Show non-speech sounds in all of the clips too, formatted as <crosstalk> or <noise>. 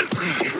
Welcome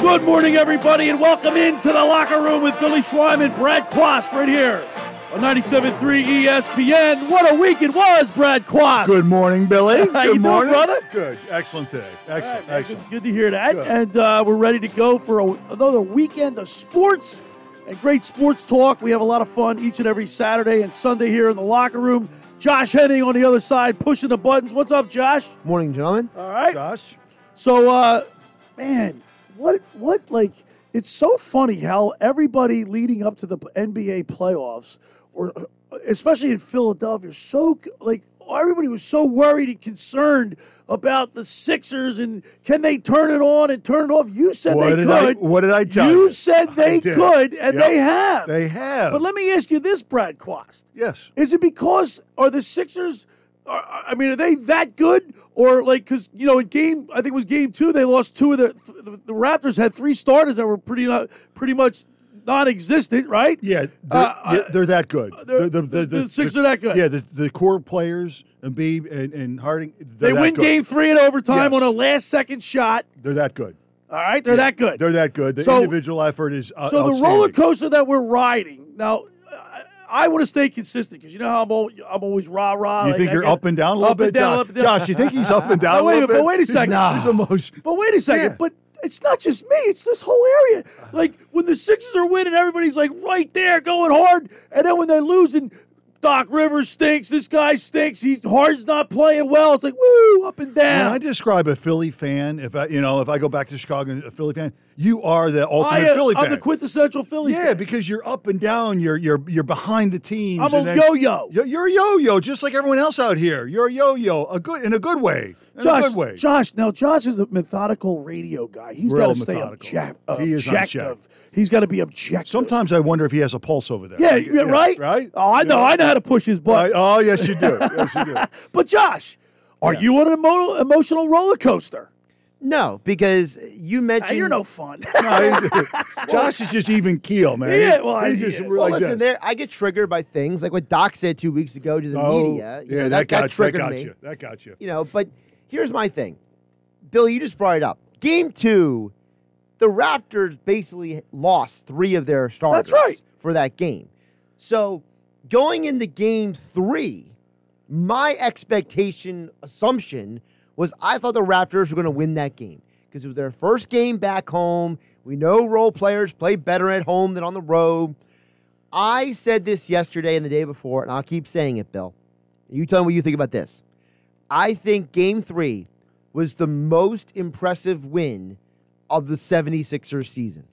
Good morning, everybody, and welcome into the locker room with Billy Schweim and Brad Quast right here on 97.3 ESPN. What a week it was, Brad Quast. Good morning, Billy. <laughs> How Good you doing, morning, brother? Good, excellent day. Excellent, All right, excellent. Good, good to hear that. Good. And uh, we're ready to go for a, another weekend of sports and great sports talk. We have a lot of fun each and every Saturday and Sunday here in the locker room. Josh Henning on the other side pushing the buttons. What's up, Josh? Morning, gentlemen. All right. Josh, So, uh, man, what, what, like, it's so funny how everybody leading up to the NBA playoffs, or especially in Philadelphia, so like everybody was so worried and concerned about the Sixers and can they turn it on and turn it off? You said What they did I- could. what did I tell you? you? said they could, and Yep. they have. they have. But let me ask you this, Brad Quast. yes. Is it because are the Sixers? Are, I mean, are they that good, or like because you know in game I think it was game two they lost two of their the, the Raptors had three starters that were pretty not, pretty much non-existent, right? Yeah, they're, Uh, yeah, they're that good. they're- The- the- the Sixers are that good. Yeah, the, the core players, Embiid and, and Harden, They win good. game three in overtime Yes. on a last-second shot. They're that good. All right, they're that good. They're that good. The So- individual effort is uh, so the roller coaster that we're riding now. I- want to stay consistent because you know how I'm, al- I'm always rah rah. You like, think I you're up and down a little up bit, and down, Josh? up and down. Josh, you think he's up and <laughs> down wait a little minute, bit? but wait a He's second. He's <laughs> emotion. But wait a second. Yeah. But it's not just me. It's this whole area. Like when the Sixers are winning, everybody's like right there going hard, and then when they're losing, Doc Rivers stinks. This guy stinks. He Harden's not playing well. It's like woo up and When down. I describe a Philly fan, if I, you know, if I go back to Chicago, a Philly fan, you are the ultimate I, uh, Philly I'm fan. the quintessential Philly. Yeah, fan. because you're up and down. You're you're you're behind the teams. I'm a yo-yo. You're, a yo-yo, just like everyone else out here. You're a yo-yo, a good in a good way. In a Josh, good way. Josh. Now Josh is a methodical radio guy. He's got to stay obje- He is objective. He's got to be objective. Sometimes I wonder if he has a pulse over there. yeah, yeah, right. Right. Oh, I know. I know how to push his butt. Right? Oh, yes, you do. Yes, you do. <laughs> But Josh, are you on an emo- emotional roller coaster? No, because you mentioned. you're no fun. <laughs> No, <laughs> Josh is just even keel, man. Yeah, well, he I- just yeah. Well, like listen, this. there I get triggered by things like what Doc said two weeks ago to the Oh, media. You yeah, know, that, got, that triggered got me. you. That got you. You know, but here's my thing, Billy. You just brought it up. Game two, the Raptors basically lost three of their starters. right. for that game. So going into game three, my expectation assumption was I thought the Raptors were going to win that game because it was their first game back home. We know role players play better at home than on the road. I said this yesterday and the day before, and I'll keep saying it, Bill. You tell me what you think about this. I think game three was the most impressive win of the 76ers season.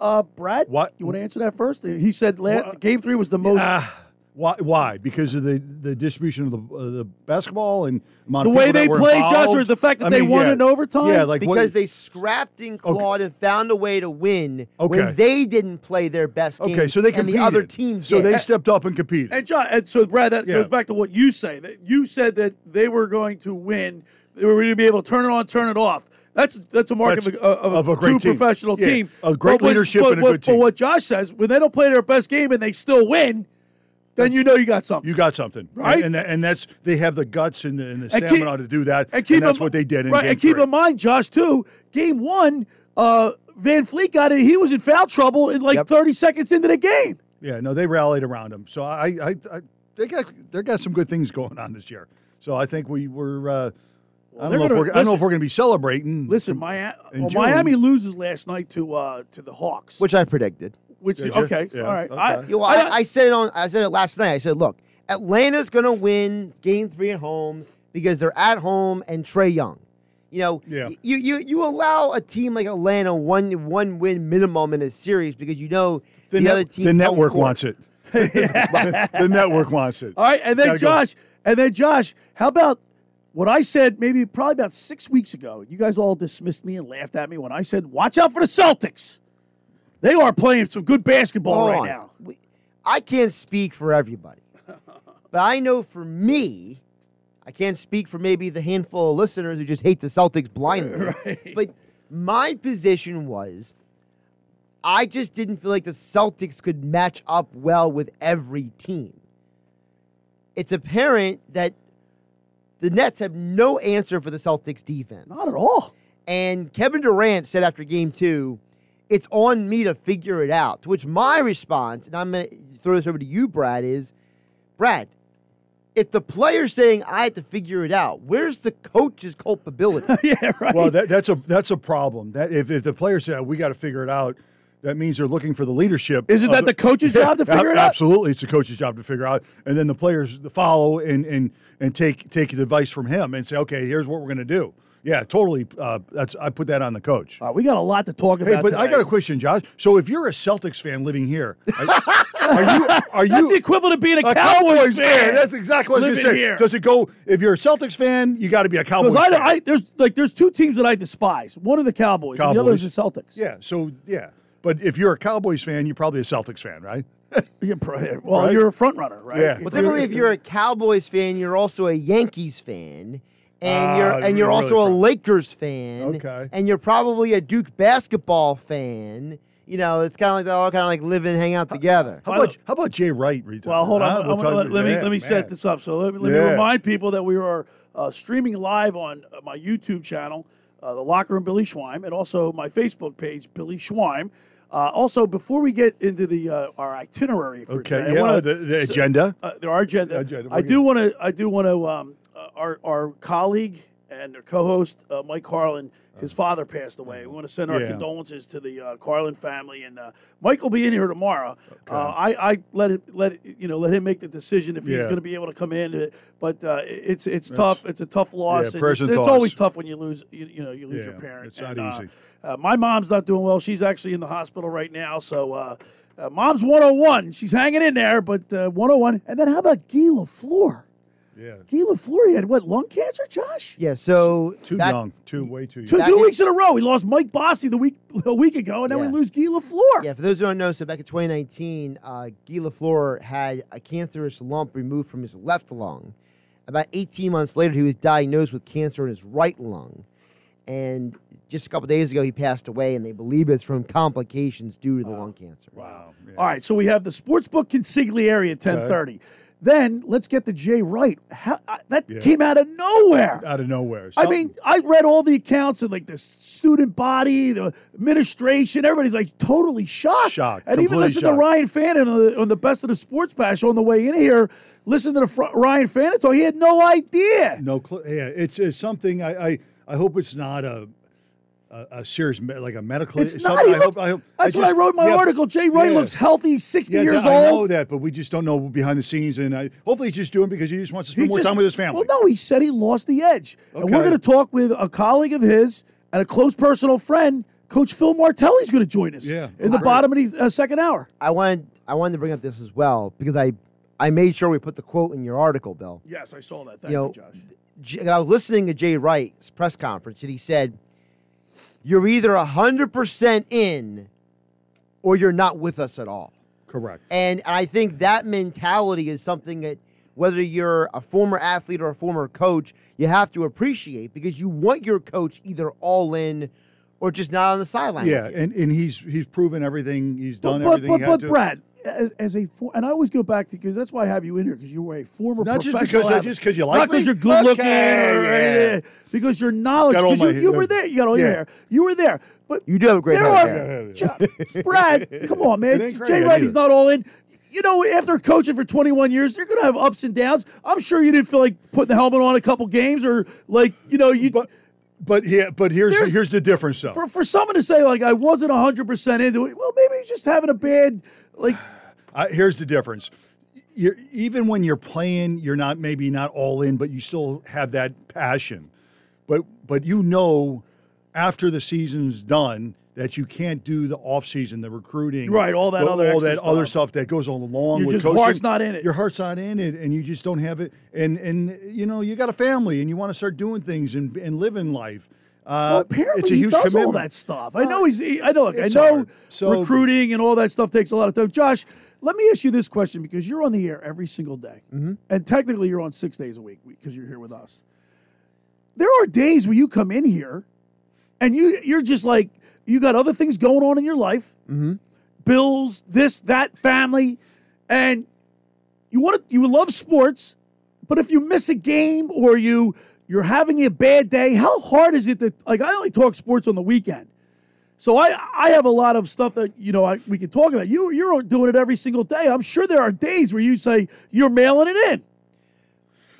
Uh, Brad, What? You want to answer that first? He said la- What? game three was the most. Ah, why? Why? Because of the, the distribution of the uh, the basketball and The way they play, Josh, involved? or the fact that I they mean, won yeah. in overtime? Yeah, like what- because they scrapped and clawed and found a way to win Okay. when they didn't play their best game. Okay, so they and competed. the other teams. so did. they stepped up and competed. and John, and so Brad, that Yeah. goes back to what you say. That you said that they were going to win. They were going to be able to turn it on, turn it off. That's that's a mark That's of a, of a, of a great true team. professional Yeah, team. a great But when- leadership but and a what- good team. But what Josh says, when they don't play their best game and they still win, then you know you got something. you got something, Right? And and, and that's they have the guts and the, and the And stamina keep- to do that, and keep that's in- what they did in right, game and keep three. in mind, Josh, too. Game one, uh, VanVleet got it. He was in foul trouble in like Yep. 30 seconds into the game. Yeah, no, they rallied around him. So I, I, I they got they got some good things going on this year. So I think we were. Uh, I don't know if gonna- we're. I don't know if we're going to be celebrating. Listen, Miami, well, Miami loses last night to uh, to the Hawks. which I predicted. Which Did you? okay, Yeah, all right. okay. I, You know, I, I said it on. I said it last night. I said, look, Atlanta's going to win Game Three at home. because they're at home and Trae Young. You know, Yeah. y- you, you you allow a team like Atlanta one one win minimum in a series because you know the, net- other team the network wants it. <laughs> the network wants it. All right, and then Gotta go. Josh, and then Josh, how about what I said maybe probably about six weeks ago? You guys all dismissed me and laughed at me when I said, "Watch out for the Celtics." They are playing some good basketball Hold right on. now. We- I can't speak for everybody, <laughs> but I know for me, I can't speak for maybe the handful of listeners who just hate the Celtics blindly. <laughs> But my position was, I just didn't feel like the Celtics could match up well with every team. It's apparent that the Nets have no answer for the Celtics defense. Not at all. And Kevin Durant said after game two, it's on me to figure it out. To which my response, and I'm going to throw this over to you, Brad, is Brad, if the player's saying I have to figure it out, where's the coach's culpability? <laughs> yeah, right. Well, that, that's a that's a problem. That if, if the player say we got to figure it out, that means they're looking for the leadership. Isn't of that the coach's job to <laughs> figure it out? Absolutely, it's the coach's job to figure out, and then the players follow and and and take take the advice from him and say, okay, here's what we're going to do. Yeah, totally. Uh, that's I put that on the coach. All right, we got a lot to talk about. Hey, about. but I got a question, Josh. So if you're a Celtics fan living here, are, <laughs> are you are That's you the equivalent of being a, a Cowboys, fan. That's exactly what I was going to say. here. Does it go? If you're a Celtics fan, you got to be a Cowboys Because fan. I, I, there's like there's two teams that I despise. One of the Cowboys, and the other is the Celtics. Yeah. So yeah, but if you're a Cowboys fan, you're probably a Celtics fan, right? <laughs> Yeah, well, Right? you're a front runner, right? Yeah. If well, typically, if you're a Cowboys fan, you're also a Yankees fan. And you're Ah, and you're really also a Lakers fan. Okay. And you're probably a Duke basketball fan. You know, it's kind of like they all kind of like live and hang out together. How about how about Jay Wright? retiring? Well, hold on. Huh? We'll let, let me let me set this up. So let me, let me remind people that we are uh, streaming live on uh, my YouTube channel, uh, the Locker Room Billy Schweim, and also my Facebook page, Billy Schweim. Uh, also, before we get into the uh, our itinerary for Okay, today, yeah, wanna- the, the agenda. uh, there are agenda. Agenda, I we're do want to. I do want to. Um, uh, our our colleague and our co-host uh, Mike Carlin, his father passed away. We want to send our Yeah. condolences to the uh, Carlin family, and uh, Mike will be in here tomorrow. Uh, I I let it let it, you know let him make the decision if he's going to be able to come in. But uh, it's it's tough. It's a tough loss. Yeah, it's, it's always tough when you lose. You, you know, you lose your Yeah, parent. it's not And, uh, easy. uh, my mom's not doing well. She's actually in the hospital right now. So, uh, uh, mom's 101. She's hanging in there, but uh, 101. And then how about Guy LaFleur? Yeah, Guy LaFleur, he had what, lung cancer, Josh? Yeah, so too back- young, too way too Two, young. Back two weeks in a row. He lost Mike Bossy the week <laughs> a week ago, and then Yeah. we lose Guy LaFleur. Yeah, for those who don't know, so back in 2019, uh, Guy Lafleur had a cancerous lump removed from his left lung. About 18 months later, he was diagnosed with cancer in his right lung, and just a couple days ago, he passed away, and they believe it's from complications due to the lung cancer. Wow. yeah. All right, so we have the Sportsbook Consigliere at 1030. Then let's get the Jay Wright. How, uh, that Yeah. came out of nowhere. Out of nowhere. I mean, I read all the accounts of like the student body, the administration. Everybody's like totally shocked. Shocked, And even listen to. Ryan Fannon on the, on the Best of the Sports Bash on the way in here. Listen to the fr- Ryan Fannon talk. He had no idea. no, cl- yeah, it's, it's something. I, I I hope it's not a a, a serious me- like a medical. It's not. something He I looks- hope. I hope. that's I what I wrote my yeah, article. Jay Wright yeah. looks healthy. 60 Yeah, years I old. know that, but we just don't know behind the scenes, and I, hopefully he's just doing it because he just wants to spend He more just- time with his family. Well, no, he said he lost the edge. And we're going to talk with a colleague of his and a close personal friend. Coach Phil Martelli. Martelli's going to join us Yeah. in the Great. bottom of the uh, second hour. I wanted I wanted to bring up this as well because I I made sure we put the quote in your article, Bill. Yes, I saw that. Thank you you, know, Josh. J- I was listening to Jay Wright's press conference, and he said, "You're either hundred percent in, or you're not with us at all." Correct. And I think that mentality is something that whether you're a former athlete or a former coach, you have to appreciate because you want your coach either all in or just not on the sideline. Yeah, and, and he's he's proven everything. He's done but, everything. but, he but had to. Brad, as, as a for, and I always go back to because that's why I have you in here because you were a former Not just because- athlete. just 'cause you like not because you're good looking, Okay, or yeah. anything, because your knowledge. Got all Because you, you were uh, there. You got all your hair. You were there. But You do have a great there head are, Jo- Brad. Come on, man. <laughs> It ain't great, Jay I Wright, need not all in. You know, after coaching for 21 years, you're going to have ups and downs. I'm sure you didn't feel like putting the helmet on a couple games or like, you know, you But but here but here's There's- here's the difference though. for for someone to say like I wasn't 100% into it. Well, maybe he's just having a bad like <sighs> I, here's the difference. you're even when you're playing, you're not maybe not all in, but you still have that passion. But but you know after the season's done that you can't do the off season, the recruiting, Right, all that the- other all that other stuff. stuff that goes along Your with just coaching. heart's not in it. Your heart's not in it, and you just don't have it. And and you know you got a family, and you want to start doing things and and living life. Uh, Well, apparently it's a he does all that stuff. I know he's. He, I know. Look, I know. So- recruiting and all that stuff takes a lot of time. Josh, let me ask you this question because you're on the air every single day, Mm-hmm. and technically you're on six days a week because you're here with us. There are days where you come in here, and you you're just like you got other things going on in your life, Mm-hmm. bills, this, that, family, and you want to you love sports, but if you miss a game or you you're having a bad day, how hard is it to like I only talk sports on the weekend. So I I have a lot of stuff that you know I, we can talk about. You you're doing it every single day. I'm sure there are days where you say you're mailing it in.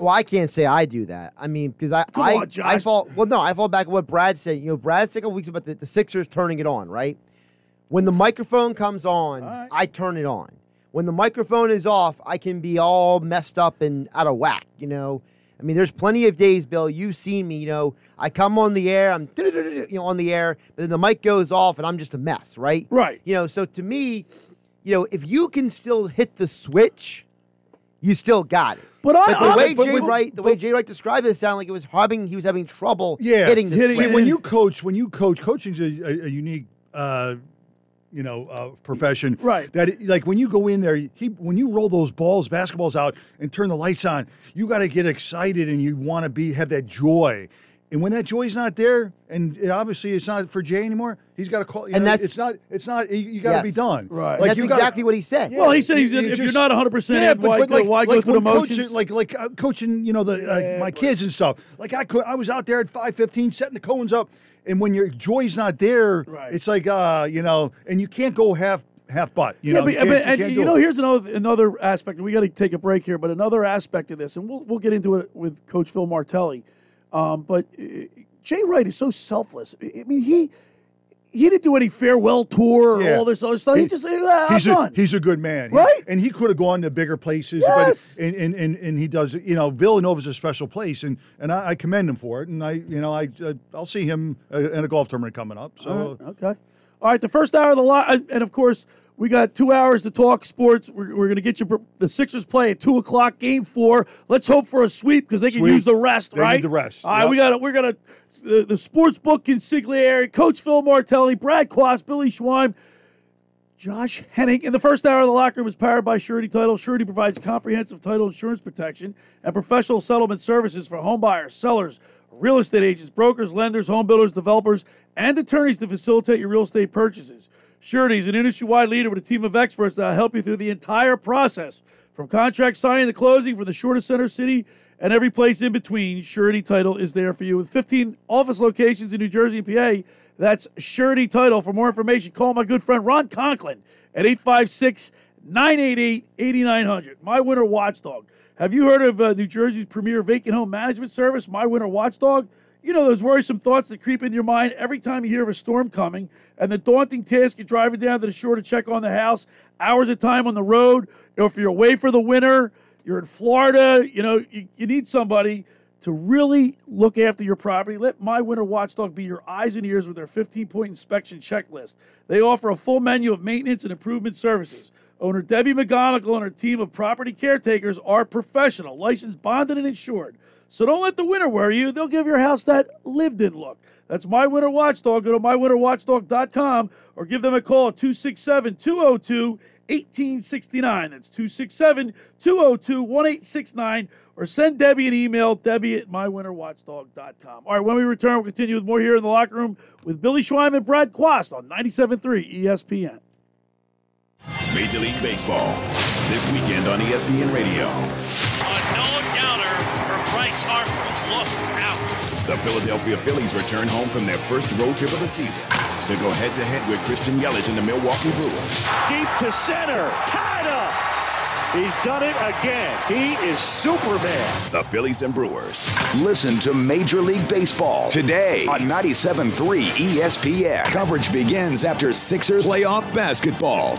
Well, I can't say I do that. I mean, because I Come I, on, I fall well. No, I fall back on what Brad said. You know, Brad said a couple weeks about the, the Sixers turning it on. Right when the microphone comes on, right. I turn it on. When the microphone is off, I can be all messed up and out of whack. You know, I mean, there's plenty of days, Bill. You've seen me. You know, I come on the air, I'm you know on the air, but then the mic goes off and I'm just a mess. Right. Right. You know, so to me, you know, if you can still hit the switch, you still got it. But I- the I'm- way but Jay with- Wright, the way Jay Wright described it, it sounded like it was having he was having trouble yeah, hitting the Hitting switch. See, when you coach, when you coach, coaching's a, a, a unique, uh, you know, uh, profession. Right. That it- like when you go in there, he when you roll those balls, basketballs out, and turn the lights on, you got to get excited and you want to be have that joy. And when that joy's not there, and it, obviously it's not for Jay anymore, he's got to call. You And know, that's- it's not. It's not. You, you got to be done. Right. And that's you gotta- exactly what he said. Well, he said he's, you- you if you're not 100 percent yeah, in, but, why, but like, why go like through the motions? coaching, like like uh, coaching, you know, the uh, Yeah, my right. kids and stuff. Like I could, I was out there at five fifteen, setting the cones up, and when your joy's not there, Right. it's like uh, you know, and you can't go half half butt. You yeah, know, but, you can't, you and you know, it. here's another another aspect. We got to take a break here, but another aspect of this, and we'll we'll get into it with Coach Phil Martelli. Um, but uh, Jay Wright is so selfless. I mean, he he didn't do any farewell tour or Yeah. all this other stuff. He, He- just ah, I'm He's a, done. he's a good man, He- Right? And he could have gone to bigger places, Yes. but and, and, and, and he does. You know, Villanova's a special place, and, and I, I commend him for it. And I, you know, I uh, I'll see him uh, in a golf tournament coming up. So All right, okay. All right, the first hour of the lot, and of course, we got two hours to talk sports. We're, we're going to get you. pre- The Sixers play at two o'clock, game four. Let's hope for a sweep because they can Sweep. use the rest, They need right? the rest, All right, yep. we got. We're gonna the, the sports book consigliere, Coach Phil Martelli, Brad Quast, Billy Schweim. Josh Henning. In the first hour of the locker room is powered by Surety Title. Surety provides comprehensive title insurance protection and professional settlement services for home buyers, sellers, real estate agents, brokers, lenders, home builders, developers, and attorneys to facilitate your real estate purchases. Surety is an industry-wide leader with a team of experts that will help you through the entire process, from contract signing to closing, for the shortest center city and every place in between. Surety Title is there for you with 15 office locations in New Jersey and PA. That's Surety Title. For more information, call my good friend Ron Conklin at 856 988 8900. My Winter Watchdog. Have you heard of uh, New Jersey's premier vacant home management service, My Winter Watchdog? You know those worrisome thoughts that creep into your mind every time you hear of a storm coming, and the daunting task of driving down to the shore to check on the house, hours of time on the road, if you're away for the winter, you're in Florida, you know, you, you need somebody to really look after your property. Let My Winter Watchdog be your eyes and ears with their 15 point inspection checklist. They offer a full menu of maintenance and improvement services. Owner Debbie McGonigal and her team of property caretakers are professional, licensed, bonded, and insured. So don't let the winter worry you. They'll give your house that lived in look. That's My Winter Watchdog. Go to mywinterwatchdog.com or give them a call at 267 202 1869. That's 267 202 1869. Or send Debbie an email, debbie at mywinterwatchdog.com. All right, when we return, we'll continue with more here in the locker room with Billy Schweim and Brad Quast on 97.3 ESPN. Major League Baseball. This weekend on ESPN Radio. A no-doubter for Bryce Harper. Look out. The Philadelphia Phillies return home from their first road trip of the season to go head to head with Christian Yelich and the Milwaukee Brewers. deep to center, tied up. He's done it again. He is Superman. The Phillies and Brewers. Listen to Major League Baseball today on 97.3 ESPN. Coverage begins after Sixers Playoff basketball.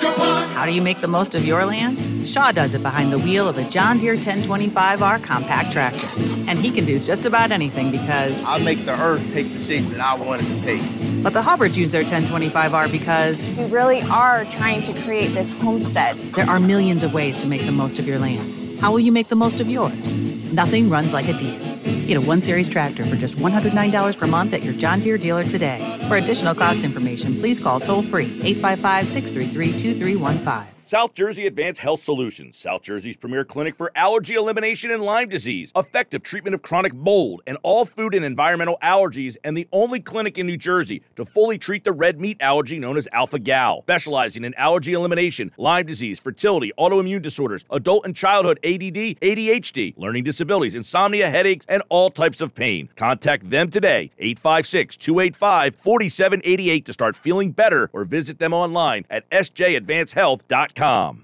How do you make the most of your land? Shaw does it behind the wheel of a John Deere 1025R compact tractor. And he can do just about anything because. I'll make the earth take the shape that I want it to take. But the Hubbards use their 1025R because. We really are trying to create this homestead. There are millions of ways to make the most of your land. How will you make the most of yours? Nothing runs like a Deere. Get a 1 Series tractor for just $109 per month at your John Deere dealer today. For additional cost information, please call toll free 855 633 2315. South Jersey Advanced Health Solutions, South Jersey's premier clinic for allergy elimination and Lyme disease, effective treatment of chronic mold and all food and environmental allergies, and the only clinic in New Jersey to fully treat the red meat allergy known as alpha gal, specializing in allergy elimination, Lyme disease, fertility, autoimmune disorders, adult and childhood ADD, ADHD, learning disabilities, insomnia, headaches, and all types of pain. Contact them today, 856 285 4788 to start feeling better or visit them online at sjadvancehealth.com. All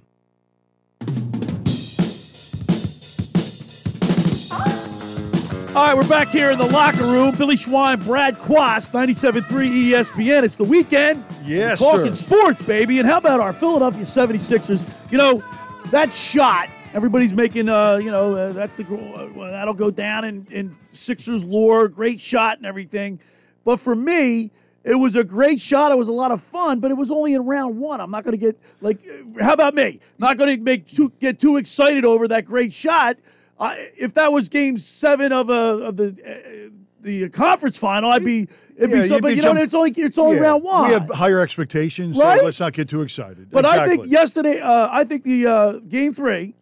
right, we're back here in the locker room. Billy Schweim, Brad Quast, 97.3 ESPN. It's the weekend. Yes, We're talking sir. sports, baby. And how about our Philadelphia 76ers? You know, that shot, everybody's making, uh, you know, uh, that's the uh, that'll go down in, in Sixers lore. Great shot and everything. But for me, it was a great shot. It was a lot of fun, but it was only in round one. I'm not going to get like, uh, how about me? Not going to make too, get too excited over that great shot. Uh, if that was Game Seven of a of the uh, the conference final, I'd be it'd Yeah, be something. you'd You know, jump- it's only it's only Yeah, round one. We have higher expectations, Right? so let's not get too excited. But I think yesterday, uh, I think the uh, game three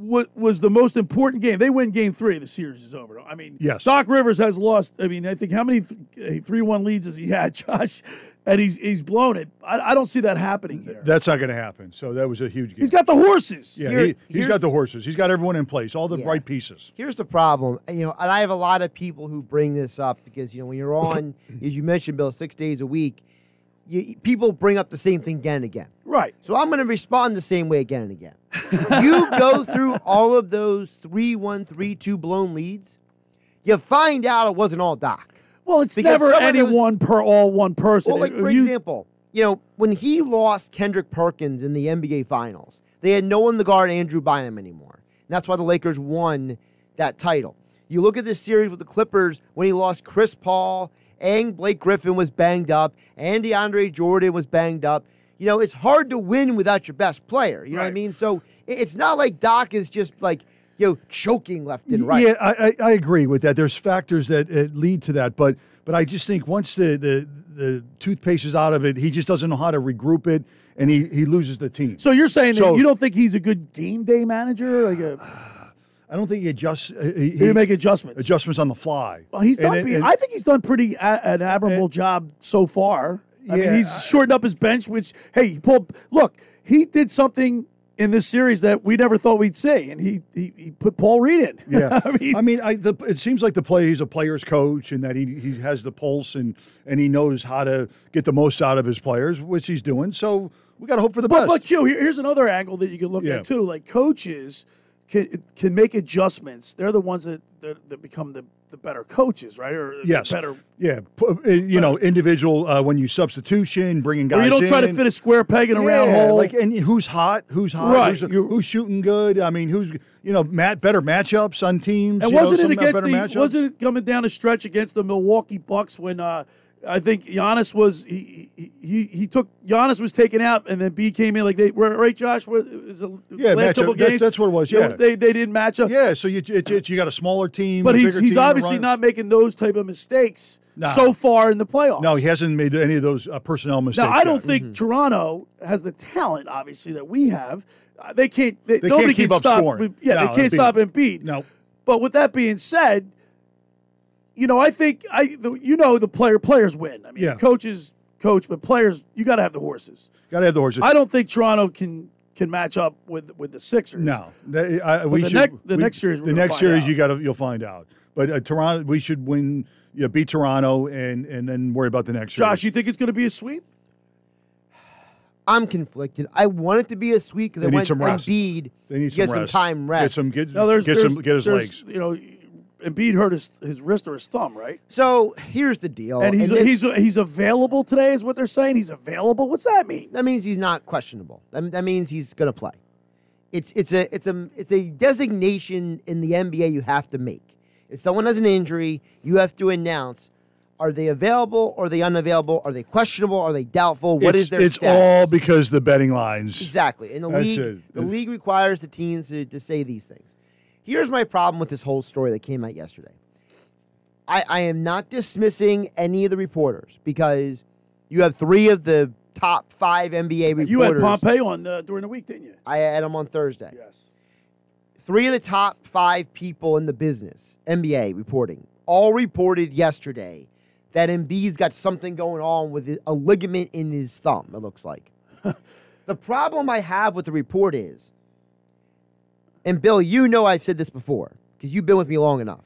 wa- was the most important game. They win game three, the series is over. I mean, Yes. Doc Rivers has lost. I mean, I think how many th- uh, three one leads has he had, <laughs> Josh? And he's he's blown it. I, I don't see that happening here. That's not going to happen. So that was a huge game. He's got the horses. Yeah, Here- he, he's here's- got the horses. He's got everyone in place, all the Yeah. right pieces. Here's the problem, you know, and I have a lot of people who bring this up because you know when you're on, <coughs> as you mentioned, Bill, six days a week, you, people bring up the same thing again and again. Right. So I'm going to respond the same way again and again. <laughs> you go through all of those three one three two blown leads, you find out it wasn't all Doc. Well, it's Because never those- anyone per all one person. Well, like for you- example, you know when he lost Kendrick Perkins in the NBA Finals, they had no one to guard Andrew Bynum anymore. And that's why the Lakers won that title. You look at this series with the Clippers when he lost Chris Paul and Blake Griffin was banged up and DeAndre Jordan was banged up. You know, it's hard to win without your best player. You know what I mean? So it's not like Doc is just like you know, choking left and right. Yeah, I, I, I agree with that. There's factors that uh, lead to that, but but I just think once the, the the toothpaste is out of it, he just doesn't know how to regroup it, and he, he loses the team. So you're saying So- that you don't think he's a good game day manager? Like a, I don't think he adjusts. uh, He, he make adjustments. adjustments on the fly. Well, he's done. pretty- and- I think he's done pretty a, an admirable job so far. I mean, Yeah, he's shortened up his bench. Which, hey, he pulled. Look, he did something in this series that we never thought we'd see, and he he, he put Paul Reed in. Yeah, <laughs> I mean, I the, it seems like the play. He's a player's coach, and that he he has the pulse and and he knows how to get the most out of his players, which he's doing. So we got to hope for the but, best. but Q, here- here's another angle that you can look Yeah. at too. Like coaches can can make adjustments. They're the ones that that, that become the, the better coaches, right? Or yes, better. yeah, uh, you know, individual uh, when you substitution, bringing guys. Or you don't try to fit a square peg in a round hole. Like, and who's hot? Who's hot? Right, Who's, who's shooting good? I mean, who's you know, Matt better matchups on teams. And wasn't some it against the? matchups. Wasn't it coming down a stretch against the Milwaukee Bucks when uh, I think Giannis was he, he he took Giannis was taken out and then B came in like they were right. Josh was Yeah, last couple That's- games. that's what it was, yeah. they they didn't match up. Yeah, so you it, it- you got a smaller team, but a he's he's team, obviously not making those type of mistakes Nah. so far in the playoffs. No, he hasn't made any of those uh, personnel mistakes. Now I don't yet. think Toronto has the talent, obviously, that we have. Uh, They can't. They, They nobody can't keep can up stop. scoring. Yeah, No, they can't stop Embiid. No. But with that being said, you know, I think I, the, you know, the player players win. I mean, Yeah. coaches coach, but players, you got to have the horses. Got to have the horses. I don't think Toronto can can match up with with the Sixers. No, They- I- we the should. next- the we- next series the next series, out. you got to you'll find out. But uh, Toronto, we should win. Yeah, beat Toronto, and and then worry about the next. Josh, series. you think it's going to be a sweep? <sighs> I'm conflicted. I want it to be a sweep because They I need want some rest. Embiid They need to get some some rest. time Get rest. some- get- No, there's, get there's, some- get his legs. You know, Embiid hurt his his wrist or his thumb, right? So here's the deal. and he's this- he's he's available today, is what they're saying. He's available. What's that mean? That means he's not questionable. That, that means he's going to play. It's it's a it's a it's a designation in the NBA you have to make. If someone has an injury, you have to announce: Are they available? Or are they unavailable? Are they questionable? Are they doubtful? What it's, is their It's status? all because the betting lines. Exactly. And the That's league it. the league requires the teams to, to say these things. Here's my problem with this whole story that came out yesterday. I, I am not dismissing any of the reporters because you have three of the top five NBA reporters. You had Pompey on uh, during the week, didn't you? I had him on Thursday. Yes. Three of the top five people in the business, NBA reporting, all reported yesterday that Embiid's got something going on with a ligament in his thumb, it looks like. <laughs> the problem I have with the report is, and Bill, you know I've said this before because you've been with me long enough.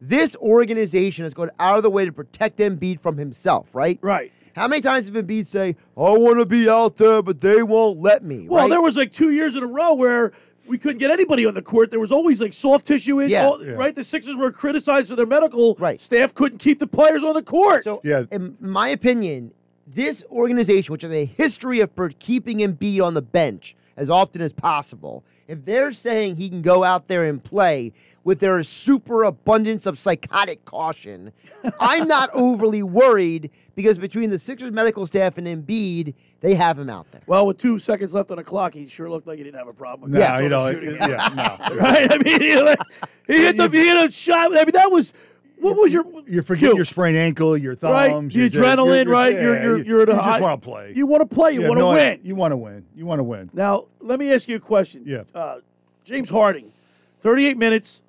This organization has gone out of the way to protect Embiid from himself, right? Right. How many times have Embiid say, I want to be out there, but they won't let me? Well, right? there was like two years in a row where we couldn't get anybody on the court. There was always like soft tissue in, Yeah. all- Yeah. right? The Sixers were criticized for their medical staff couldn't keep the players on the court. So, in my opinion, this organization, which has a history of keeping Embiid on the bench as often as possible, if they're saying he can go out there and play with their super abundance of psychotic caution, I'm not <laughs> overly worried because between the Sixers medical staff and Embiid, they have him out there. well, with two seconds left on the clock, he sure looked like he didn't have a problem. No, with you the know, shooting. it- yeah, no. <laughs> right? I mean, he, like, he hit the he hit a shot. I mean, that was what was your You forget your sprained ankle, your thumbs, right? The your- adrenaline, your- right? yeah, you're you're you- you're at a you high, just want to play. You want to play. You have want to no- win. You want to win. You want to win. Now, let me ask you a question. Yeah. Uh, James Harden, 38 minutes,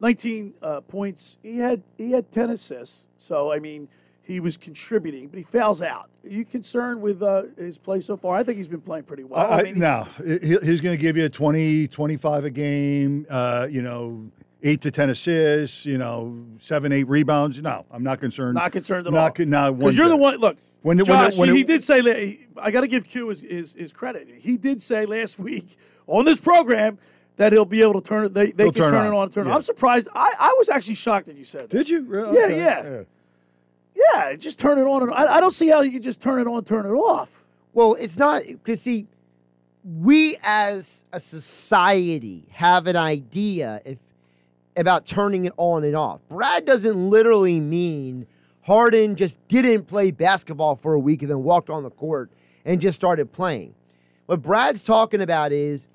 19 uh, points. He had he had 10 assists. So I mean, he was contributing, but he fouls out. Are you concerned with uh, his play so far? I think he's been playing pretty well. I, I, mean, no, he, he's going to give you 20, 25 a game. Uh, you know, eight to ten assists. You know, seven, eight rebounds. No, I'm not concerned. Not concerned at not, all. con- Not Because you're the one. Look, When it- when it- Josh, when he, it- he did say. I got to give Q his, his, his credit. He did say last week on this program that he'll be able to turn it. They, they can turn turn, on. it on. Turn. it. Yeah. I'm surprised. I, I was actually shocked that you said. That. Did you? Really? Yeah, Okay, yeah, yeah. Just turn it on. And I, I don't see how you can just turn it on, turn it off. Well, it's not because see, we as a society have an idea if about turning it on and off. Brad doesn't literally mean Harden just didn't play basketball for a week and then walked on the court and just started playing. What Brad's talking about is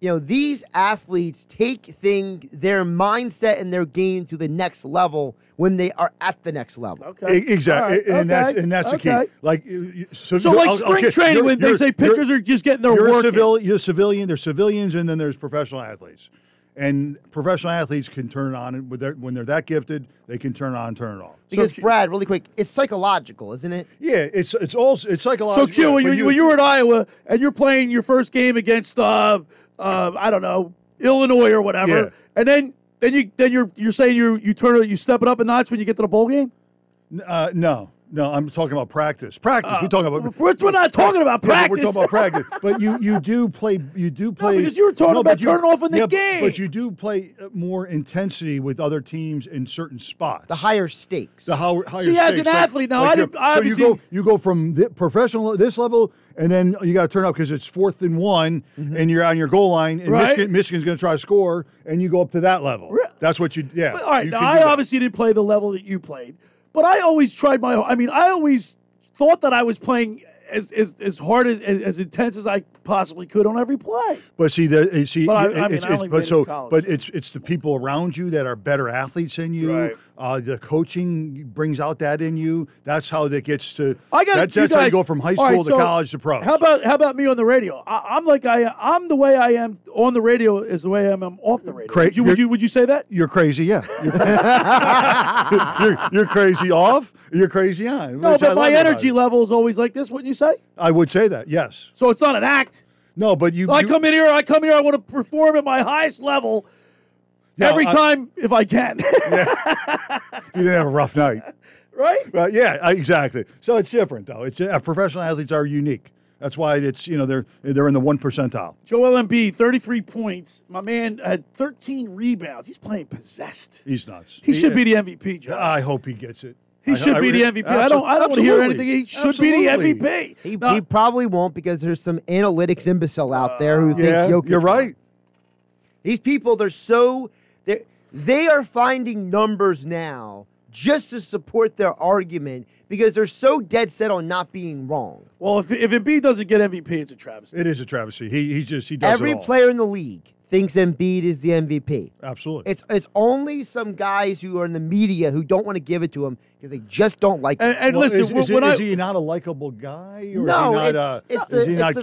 you know, these athletes take thing their mindset and their game to the next level when they are at the next level. Okay. Exactly, All right, and that's and that's the key. Like, you- you- so, So, like oh, I'll- spring okay, training, you're- when they you're- say pitchers are just getting their you're work A in. civil, you're a civilian. There's civilians, and then there's professional athletes. And professional athletes can turn it on and when they're, when they're that gifted. They can turn it on, and turn it off. Because Brad, really quick, it's psychological, isn't it? Yeah, it's it's also it's psychological. So Q, when, but you, when you were at Iowa and you're playing your first game against uh, uh, I don't know Illinois or whatever, Yeah. and then then you then you're you're saying you you turn it you step it up a notch when you get to the bowl game. Uh, no, no, I'm talking about practice. Practice. Uh, we're talking about. we're- we're not talking about Yeah, practice. We're talking about practice. But you you do play. You do play. because you were talking no, about but you- turning off in the yeah, game. But you do play uh, more intensity with other teams in certain spots. The higher stakes. The how, higher See, as stakes. an Like- athlete, now, like I you're- didn't- I so you go you go from the professional this level, and then you got to turn up because it's fourth and one, and you're on your goal line, and Right. Michigan, Michigan's going to try to score, and you go up to that level. That's what you. Yeah. But, all right, you now I do that. obviously didn't play the level that you played, but I always tried my. I mean, I always thought that I was playing as as, as hard as, as intense as I possibly could on every play. But see, the see, But I- I mean, it's, I it's- but so, college, but it's it's the people around you that are better athletes than you. Right. Uh, the coaching brings out that in you. That's how that gets to. I got That's, that's how you go from high school to college to pro. How about how about me on the radio? I, I'm like I I'm the way I am on the radio is the way I am I'm off the radio. Cra- would, you, would you're- would you say that? You're crazy, yeah. <laughs> You're, you're, crazy off. You're crazy on. No, but my energy level is always like this. Wouldn't you say? I would say that. Yes. So it's not an act. No, but you. I you- come in here. I come here. I want to perform at my highest level No, every I- time if I can. <laughs> You didn't have a rough night. right? Right, yeah, exactly. So it's different, though. It's uh, professional athletes are unique. That's why it's you know they're they're in the one percentile. Joel Embiid, 33 points. My man had 13 rebounds. He's playing possessed. He's nuts. He should be the MVP, Joe. I hope he gets it. He I- should I be the really- MVP. I don't. I don't want to hear anything. He should be the MVP. He, Now- he probably won't because there's some analytics imbecile out there who uh, Yeah, thinks Jokic you're won. right. These people, they're so they they are finding numbers now just to support their argument because they're so dead set on not being wrong. well, if if Embiid doesn't get MVP, it's a travesty. It is a travesty. He he just he does Every it all. player in the league thinks Embiid is the MVP. Absolutely. It's it's only some guys who are in the media who don't want to give it to him because they just don't like And, him. and Well, listen, is, is, when it- I, is he not a likable guy? Or No, is he not, it's- uh, it's is the- it's not-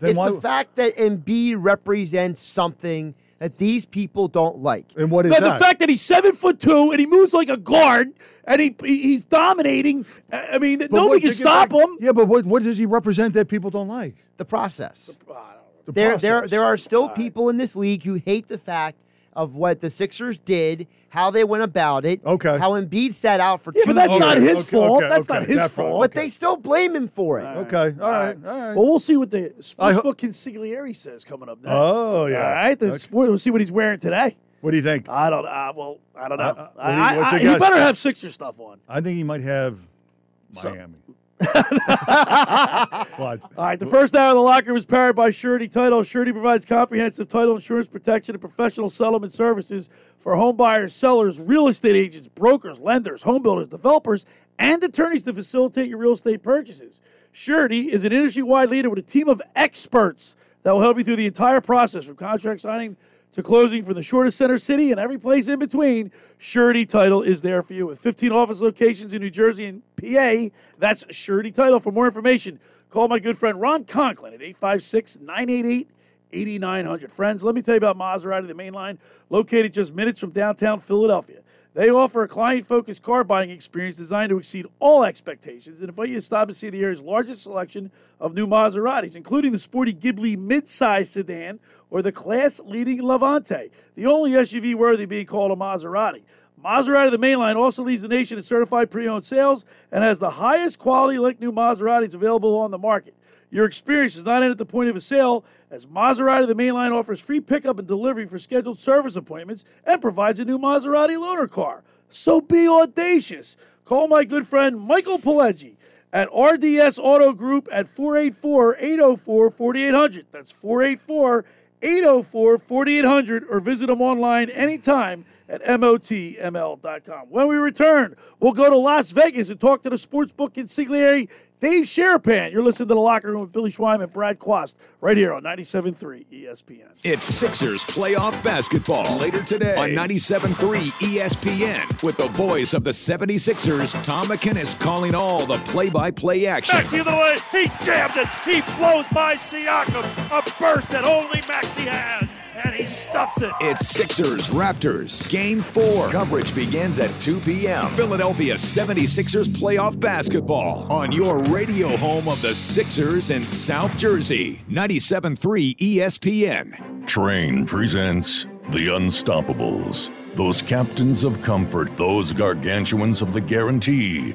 the- it's why, the fact that Embiid represents something that these people don't like. and what is the, the fact that he's seven foot two and he moves like a guard and he, he he's dominating. I I mean, But nobody can stop about- him. Yeah, but what what does he represent that people don't like? The process. The there, there, process. there are still people in this league who hate the fact of what the Sixers did, how they went about it, Okay. how Embiid sat out for Yeah, two but that's years. not his okay, fault. okay, that's okay, not his that fault. But they still blame him for it. Okay, all right, all right. Well, we'll see what the I ho- sportsbook consigliere says coming up next. Oh, yeah. All right, the Okay. sport, we'll see what he's wearing today. What do you think? I don't. Uh, well, I don't know. Uh, uh, what you- I, I, he better have Sixer stuff on. I think he might have Miami. what? <laughs> All right, the first hour of the locker was powered by Surety Title. Surety provides comprehensive title insurance protection and professional settlement services for home buyers, sellers, real estate agents, brokers, lenders, home builders, developers, and attorneys to facilitate your real estate purchases. Surety is an industry wide leader with a team of experts that will help you through the entire process from contract signing to closing from the shortest center city and every place in between. Surety Title is there for you with 15 office locations in New Jersey and PA. That's Surety Title. For more information, call my good friend Ron Conklin at 856 988 8900. Friends, let me tell you about Maserati, the main line, located just minutes from downtown Philadelphia. They offer a client focused car buying experience designed to exceed all expectations and invite you to stop and see the area's largest selection of new Maseratis, including the sporty Ghibli midsize sedan or the class leading Levante, the only SUV worthy being called a Maserati. Maserati, the mainline, also leads the nation in certified pre owned sales and has the highest quality like new Maseratis available on the market. Your experience does not end at the point of a sale, as Maserati the Mainline offers free pickup and delivery for scheduled service appointments and provides a new Maserati loaner car. So be audacious. Call my good friend Michael Pileggi at RDS Auto Group at 484 804 4800. That's 484 804 4800 or visit them online anytime at MOTML.com. When we return, we'll go to Las Vegas and talk to the sportsbook consigliere Dave Sharapan. You're listening to the locker room with Billy Schweim and Brad Quast right here on 97.3 ESPN. It's Sixers playoff basketball later today on 97.3 ESPN with the voice of the 76ers, Tom McGinnis, calling all the play-by-play action. Maxey the way. He jams it. He blows by Siakam. A burst that only Maxey has. And he stuffs it. It's Sixers Raptors Game 4. Coverage begins at 2 p.m. Philadelphia 76ers playoff basketball on your radio home of the Sixers in South Jersey. 97.3 ESPN. Train presents The Unstoppables. Those captains of comfort, those gargantuans of the guarantee,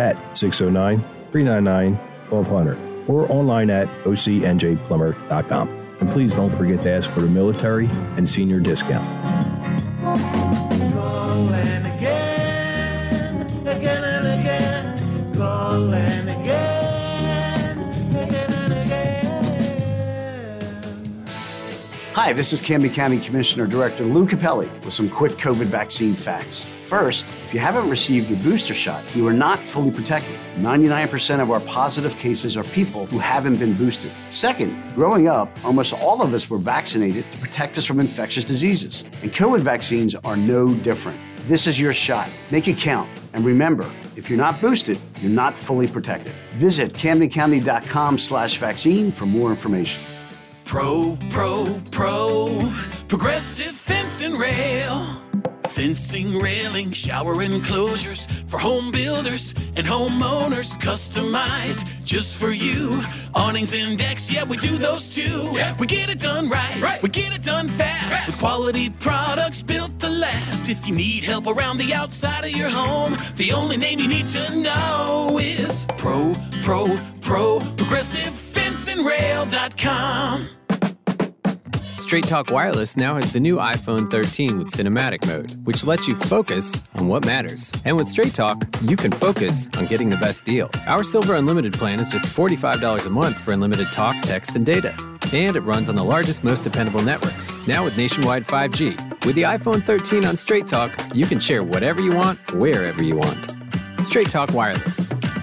at 609 399 1200 or online at ocnjplumber.com. And please don't forget to ask for the military and senior discount. Hi, this is Camden County Commissioner Director Lou Cappelli with some quick COVID vaccine facts. First, if you haven't received your booster shot, you are not fully protected. 99% of our positive cases are people who haven't been boosted. Second, growing up, almost all of us were vaccinated to protect us from infectious diseases. And COVID vaccines are no different. This is your shot. Make it count. And remember, if you're not boosted, you're not fully protected. Visit CamdenCounty.com slash vaccine for more information. Pro, pro, pro, progressive fence and rail. Fencing, railing, shower enclosures for home builders and homeowners. Customized just for you. Awnings and decks, yeah, we do those too. We get it done right, right. we get it done fast. With quality products built to last. If you need help around the outside of your home, the only name you need to know is Pro, Pro, Pro, Progressive Fence and Rail.com. Straight Talk Wireless now has the new iPhone 13 with cinematic mode, which lets you focus on what matters. And with Straight Talk, you can focus on getting the best deal. Our Silver Unlimited plan is just $45 a month for unlimited talk, text, and data. And it runs on the largest, most dependable networks, now with nationwide 5G. With the iPhone 13 on Straight Talk, you can share whatever you want, wherever you want. Straight Talk Wireless.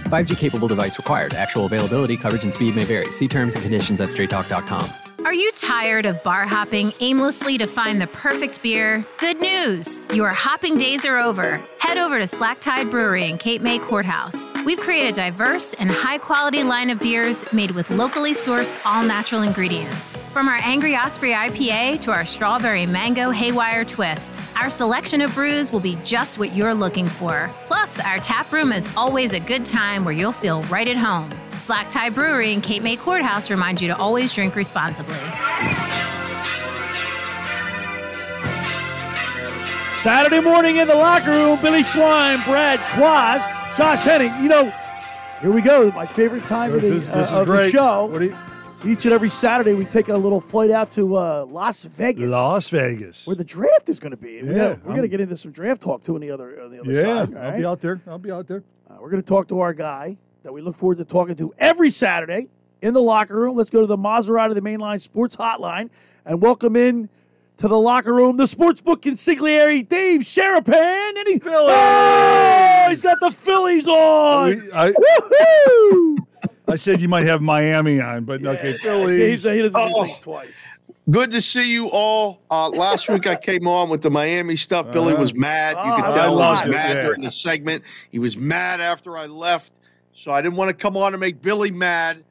5G capable device required. Actual availability, coverage, and speed may vary. See terms and conditions at straighttalk.com. Are you tired of bar hopping aimlessly to find the perfect beer? Good news! Your hopping days are over. Head over to Slack Tide Brewery in Cape May Courthouse. We've created a diverse and high quality line of beers made with locally sourced, all natural ingredients. From our Angry Osprey IPA to our strawberry mango haywire twist, our selection of brews will be just what you're looking for. Plus, our tap room is always a good time where you'll feel right at home. Slack Tide Brewery in Cape May Courthouse reminds you to always drink responsibly. Saturday morning in the locker room, Billy Schweim, Brad Quast, Josh Henning. You know, here we go. My favorite time of the, This is- this uh, is of the show. What do you- Each and every Saturday, we take a little flight out to uh, Las Vegas. Las Vegas. Where the draft is going to be. And we Yeah, gotta- we're going to get into some draft talk, too, on the other, on the other Yeah, side. all I'll right? be out there. I'll be out there. Uh, we're going to talk to our guy that we look forward to talking to every Saturday in the locker room. Let's go to the Maserati, the Mainline Sports Hotline, and welcome in to the locker room the sportsbook consigliere Dave Sharapan, and he oh, he's got the Phillies on. I, Woohoo! I said you might have Miami on, but okay, Phillies. He doesn't do Oh. things twice. Good to see you all. Uh, last week I came on with the Miami stuff. Billy was mad. You Oh, could I tell he loved was it, mad yeah. during the segment. He was mad after I left, so I didn't want to come on and make Billy mad.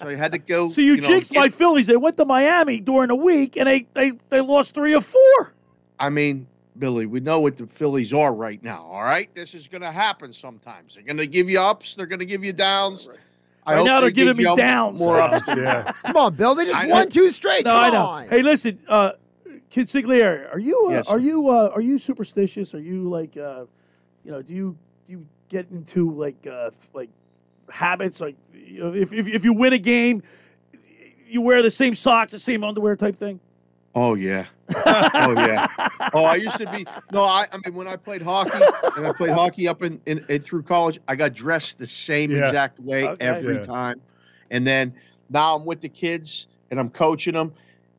So I had to go. <laughs> So you, know, jinxed get- my Phillies. They went to Miami during the week, and they, they, they lost three or four. I mean, Billy, we know what the Phillies are right now. All right, this is going to happen sometimes. They're going to give you ups. They're going to give you downs. I Right now they they're giving me downs. More <laughs> ups. yeah. Come on, Bill. They just I- won two straight. No, Come I know. on. Hey, listen, uh, Consigliere, are you uh, Yes, are you uh, are you superstitious? Are you like uh, you know do you do you get into like uh, like habits? Like, you know, if, if if you win a game, you wear the same socks, the same underwear type thing. Oh yeah. <laughs> oh yeah. Oh, I used to be no. I, I mean, when I played hockey and I played hockey up in, in, in through college, I got dressed the same Yeah. exact way Okay. every Yeah. time. And then now I'm with the kids and I'm coaching them,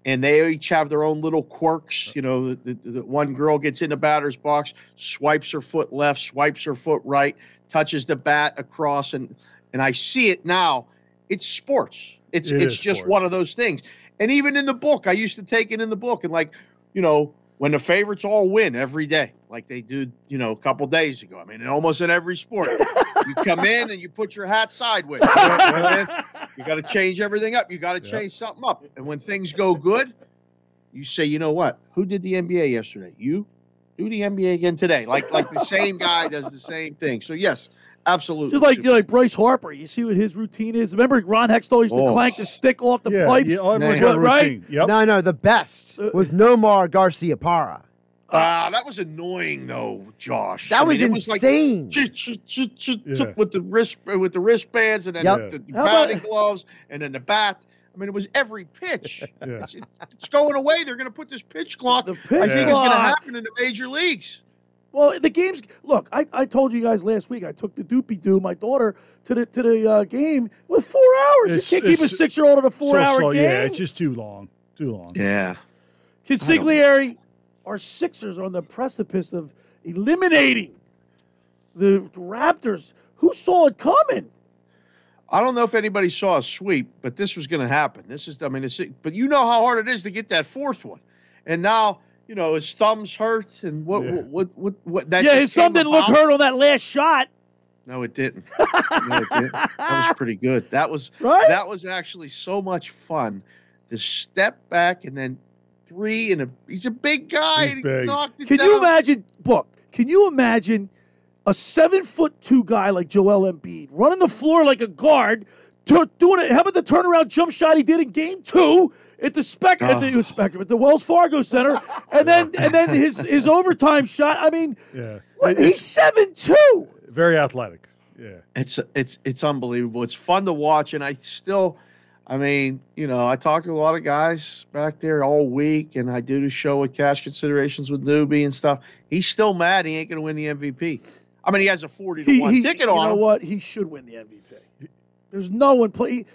and they each have their own little quirks. You know, the, the, the one girl gets in the batter's box, swipes her foot left, swipes her foot right, touches the bat across, and and I see it now. It's sports. It's It it's just sports. one of those things. And even in the book, I used to take it in the book and like, you know, when the favorites all win every day, like they did, you know, a couple days ago. I mean, almost in every sport, you come in and you put your hat sideways. You, know what I mean? You got to change everything up. You got to change something up. And when things go good, you say, you know what? Who did the NBA yesterday? You do the NBA again today. Like like the same guy does the same thing. So yes, absolutely. Just like you know, like Bryce Harper. You see what his routine is. Remember, Ron Hextall used to Oh. clank the stick off the Yeah, pipes, yeah, everyone's got a right? Yep. No, no, the best was Nomar Garciaparra. Ah, that was annoying though, Josh. That I was mean, was like insane. ch- ch- ch- ch- Yeah. with the wrist with the wristbands and then Yep. the, the How about- batting gloves and then the bat. I mean, it was every pitch. <laughs> Yeah. It's, it's going away. They're going to put this pitch clock. The pitch I pitch think it's going to happen in the major leagues. Well, the games. Look, I, I told you guys last week. I took the doopy doo, my daughter, to the to the uh, game with four hours. It's- you can't keep a six year old at a four So hour slow. game. Yeah, it's just too long. Too long. Yeah. Consigliere, our Sixers are on the precipice of eliminating the Raptors. Who saw it coming? I don't know if anybody saw a sweep, but this was going to happen. This is, I mean, it's, but you know how hard it is to get that fourth one, and now you know his thumbs hurt, and what, Yeah. what, what, what, what that yeah, his thumb didn't look hurt on that last shot. No, it didn't. No, it didn't. That was pretty good. That was <laughs> Right? That was actually so much fun. To step back and then three, and a, he's a big guy. He's and he big. knocked it Can down. you imagine, Book? Can you imagine a seven foot two guy like Joel Embiid running the floor like a guard, to, doing it? How about the turnaround jump shot he did in Game Two at the spec at the oh. Spectrum at the Wells Fargo Center, and then <laughs> and then his his overtime shot. I mean, Yeah. what, he's seven two. Very athletic. Yeah. It's it's it's unbelievable. It's fun to watch, and I still, I mean, you know, I talked to a lot of guys back there all week, and I do the show with cash considerations with Newbie and stuff. He's still mad he ain't going to win the MVP. I mean, he has a forty to He, one he- ticket you on know him. what? He should win the MVP. There's no one play.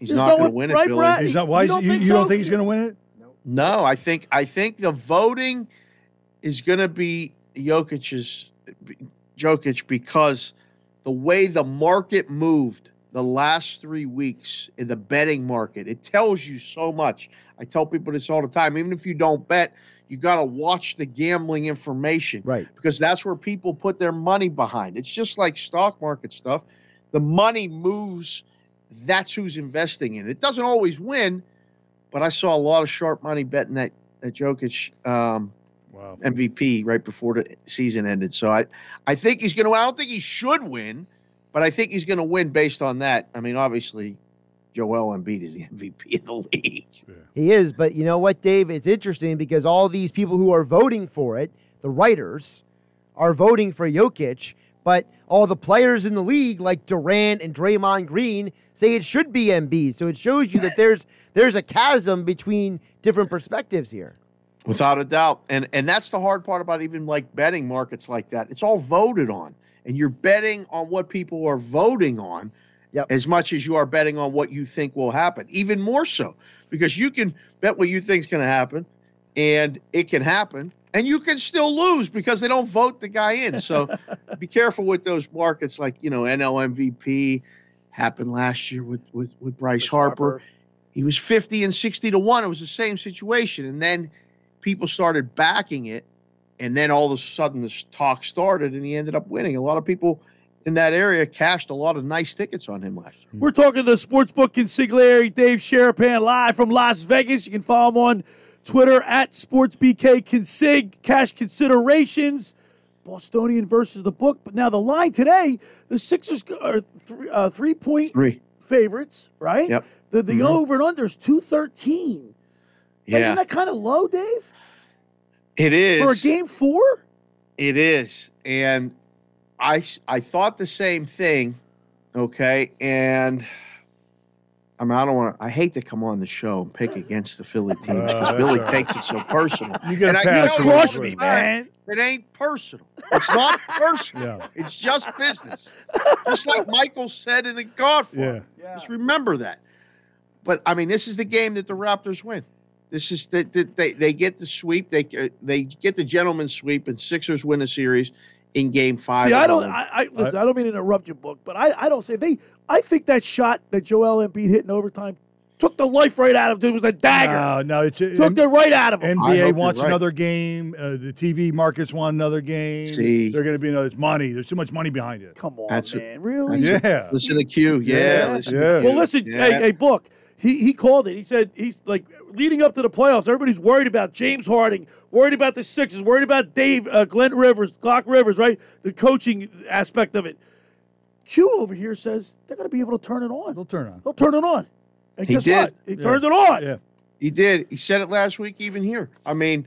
He's there's not no going to win it, right, Billy. Brad? He's not. You Why is don't you, think you so? don't think he's going to win it? No, I think I think the voting is going to be Jokic's Jokic because the way the market moved the last three weeks in the betting market, it tells you so much. I tell people this all the time. Even if you don't bet, you got to watch the gambling information, Right. Because that's where people put their money behind. It's just like stock market stuff. The money moves. That's who's investing in it. It doesn't always win, but I saw a lot of sharp money betting that that Jokic um, Wow. MVP right before the season ended. So I, I think he's going to. I don't think he should win, but I think he's going to win based on that. I mean, obviously, Joel Embiid is the <laughs> MVP of the league. He is, but you know what, Dave? It's interesting because all these people who are voting for it, the writers, are voting for Jokic, but all the players in the league, like Durant and Draymond Green, say it should be Embiid. So it shows you that there's there's a chasm between different perspectives here. Without a doubt. And and that's the hard part about even like betting markets like that. It's all voted on. And you're betting on what people are voting on as much as you are betting on what you think will happen. Even more so. Because you can bet what you think is going to happen and it can happen. And you can still lose because they don't vote the guy in. So <laughs> be careful with those markets like, you know, NL MVP happened last year with with, with Bryce Harper. He was 50 and 60 to 1. It was the same situation. And then people started backing it. And then all of a sudden, this talk started, and he ended up winning. A lot of people in that area cashed a lot of nice tickets on him last year. We're talking to the sportsbook consigliere Dave Sharapan live from Las Vegas. You can follow him on Twitter at SportsBKConsig. Cash considerations. Bostonian versus the book. But now the line today, the Sixers are three, uh, three point Three. favorites, right? Yep. The, the Mhm. over and under is 213. Yeah. Isn't that kind of low, Dave? It is. For a game four? It is. And I, I thought the same thing Okay, and I mean, I don't want to. I hate to come on the show and pick against the Philly <laughs> teams because Uh, that's Billy all right. takes it so personal. You gotta And I- pass know it what? Trust me, man. It ain't personal. It's not <laughs> personal. Yeah. It's just business. <laughs> Just like Michael said in The Godfather. Just remember that. But I mean, this is the game that the Raptors win. This is that the, they they get the sweep. They uh, they get the gentleman's sweep, and Sixers win a series in Game Five. See, I don't. I, I listen. I don't mean to interrupt your book, but I, I don't say they. I think that shot that Joel Embiid hit in overtime took the life right out of him. It was a dagger. No, no, it's Took it right out of him. NBA you're wants right. another game. Uh, the TV markets want another game. See. they're going to be another. It's money. There's too much money behind it. Come on, That's man. Really? Yeah. Listen to Q. Yeah. Yeah. Listen to Yeah. Q. Well, listen, Yeah. hey, hey, book. He he called it. He said he's like leading up to the playoffs. Everybody's worried about James Harden, worried about the Sixers, worried about Dave, uh, Glenn Rivers, Glock Rivers, right? The coaching aspect of it. Q over here says they're going to be able to turn it on. They'll turn it on. They'll turn it on. And He guess did. what? He turned it on. Yeah. He did. He said it last week, even here. I mean,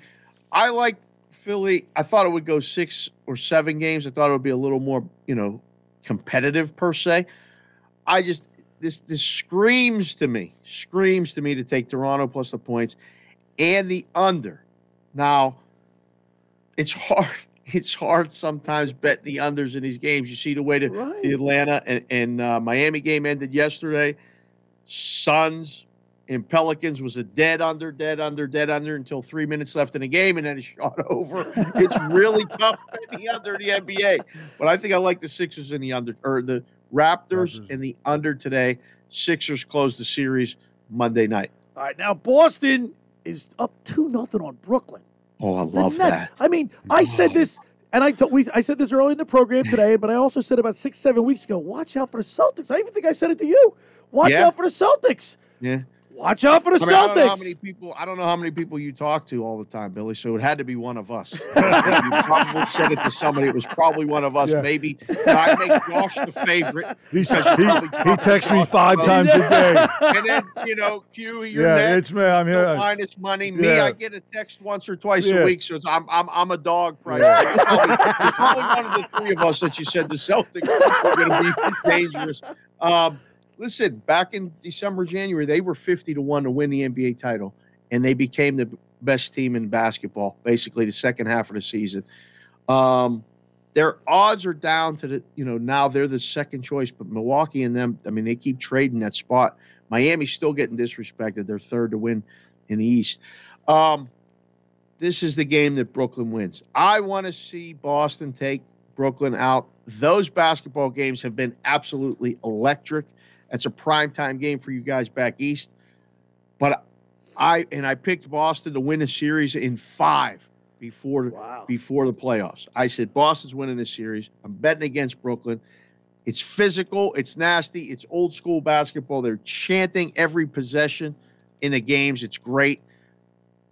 I like Philly. I thought it would go six or seven games. I thought it would be a little more, you know, competitive per se. I just this this screams to me, screams to me to take Toronto plus the points and the under. Now, it's hard. <laughs> It's hard sometimes bet the unders in these games. You see the way the, the Atlanta and, and uh, Miami game ended yesterday. Suns and Pelicans was a dead under, dead under, dead under until three minutes left in the game, and then it <laughs> shot over. it's really <laughs> tough the under the NBA. But I think I like the Sixers in the under or the Raptors mm-hmm. in the under today. Sixers close the series Monday night. All right, now Boston is up two nothing on Brooklyn. Oh, I The love Nets- that. I mean, I said this, and I told we I said this early in the program today, but I also said about six seven weeks ago. Watch out for the Celtics. I even think I said it to you. Watch Yeah. out for the Celtics. Yeah. Watch out for the I mean, I don't know how Celtics. many people I don't know how many people you talk to all the time, Billy. So it had to be one of us. <laughs> you probably said it to somebody. It was probably one of us. Yeah. Maybe I make Josh the favorite. He, because he, he texts me five about times a day. <laughs> and then you know, Q, you're Yeah, next. it's me. I'm here. No minus money. Me, I get a text once or twice Yeah. a week, so it's, I'm I'm I'm a dog price. It's probably, probably one of the three of us that you said the Celtics are going to be <laughs> dangerous. Um, listen, back in December, January, they were fifty to one to win the NBA title, and they became the best team in basketball. Basically, the second half of the season. Um, their odds are down to the you know now they're the second choice, but Milwaukee and them, I mean, they keep trading that spot. Miami's still getting disrespected. They're third to win in the East. Um, this is the game that Brooklyn wins. I want to see Boston take Brooklyn out. Those basketball games have been absolutely electric. That's a primetime game for you guys back east. But I and I picked Boston to win a series in five before before the playoffs. I said Boston's winning this series. I'm betting against Brooklyn. It's physical, it's nasty, it's old school basketball. They're chanting every possession in the games. It's great.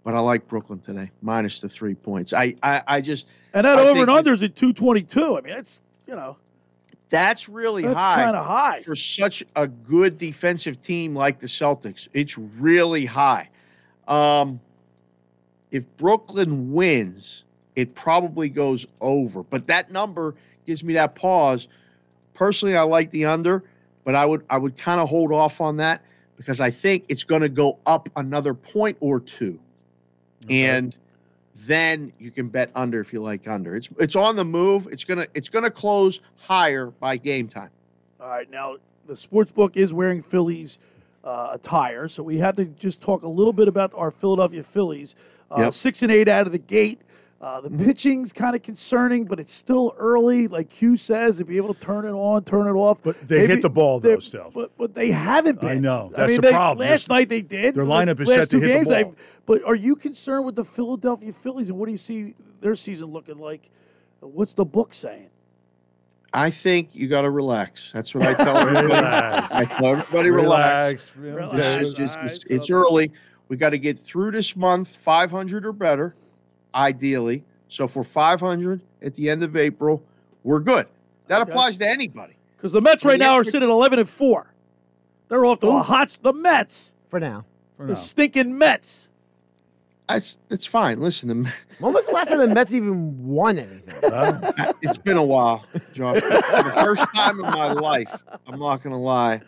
But I like Brooklyn today, minus the three points. I I, I just and that I over and that- under is at two twenty two. I mean, it's you know. That's really That's high. kinda high. for such a good defensive team like the Celtics. It's really high. Um, if Brooklyn wins, it probably goes over. But that number gives me that pause. Personally, I like the under, but I would I would kind of hold off on that because I think it's going to go up another point or two, and then you can bet under if you like under. It's it's on the move. It's gonna it's gonna close higher by game time. All right, now the sports book is wearing Phillies uh, attire, so we have to just talk a little bit about our Philadelphia Phillies. Uh, Yep. Six and eight out of the gate. Uh, the pitching's kind of concerning, but it's still early. Like Q says, to be able to turn it on, turn it off. But they hit the ball, though, still. But, but they haven't been. I know. I That's mean, the they- problem. Last night they did. their lineup is last set to two hit the games, ball. they've- But are you concerned with the Philadelphia Phillies, and what do you see their season looking like? What's the book saying? I think you got to relax. That's what I tell everybody. <laughs> Relax. I tell everybody relax. Relax. This is just- it's, it's early. We got to get through this month 500 or better, ideally. So for 500 at the end of April, we're good. That applies to anybody. Because the Mets right now are sitting at eleven and four. They're off to a oh. hot. The Mets for now. the stinking Mets. It's, it's fine. Listen, the, <laughs> When was the last time the Mets even won anything? <laughs> it's been a while, Josh. For the first time in my life, I'm not gonna lie.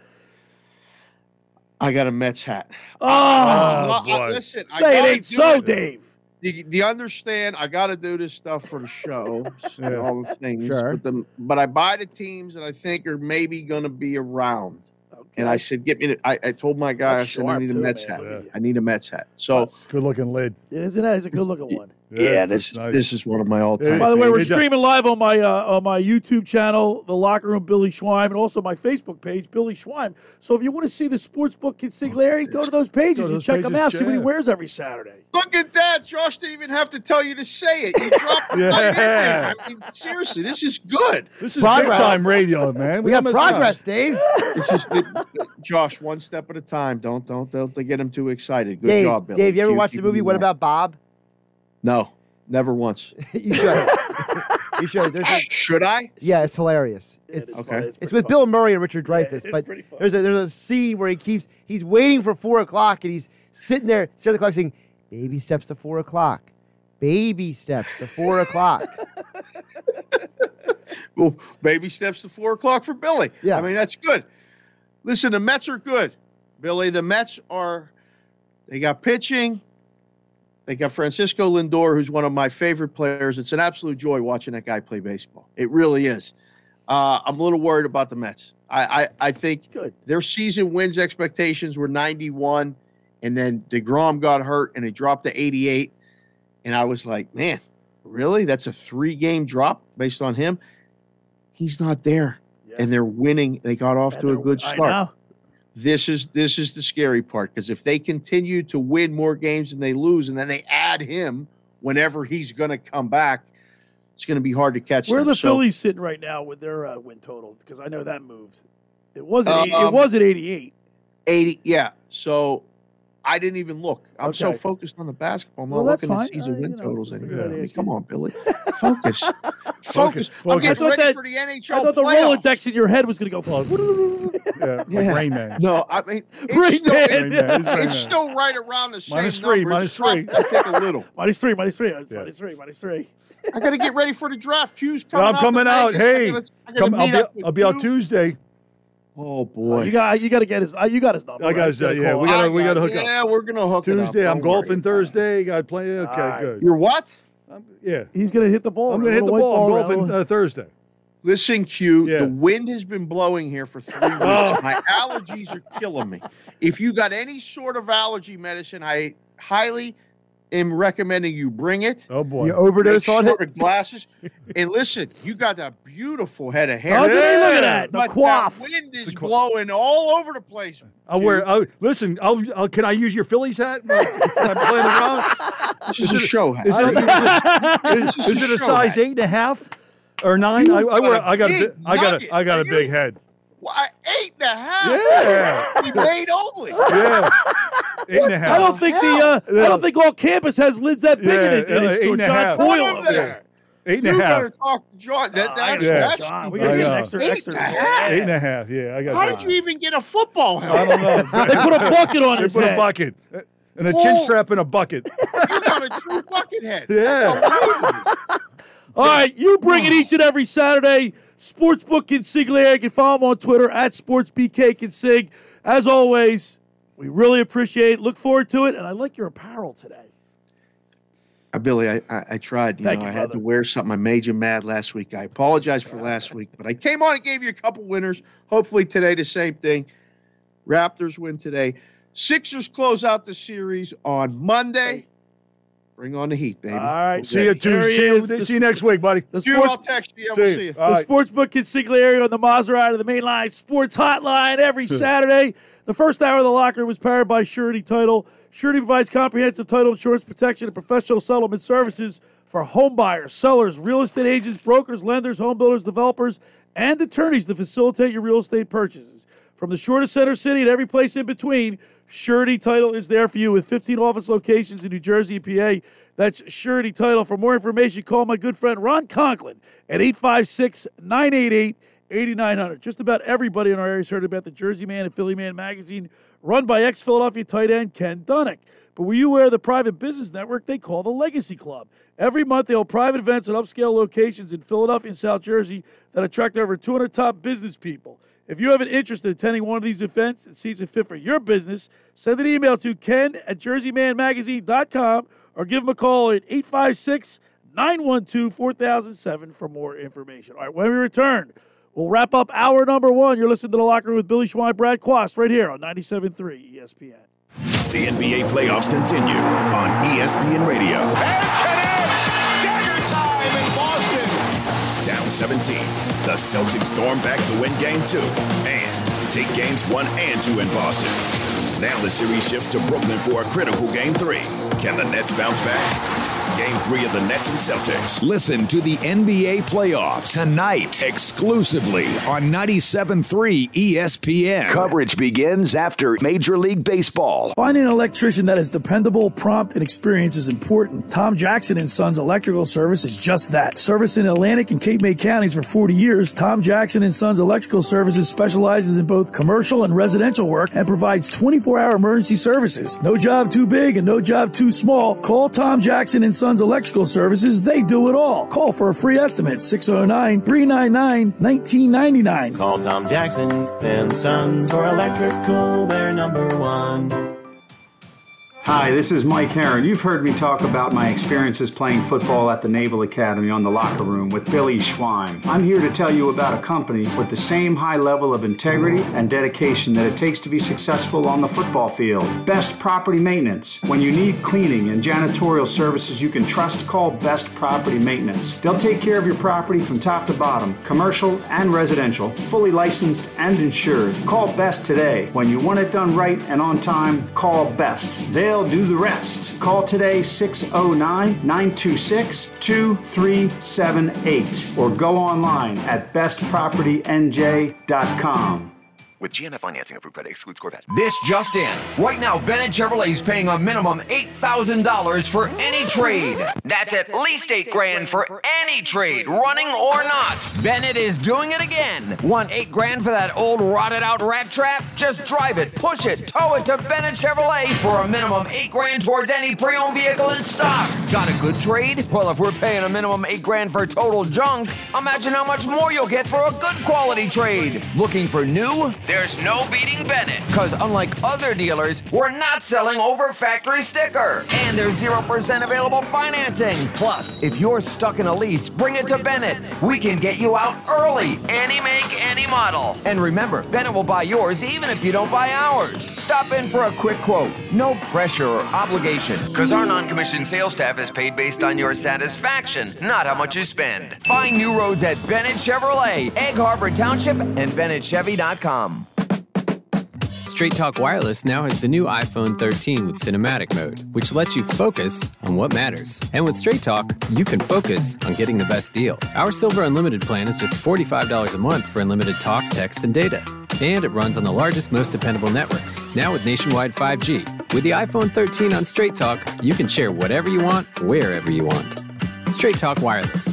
I got a Mets hat. Oh, I- I- boy. listen, I Say it ain't so, it. Dave. Do you, do you understand? I got to do this stuff for the show <laughs> and all the things. Sure. But, the, but I buy the teams that I think are maybe going to be around. Okay. And I said, get me. The, I, I told my guy, That's I said, I sharp need a too, Mets man. hat. I need a Mets hat. So Good looking lid. Isn't that? It's a good looking one. Yeah, this this is one of my all time. By the way, we're streaming live on my uh, on my YouTube channel, The Locker Room Billy Schweim, and also my Facebook page, Billy Schweim. So if you want to see the sportsbook consigliere, go to those pages Go to and those check them pages, out. See what he wears every Saturday. Look at that. Josh didn't even have to tell you to say it. You dropped it right <laughs> in there. I mean, seriously, this is good. This is big time radio, man. We got don't miss out. progress, Dave. <laughs> This is good. Josh, one step at a time. Don't don't don't get him too excited. Good Dave, job, Billy. Dave, you ever watched the movie What About Bob? No, never once. <laughs> you should. you should. There's a, <laughs> Should I? yeah, it's hilarious. It's Okay. It's, with Bill Murray and Richard Dreyfuss, it's but there's a there's a scene where he keeps he's waiting for four o'clock and he's sitting there staring at the clock saying, "Baby steps to four o'clock, baby steps to four o'clock." <laughs> Well, baby steps to four o'clock for Billy. Yeah. I mean, that's good. Listen, the Mets are good, Billy. The Mets are, they got pitching. They got Francisco Lindor, who's one of my favorite players. It's an absolute joy watching that guy play baseball. It really is. Uh, I'm a little worried about the Mets. I, I, I think their season wins expectations were 91, and then DeGrom got hurt and it dropped to 88. And I was like, man, really? That's a three game drop based on him? He's not there. And they're winning. They got off to a good start. This is this is the scary part because if they continue to win more games than they lose, and then they add him whenever he's going to come back, it's going to be hard to catch. Where are them. the So- Phillies sitting right now with their uh, win total? Because I know that moved. It was at 80, it Um, was at 88. 80 yeah so i didn't even look i'm so focused on the basketball i'm Well, not that's looking fine. at season Uh, win you know, totals just anymore figured I I'd mean, ask come you. on billy <laughs> focus focus i'm Focus. I getting thought ready that- for the nhl I thought the playoffs. Rolodex in your head was going to go. <laughs> Yeah, Yeah. like Rain Man. no i mean it's, Rain still, Man. it- Rain Man. He's Rain it's Man. still right around the same Minus three, number. minus It's dropped, three. i think a little <laughs> minus three, minus three, minus three, minus three. i gotta get ready for the draft q's Well, coming I'm coming out, out. to Vegas. I Hey, gotta- I gotta come, I'll meet be, up with I'll be out you. Tuesday. Oh boy You got you got to get his. Uh, you got his number. I got his, You uh, gotta yeah, call we him. gotta, we gotta hook yeah up. Yeah, we're gonna hook it up. Tuesday, I'm golfing Thursday. Got play. Okay, right. good. you're what Yeah, He's going to hit the ball. I'm gonna hit the little white ball. I'm golfing uh, Thursday. Listen, Q, Yeah. the wind has been blowing here for three <laughs> weeks. Oh. My allergies are killing me. If you got any sort of allergy medicine, I highly am recommending you bring it. Oh boy. You overdose Make on sure it. the glasses. <laughs> and listen, you got that beautiful head of hair. Doesn't? Look at that. The But quaff. That wind is blowing all over the place. I'll wear. I'll, listen, I'll, I'll. Can I use your Phillies hat when I'm playing around? This is a show hat. Is it, is, This is is a it a size hat. eight and a half or nine? I, I, got wear, a I got a. big I got a. I got a big head. Why, eight and a half? Yeah. We made only. Yeah. Eight and a half. I don't think the. Uh, I don't think all campus has lids that big in Yeah, it. in uh, his eight store. and a John half. Coyle Put over there. there. Eight and a You better talk to John. That, I that's, gotta that's John. We gotta get an extra, know. extra. Eight and a half. Eight and a half. Yeah, I got. How did you even get a football helmet? I don't know. <laughs> They put a bucket on They his They put a bucket and a chin Oh. strap in a bucket. You got a true bucket head. <laughs> Yeah. All right, you bring it each and every Saturday. Sportsbook Consigliere. You can follow him on Twitter at SportsBKConsig. As always, we really appreciate it. Look forward to it. And I like your apparel today. Uh, Billy, I, I, I tried. You Thank know, you, I had to wear something. I made you mad last week. I apologize for last week, but I came on and gave you a couple winners. Hopefully today the same thing. Raptors win today. Sixers close out the series on Monday. Bring on the heat, baby. All right. See you There he Tuesday. See you, The see you next week, buddy. The Dude, sports I'll text you. I See will you. see you. All The right. Sportsbook Consigliere on the Maserati of the Mainline Sports Hotline every Saturday. The first hour of the locker was powered by Surety Title. Surety provides comprehensive title insurance protection and professional settlement services for home buyers, sellers, real estate agents, brokers, lenders, home builders, developers, and attorneys to facilitate your real estate purchases. From the shortest center city and every place in between, Surety Title is there for you with 15 office locations in New Jersey and PA. That's Surety Title. For more information, call my good friend Ron Conklin at 856 988 8900. Just about everybody in our area has heard about the Jersey Man and Philly Man magazine run by ex Philadelphia tight end Ken Dunek. But were you aware of the private business network they call the Legacy Club? Every month, they hold private events at upscale locations in Philadelphia and South Jersey that attract over 200 top business people. If you have an interest in attending one of these events and sees it fit for your business, send an email to ken at jerseymanmagazine.com or give them a call at 856 912 4007 for more information. All right, when we return, we'll wrap up hour number one. You're listening to The Locker Room with Billy Schweim, Brad Quast, right here on 97.3 ESPN. The NBA playoffs continue on ESPN Radio. And connects! Dagger time in Boston. Down 17, the Celtics storm back to win game two and take games one and two in Boston. Now the series shifts to Brooklyn for a critical game three. Can the Nets bounce back? Game three of the Nets and Celtics. Listen to the NBA playoffs tonight exclusively on 97.3 ESPN. Coverage begins after Major League Baseball. Finding an electrician that is dependable, prompt, and experienced is important. Tom Jackson and Sons Electrical Service is just that. Service in Atlantic and Cape May counties for 40 years, Tom Jackson and Sons Electrical Services specializes in both commercial and residential work and provides 24-hour emergency services. No job too big and no job too small. Call Tom Jackson and Sons Electrical Services. They do it all. Call for a free estimate 609-399-1999. Call Tom Jackson and Sons for Electrical, they're number one. Hi, this is Mike Heron. You've heard me talk about my experiences playing football at the Naval Academy on the locker room with Billy Schweim. I'm here to tell you about a company with the same high level of integrity and dedication that it takes to be successful on the football field. Best Property Maintenance. When you need cleaning and janitorial services you can trust, call Best Property Maintenance. They'll take care of your property from top to bottom, commercial and residential, fully licensed and insured. Call Best today. When you want it done right and on time, call Best. They'll do the rest. Call today 609 926 2378 or go online at bestpropertynj.com. With GMF financing approved credit excludes Corvette. This just in. Right now, Bennett Chevrolet is paying a minimum $8,000 for any trade. That's at least eight grand for any trade, running or not. Bennett is doing it again. Want eight grand for that old rotted out rat trap? Just drive it, push it, tow it to Bennett Chevrolet for a minimum eight grand towards any pre-owned vehicle in stock. Got a good trade? Well, if we're paying a minimum eight grand for total junk, imagine how much more you'll get for a good quality trade. Looking for new? There's no beating Bennett. Because unlike other dealers, we're not selling over factory sticker. And there's 0% available financing. Plus, if you're stuck in a lease, bring it to Bennett. We can get you out early. Any make, any model. And remember, Bennett will buy yours even if you don't buy ours. Stop in for a quick quote. No pressure or obligation. Because our non commissioned sales staff is paid based on your satisfaction, not how much you spend. Find new roads at Bennett Chevrolet, Egg Harbor Township, and BennettChevy.com. Straight Talk Wireless now has the new iPhone 13 with cinematic mode, which lets you focus on what matters. And with Straight Talk, you can focus on getting the best deal. Our Silver Unlimited plan is just $45 a month for unlimited talk, text, and data. And it runs on the largest, most dependable networks, now with nationwide 5G. With the iPhone 13 on Straight Talk, you can share whatever you want, wherever you want. Straight Talk Wireless.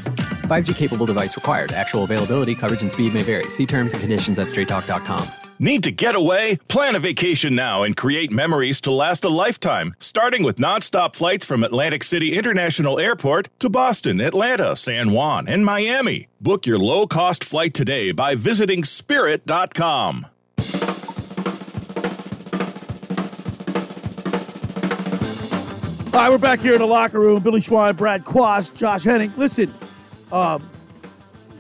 5G capable device required. Actual availability, coverage, and speed may vary. See terms and conditions at straighttalk.com. Need to get away? Plan a vacation now and create memories to last a lifetime, starting with nonstop flights from Atlantic City International Airport to Boston, Atlanta, San Juan, and Miami. Book your low cost flight today by visiting spirit.com. All right, we're back here in the locker room. Billy Schweim, Brad Quast, Josh Henning. Listen, um,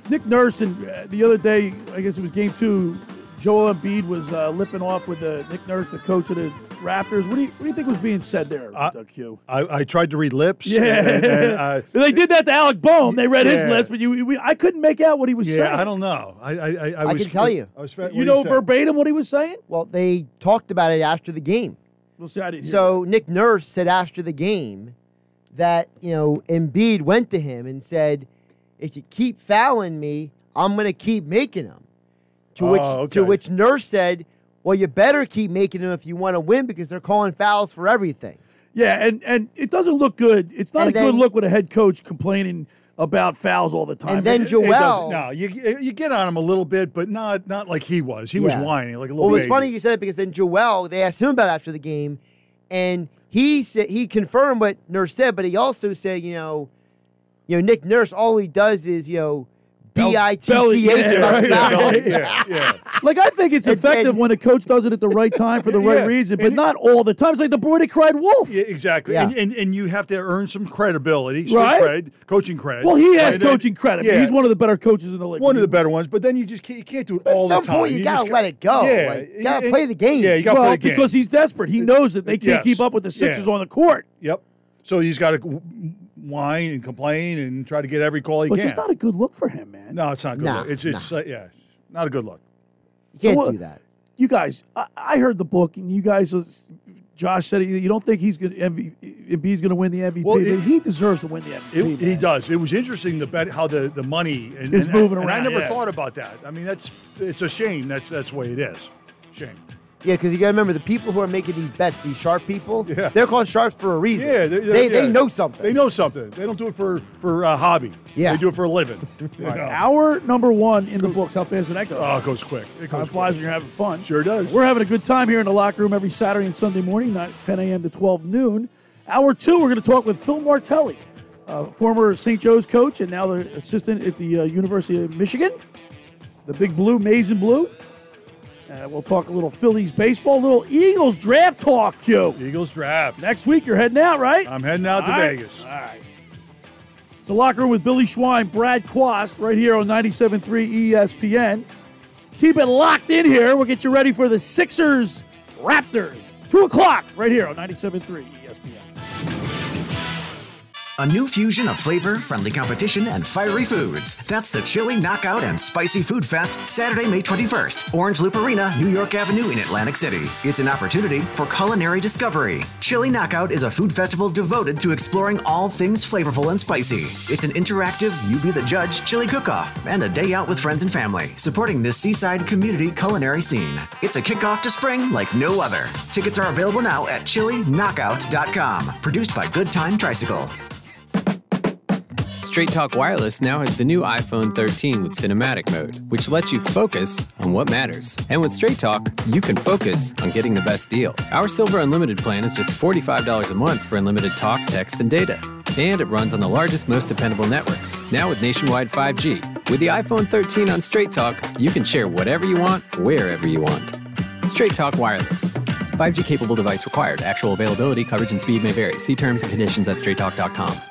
Nick Nurse, and uh, the other day, I guess it was game two, Joel Embiid was uh, lipping off with the Nick Nurse, the coach of the Raptors. What do you, what do you think was being said there, Doug Q? I, I tried to read lips. Yeah, and- and, uh, <laughs> they did that to Alec Bohm. They read his lips, but you, we, I couldn't make out what he was yeah, saying. I don't know. I I, I, I, I was, can tell you. I was, what You know say? verbatim what he was saying? Well, they talked about it after the game. We'll see. I didn't hear So Nick Nurse said after the game that you know Embiid went to him and said, "If you keep fouling me, I'm going to keep making them." To which Oh, okay. to which Nurse said, "Well, you better keep making them if you want to win because they're calling fouls for everything." Yeah, and and it doesn't look good. It's not And a good look with a head coach complaining about fouls all the time. And then It- it Joel- doesn't- No, you you get on him a little bit, but not not like he was. He was whining like a little. Bit. Well, it was funny you said it because then Joel, they asked him about it after the game, and he said he confirmed what Nurse said, but he also said, you know, you know, Nick Nurse, all he does is, you know, B I T belly- C H yeah, about right, fouls. right, yeah, yeah. <laughs> Like I think it's And- effective and- when a coach does it at the right time for the <laughs> right Yeah, reason, but and- not all the time. It's like the boy that cried wolf. Yeah, exactly. Yeah. And, and and you have to earn some credibility, street Right? cred, coaching cred. Well, he has And then- coaching credit. Yeah, He's one of the better coaches in the league. one of the better ones. But then you just can't, you can't do it At all some the time. At some point, you just gotta let it go. Yeah, Like, you gotta play the game. Yeah, you got to well, play the game because he's desperate. He knows that they can't Yes. keep up with the Sixers on the court. Yep. So he's got to whine and complain and try to get every call he But it's can. just not a good look for him, man. no, it's not good. Nah, look. It's it's uh, yeah, it's not a good look. You can't what- do that. You guys, I, I heard the book, and you guys, uh, Josh said you don't think he's going to Embiid's going to win the MVP. Well, it- he deserves to win the MVP. It, he does. It was interesting the bet how the, the money and, Is and- moving and I never yeah. thought about that. I mean, that's it's a shame. That's that's the way it is. Shame. Yeah, because you got to remember the people who are making these bets, these sharp people, Yeah. they're called sharps for a reason. Yeah, they're- they, they yeah. know something. They know something. They don't do it for for a hobby. Yeah. they do it for a living. <laughs> You All right, know? Hour number one in the books. How fast did that go? Oh, it goes quick. It Time goes flies quick. when you're having fun. Sure does. We're having a good time here in the locker room every Saturday and Sunday morning, not 10 a.m. to 12 noon. Hour two, we're going to talk with Phil Martelli, uh, former St. Joe's coach and now the assistant at the uh, University of Michigan, the Big Blue, Maize and Blue. Uh, we'll talk a little Phillies baseball, a little Eagles draft talk, Q. Eagles draft. Next week, you're heading out, right? I'm heading out to All right. Vegas. All right. It's the locker room with Billy Schweim, Brad Quast, right here on 97.3 ESPN. Keep it locked in here. We'll get you ready for the Sixers Raptors. 2 o'clock right here on 97.3 ESPN. A new fusion of flavor, friendly competition, and fiery foods. That's the Chili Knockout and Spicy Food Fest, Saturday, May 21st. Orange Loop Arena, New York Avenue in Atlantic City. It's an opportunity for culinary discovery. Chili Knockout is a food festival devoted to exploring all things flavorful and spicy. It's an interactive, you be the judge chili cook-off and a day out with friends and family, supporting this seaside community culinary scene. It's a kickoff to spring like no other. Tickets are available now at chilliknockout.com. Produced by Good Time Tricycle. Straight Talk Wireless now has the new iPhone 13 with cinematic mode, which lets you focus on what matters. And with Straight Talk, you can focus on getting the best deal. Our Silver Unlimited plan is just $45 a month for unlimited talk, text, and data. And it runs on the largest, most dependable networks, now with nationwide 5G. With the iPhone 13 on Straight Talk, you can share whatever you want, wherever you want. Straight Talk Wireless. 5G capable device required. Actual availability, coverage, and speed may vary. See terms and conditions at straighttalk.com.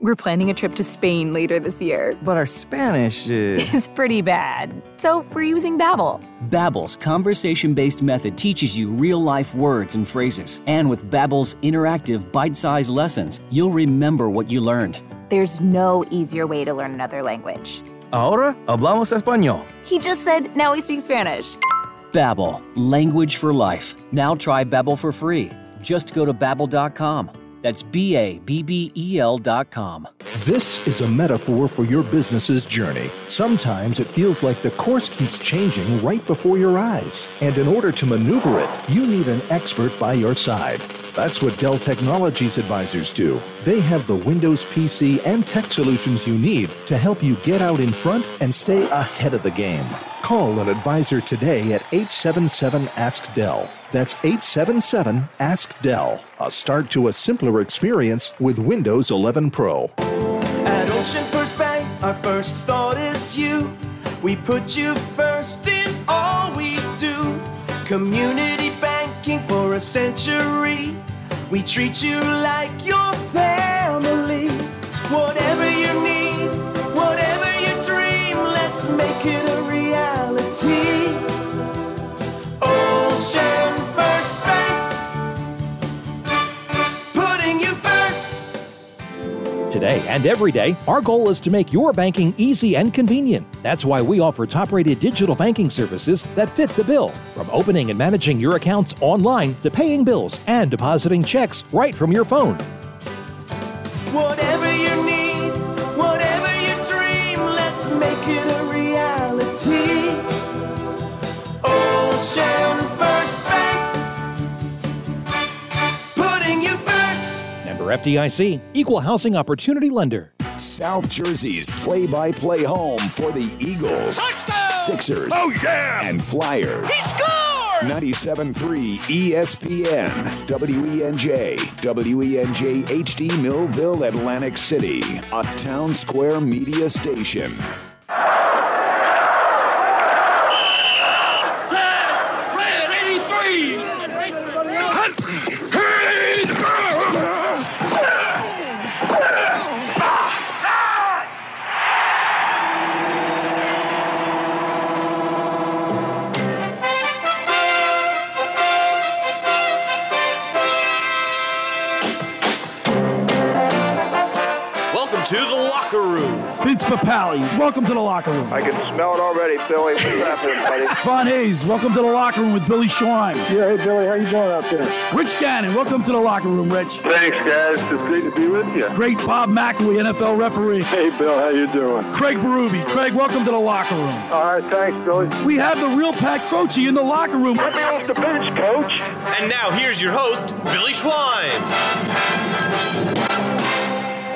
We're planning a trip to Spain later this year. But our Spanish is. <laughs> It's pretty bad. So we're using Babbel. Babbel's conversation-based method teaches you real-life words and phrases. And with Babbel's interactive bite-sized lessons, you'll remember what you learned. There's no easier way to learn another language. Ahora hablamos español. He just said now we speak Spanish. Babbel, language for life. Now try Babbel for free. Just go to babbel.com. That's B A B B E L dot com. This is a metaphor for your business's journey. Sometimes it feels like the course keeps changing right before your eyes. And in order to maneuver it, you need an expert by your side. That's what Dell Technologies advisors do. They have the Windows PC and tech solutions you need to help you get out in front and stay ahead of the game. Call an advisor today at 877 Ask Dell. That's 877 Ask Dell. A start to a simpler experience with Windows 11 Pro. At Ocean First Bank, our first thought is you. We put you first in all we do. Community banking for a century. We treat you like your family. Whatever you need, whatever you dream, let's make it a reality. Ocean Today and every day, our goal is to make your banking easy and convenient. That's why we offer top rated digital banking services that fit the bill. From opening and managing your accounts online to paying bills and depositing checks right from your phone. Whatever you need, whatever you dream, let's make it a reality. Oh, Ocean FDIC, Equal Housing Opportunity Lender. South Jersey's play by play home for the Eagles, Sixers, Oh, yeah! and Flyers. He scored! 97.3 ESPN, WENJ, WENJ HD Millville, Atlantic City, a town square media station. Locker room. Vince Papale, welcome to the locker room. I can smell it already, Billy. What's <laughs> happening, buddy? Von Hayes, welcome to the locker room with Billy Schweim. Yeah, hey, Billy, how you doing out there? Rich Gannon, welcome to the locker room, Rich. Thanks, guys. It's great to be with you. Great Bob McElwee, NFL referee. Hey, Bill, how you doing? Craig Berube. Craig, welcome to the locker room. All right, thanks, Billy. We have the real Pat Croce in the locker room. Let me off the bench, coach. And now here's your host, Billy Schweim.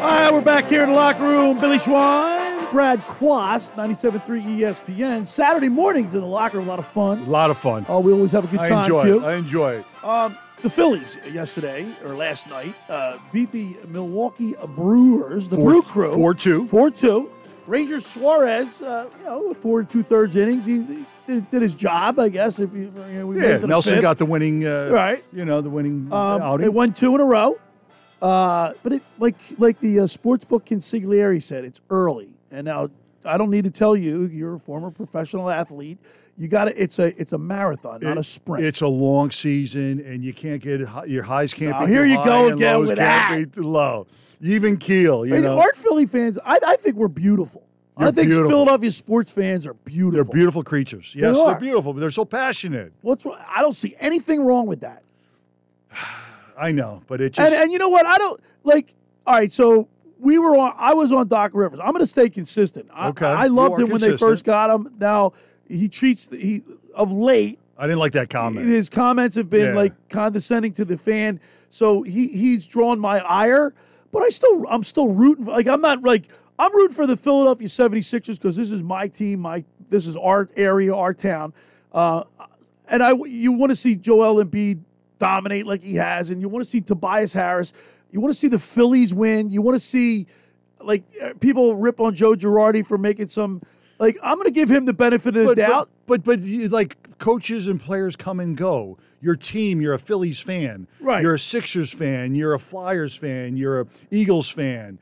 All right, we're back here in the locker room. Billy Schweim, Brad Quast, 97.3 ESPN. Saturday mornings in the locker room, a lot of fun. A lot of fun. Oh, we always have a good time. I time, enjoy Q. it. I enjoy it. Um, the Phillies yesterday or last night uh, beat the Milwaukee Brewers, the Four- Brew Crew, four two. four two. Ranger Suarez, uh, you know, four and two thirds innings. He, he did, did his job, I guess. If you, you know, Yeah, Nelson fifth. got the winning. Uh, Right. You know the winning Um, outing. they won two in a row. Uh, but it like like the uh, sportsbook consigliere said, it's early, and now I don't need to tell you. You're a former professional athlete. You got to. It's a it's a marathon, not a sprint. It's a long season, and you can't get your highs can't Now, be here you high go and again lows with can't that. low. Even keel, you I mean, know. Aren't Philly fans? I, I think we're beautiful. I You're think beautiful. Philadelphia sports fans are beautiful. They're beautiful creatures. They Yes, are. they're beautiful, but they're so passionate. What's wrong? I don't see anything wrong with that. I know, but it just And and you know what? I don't like. All right, so we were on. I was on Doc Rivers. I'm going to stay consistent. I, Okay, I loved him when they first got him. Now he treats the, he of late. I didn't like that comment. His comments have been Yeah. like condescending to the fan. So he he's drawn my ire. But I still I'm still rooting. For, like I'm not like I'm rooting for the Philadelphia 76ers because this is my team. My this is our area, our town. Uh, and I you want to see Joel Embiid dominate like he has, and you want to see Tobias Harris. You want to see the Phillies win. You want to see like uh, people rip on Joe Girardi for making some. Like I'm going to give him the benefit of the but, doubt. But, but but you- like coaches and players come and go. Your team, you're a Phillies fan. Right. You're a Sixers fan. You're a Flyers fan. You're a Eagles fan.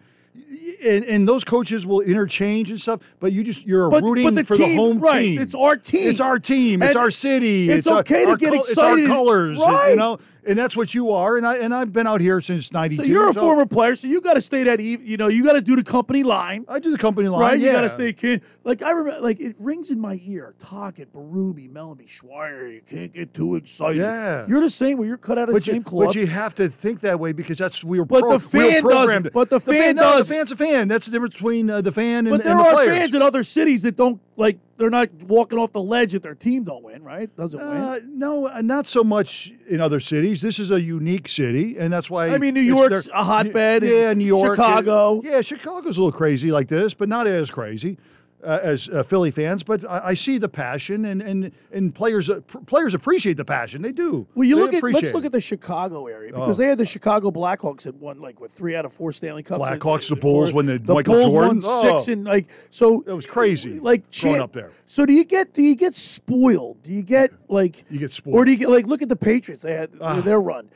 And, and those coaches will interchange and stuff, but you just you're But- rooting but the for the home right, team. it's our team. It's our team. It's our city. it's our- uh, okay to our get excited. It's our colors. Right. You know, and that's what you are. And I and I've been out here since '92. So you're a former player, so you got to stay that even. You know, you got to do the company line. I do the company line, right? You got to stay kid. Like I remember, like it rings in my ear. Tocchet, Berube, Mellanby, Schweier. You can't get too excited. Yeah. you're the same. Where you're cut out of But the you, same cloth. but you have to think that way because that's we were. But pro- the we fan programmed. doesn't. But the fan no, doesn't. the fan's a fan. That's the difference between uh, the fan and, but there and the are players. fans in other cities that don't like. They're not walking off the ledge if their team don't win. Right? Doesn't Uh, win. no, uh, not so much in other cities. This is a unique city, and that's why. I mean, New York's a hotbed, and Yeah, New York, Chicago. Yeah, Chicago's a little crazy like this, but not as crazy. Uh, as uh, Philly fans, but I, I see the passion, and and and players uh, pr- players appreciate the passion. They do. Well, you They look at let's look at the Chicago area because Oh. they had the Chicago Blackhawks that won like with three out of four Stanley Cups. and- Blackhawks, the Bulls, when the, the Michael Bulls Jordan won six Oh, and like so. It was crazy. Like growing champ- up there. So do you get do you get spoiled? Do you get like You get spoiled. or do you get like look at the Patriots? They had Ah. their run.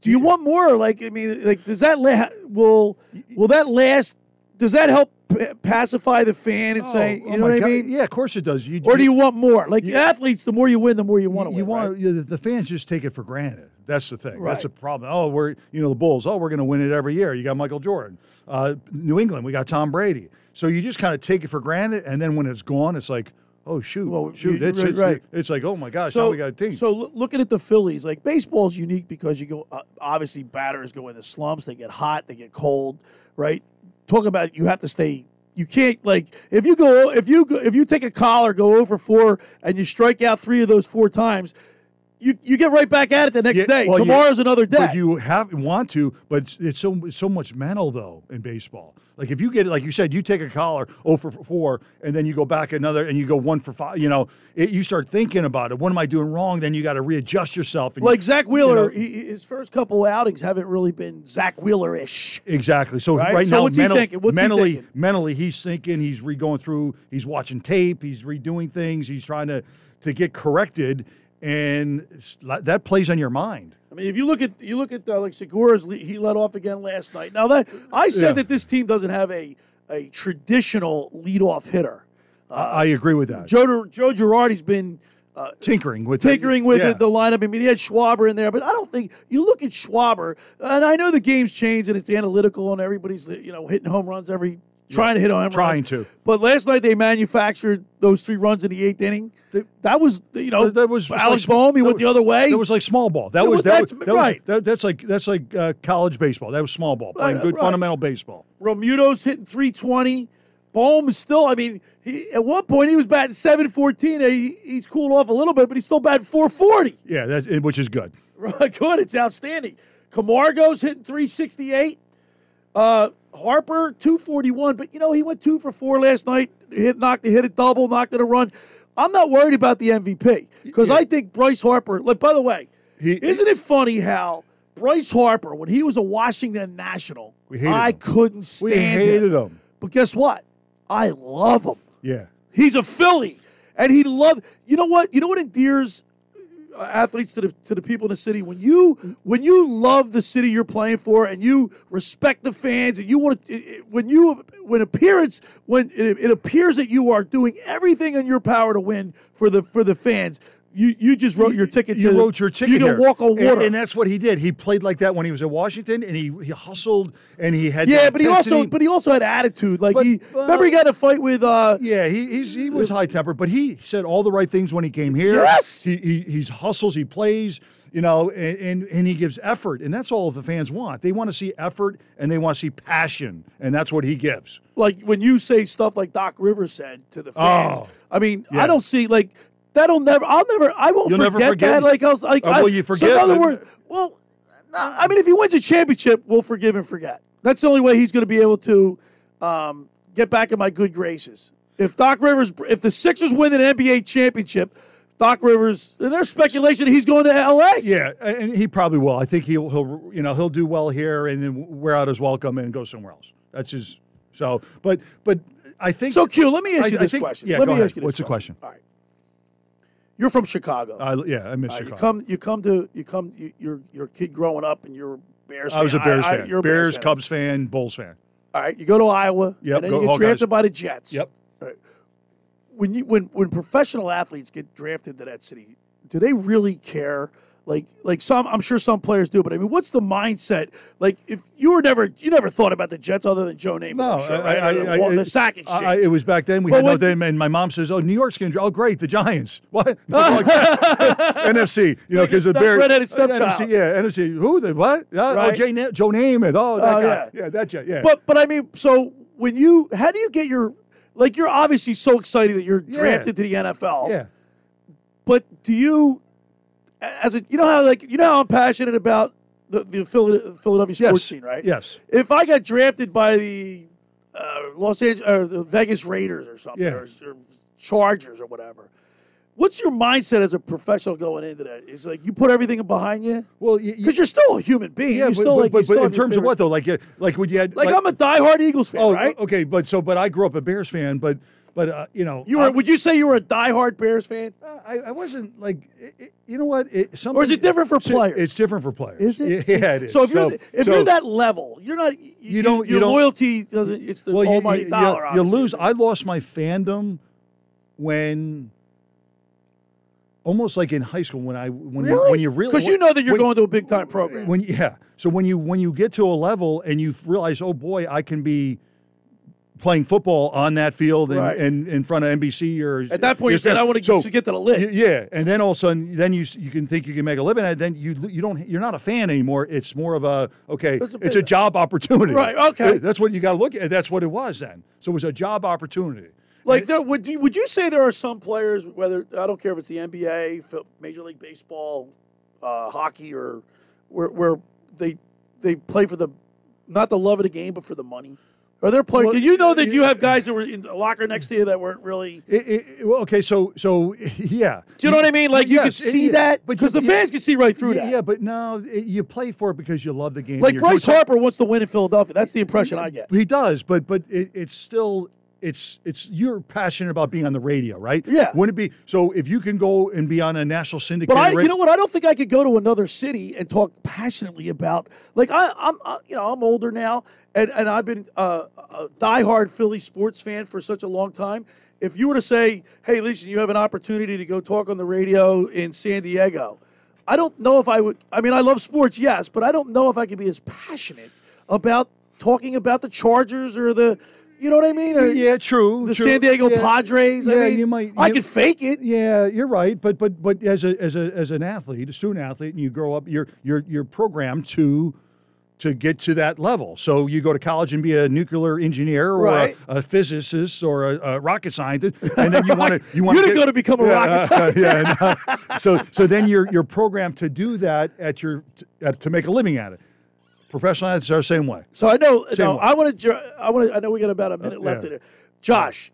Do you want more? Like I mean, like does that la- will will that last? Does that help pacify the fan and say Oh, you oh know what God. I mean? Yeah, of course it does. You, or do you want more? Like athletes, the more you win, the more you want to you win. want right? you- the fans just take it for granted. That's the thing. Right. That's the problem. Oh, we're you know the Bulls. Oh, we're going to win it every year. You got Michael Jordan. Uh, New England, we got Tom Brady. So you just kind of take it for granted, and then when it's gone, it's like, oh shoot, shoot. you- it's, right, it's, right. it's like, oh my gosh, now we got a team. So looking at the Phillies, like baseball's unique because you go uh, obviously batters go into slumps, they get hot, they get cold, right? Talk about you have to stay. You can't like if you go if you go, if you take a collar, go over four, and you strike out three of those four times. You, you get right back at it the next Yeah, day. well, you- Tomorrow's another day. You have want to, but it's, it's so it's so much mental though in baseball. Like if you get like you said, you take a collar oh for four, and then you go back another, and you go one for five. You know, it, you start thinking about it. What am I doing wrong? Then you got to readjust yourself. And like you- Zach you Wheeler, know- he, he- his first couple outings haven't really been Zach Wheeler ish. Exactly. So Right? right, So now, what's he thinking? What's he mentally, thinking? mentally, he's thinking. He's re going through. He's watching tape. He's redoing things. He's trying to to get corrected, and that plays on your mind. I mean, if you look at you look at uh, like Segura's, he let off again last night. Now that I said Yeah. that this team doesn't have a a traditional leadoff hitter. I, I agree with that. Joe Joe Girardi's been uh, tinkering with tinkering with yeah. the, the lineup. I mean, he had Schwarber in there, but I don't think you look at Schwarber, and I know the game's changed and it's analytical, and everybody's you know hitting home runs every trying to hit home runs. Trying to. But last night they manufactured those three runs in the eighth inning. that was you know that was Alex like- Bohm. He went was- the other way. That was like small ball. That was that, that's- was, that right. was that, that's like that's like uh, college baseball. That was small ball, playing good right. fundamental baseball. Realmuto's hitting 320. Bohm is still, I mean, he, at one point he was batting 714. He, he's cooled off a little bit, but he's still batting 440. Yeah, that which is good. Right, <laughs> good. It's outstanding. Camargo's hitting 368. Uh, Harper 241, but you know he went two for four last night. Hit knocked, hit a double, knocked it a run. I'm not worried about the MVP because I think Bryce Harper. Like by the way, isn't it funny how Bryce Harper, when he was a Washington National, I him. couldn't stand We hated him. him. But guess what? I love him. Yeah. He's a Philly, and he loved. You know what? You know what endears athletes to the to the people in the city when you when you love the city you're playing for and you respect the fans and you want to when you when appearance when it, it appears that you are doing everything in your power to win for the for the fans. You you just wrote your ticket. You to, wrote your ticket. You can here. walk on And- water. and, that's what he did. He played like that when he was at Washington, and he he hustled and he had. yeah, but he also but he also had attitude. Like But, he uh, remember he got a fight with uh Yeah, he he's, he was high tempered, but he said all the right things when he came here. Yes! he, he he's hustles, he plays, you know, and, and and he gives effort, and that's all the fans want. They want to see effort and they want to see passion, and that's what he gives. like when you say stuff like Doc Rivers said to the fans. Oh, I mean, yeah. I don't see like that'll never. I'll never. I won't You'll forget, never forget that. Like I was like, Oh, I, well, you so forget, in other words, well, I mean, if he wins a championship, we'll forgive and forget. That's the only way he's going to be able to um, get back in my good graces. If Doc Rivers, if the Sixers win an NBA championship. Doc Rivers, there's speculation he's going to LA. Yeah, and he probably will. I think he'll he'll you know he'll do well here and then wear out his welcome and go somewhere else. That's his. So, but but I think So, Q, let me ask you I this think- question. Yeah, Let go me ahead. ask you this What's the question. question? You're from Chicago. Uh, yeah, I miss Uh, you Chicago. come, you come to, you come, you, you're, you're a kid growing up, and you're a Bears. Fan. I was a. Bears I- fan. you're a Bears, fan. Cubs fan, Bulls fan. All right, you go to Iowa, Yep, and then go you get drafted by the Jets. Yep. Right. When you when when professional athletes get drafted to that city, do they really care? Like like some, I'm sure some players do, but I mean, what's the mindset? Like if you were never, you never thought about the Jets other than Joe Namath, No, sure, right? I, I, the, I- the sack exchange. It was back then. We But had no and my mom says, "Oh, New York's going to Oh, great, the Giants. <laughs> What? <laughs> <laughs> NFC. You know, because the Bears. redheaded uh, stepchild. NFC, yeah, NFC. Who? The what? Uh, Oh, Jay Na- Joe Namath. Oh, that Oh, guy. yeah. Yeah, that Jay. Yeah. But but I mean, so when you how do you get your like you're obviously so excited that you're Yeah. drafted to the NFL. yeah. But do you as a you know how like you know how I'm passionate about the the Philadelphia sports Yes. scene, right? Yes. If I got drafted by the uh, Los Angeles or the Vegas Raiders or something, Yeah. or, or Chargers or whatever. What's your mindset as a professional going into that? Is like you put everything behind you. Well, because you're still a human being. Yeah, you're but, still but, like, but, you still but in terms of what though? Like, uh, like when you had Like, I'm a diehard Eagles fan, oh, right? okay, but so but I grew up a Bears fan, but but uh, you know, You were? I- would you say you were a diehard Bears fan? I, I wasn't like, it, it- you know what? It, Or is it different for players? It's different for players. Is it? <laughs> Yeah, it is. So if you're th- if so- you're that level, you're not. You, you don't- Your you don't- loyalty doesn't. It's the well, almighty you, dollar. You, you lose. I lost my fandom when almost like in high school when I when Really? you, when you really because you know that you're when- going to a big time program. when yeah so when you when you get to a level and you realize oh boy i can be playing football on that field and, Right. and in front of nbc or At that point, you said, "I want to so, get to the list." yeah. And then all of a sudden then you you can think you can make a living and then you you don't you're not a fan anymore. It's more of a okay It's it's a a, job opportunity. Right, okay. that's what you got to look at. That's what it was then. So it was a job opportunity. Like, there, would you would you say there are some players, whether I don't care if it's the NBA, Major League Baseball, uh, hockey, or where, where they they play for the not the love of the game, but for the money? Are there players? Well, do you know that you have guys that were in the locker next to you that weren't really? It- it- well, okay, so so <laughs> yeah. Do you know what I mean? Like, you could see yeah, that? but 'Cause you- the fans can see right through yeah, that. Yeah, but no, it- you play for it because you love the game. Like Bryce Harper wants to win in Philadelphia. That's the impression I get. He does, but but it, it's still it's it's you're passionate about being on the radio, right? Yeah. Wouldn't it be so if you can go and be on a national syndicate? But I, you know what? I don't think I could go to another city and talk passionately about. Like I, I'm, uh, you know, I'm older now, and and I've been uh, a diehard Philly sports fan for such a long time. If you were to say, "Hey, listen, you have an opportunity to go talk on the radio in San Diego," I don't know if I would. I mean, I love sports, yes, but I don't know if I could be as passionate about talking about the Chargers or the. You know what I mean? Or Yeah, true. The true. San Diego Yeah, Padres. Yeah, I mean, you might. I could fake it. Yeah, you're right. But but but as a as a as an athlete, a student athlete, and you grow up, you're you're you're programmed to to get to that level. So you go to college and be a nuclear engineer or Right. a, a physicist or a, a rocket scientist, and then you want to you <laughs> want You didn't go to become a rocket scientist. <laughs> yeah, no. So so then you're you're programmed to do that at your to make a living at it. Professional athletes are the same way. So I know. No. I want to. I want to. I know we got about a minute left yeah. in it. Josh,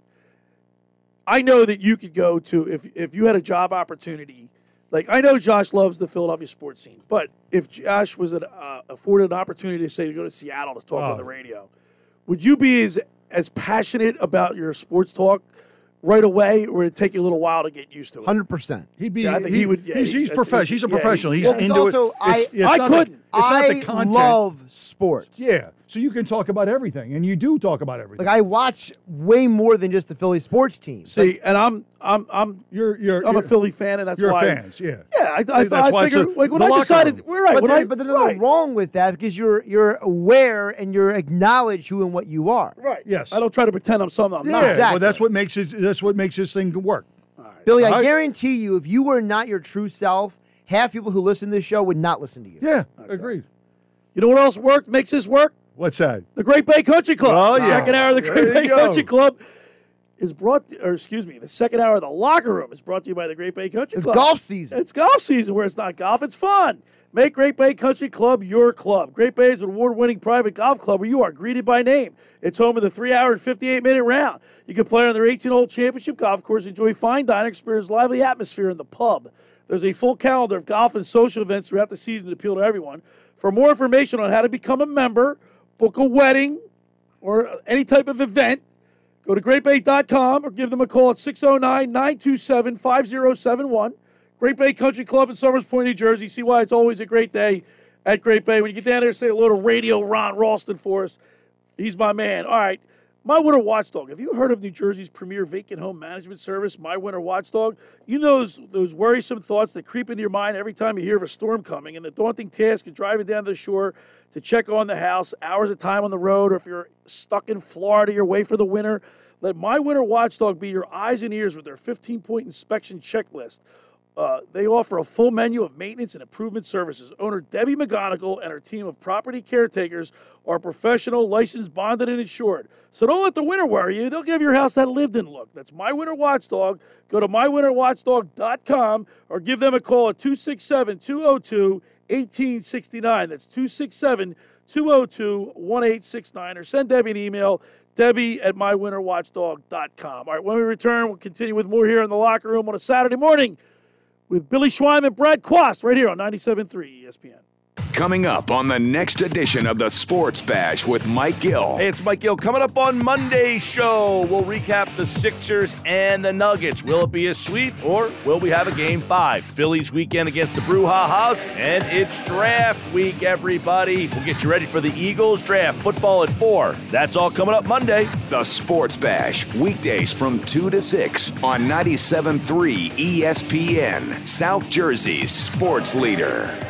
I know that you could go to if if you had a job opportunity. Like I know Josh loves the Philadelphia sports scene, but if Josh was an, uh, afforded an opportunity to say to go to Seattle to talk on Oh. the radio, would you be as as passionate about your sports talk right away, or would it take you a little while to get used to it? Hundred percent. He'd be. See, I think he, he would- yeah, he's he- he's, that's- he's a yeah, he's- professional. He's, well, he's into also- it. It's, I- it's I not the- couldn't. it's not I the content. love sports. Yeah. So you can talk about everything, and you do talk about everything. Like I watch way more than just the Philly sports team. See, and I'm I'm I'm you're you're I'm a you're- Philly fan, and that's why. you're why fans, yeah. Yeah, I, I, That's I why it's figured a- like when the I locker decided room. we're right. but, there- I, but there's nothing right. wrong with that because you're you're aware and you're acknowledge who and what you are. Right. Yes. I don't try to pretend I'm something I'm Yeah. not. Well, that's what makes it. That's what makes this thing work. Billy, I Right. guarantee you, if you were not your true self, half people who listen to this show would not listen to you. Yeah. Agreed. You know what else worked makes this work? What's that? The Great Bay Country Club. Oh, The yeah. Second hour of the Great Bay go. Country Club is brought, or excuse me, the second hour of the locker room is brought to you by the Great Bay Country It's Club. It's golf season. It's golf season where it's not golf, it's fun. Make Great Bay Country Club your club. Great Bay is an award winning private golf club where you are greeted by name. It's home of the three hour and 58 minute round. You can play on their 18 hole championship golf course, enjoy fine dining, experience lively atmosphere in the pub. There's a full calendar of golf and social events throughout the season to appeal to everyone. For more information on how to become a member, book a wedding, or any type of event, Go to greatbay.com or give them a call at 609 927 5071. Great Bay Country Club in Somers Point, New Jersey. See why it's always a great day at Great Bay. When you get down there, say hello to Radio Ron Ralston for us. He's my man. All right. My Winter Watchdog. Have you heard of New Jersey's premier vacant home management service, My Winter Watchdog? You know those, those worrisome thoughts that creep into your mind every time you hear of a storm coming and the daunting task of driving down to the shore to check on the house, hours of time on the road, or if you're stuck in Florida, you're away for the winter. Let My Winter Watchdog be your eyes and ears with their 15 point inspection checklist. Uh, they offer a full menu of maintenance and improvement services. Owner Debbie McGonigal and her team of property caretakers are professional, licensed, bonded, and insured. So don't let the winter worry you. They'll give your house that lived in look. That's My Winter Watchdog. Go to mywinterwatchdog.com or give them a call at 267 202 1869. That's 267 202 1869. Or send Debbie an email, Debbie at mywinterwatchdog.com. All right, when we return, we'll continue with more here in the locker room on a Saturday morning with Billy Schweim and Brad Quast right here on 97.3 ESPN. Coming up on the next edition of the Sports Bash with Mike Gill. Hey, it's Mike Gill. Coming up on Monday's show, we'll recap the Sixers and the Nuggets. Will it be a sweep or will we have a game five? Phillies weekend against the Brewha-Haas, and it's draft week, everybody. We'll get you ready for the Eagles draft football at four. That's all coming up Monday. The Sports Bash, weekdays from 2 to 6 on 97.3 ESPN, South Jersey's sports leader.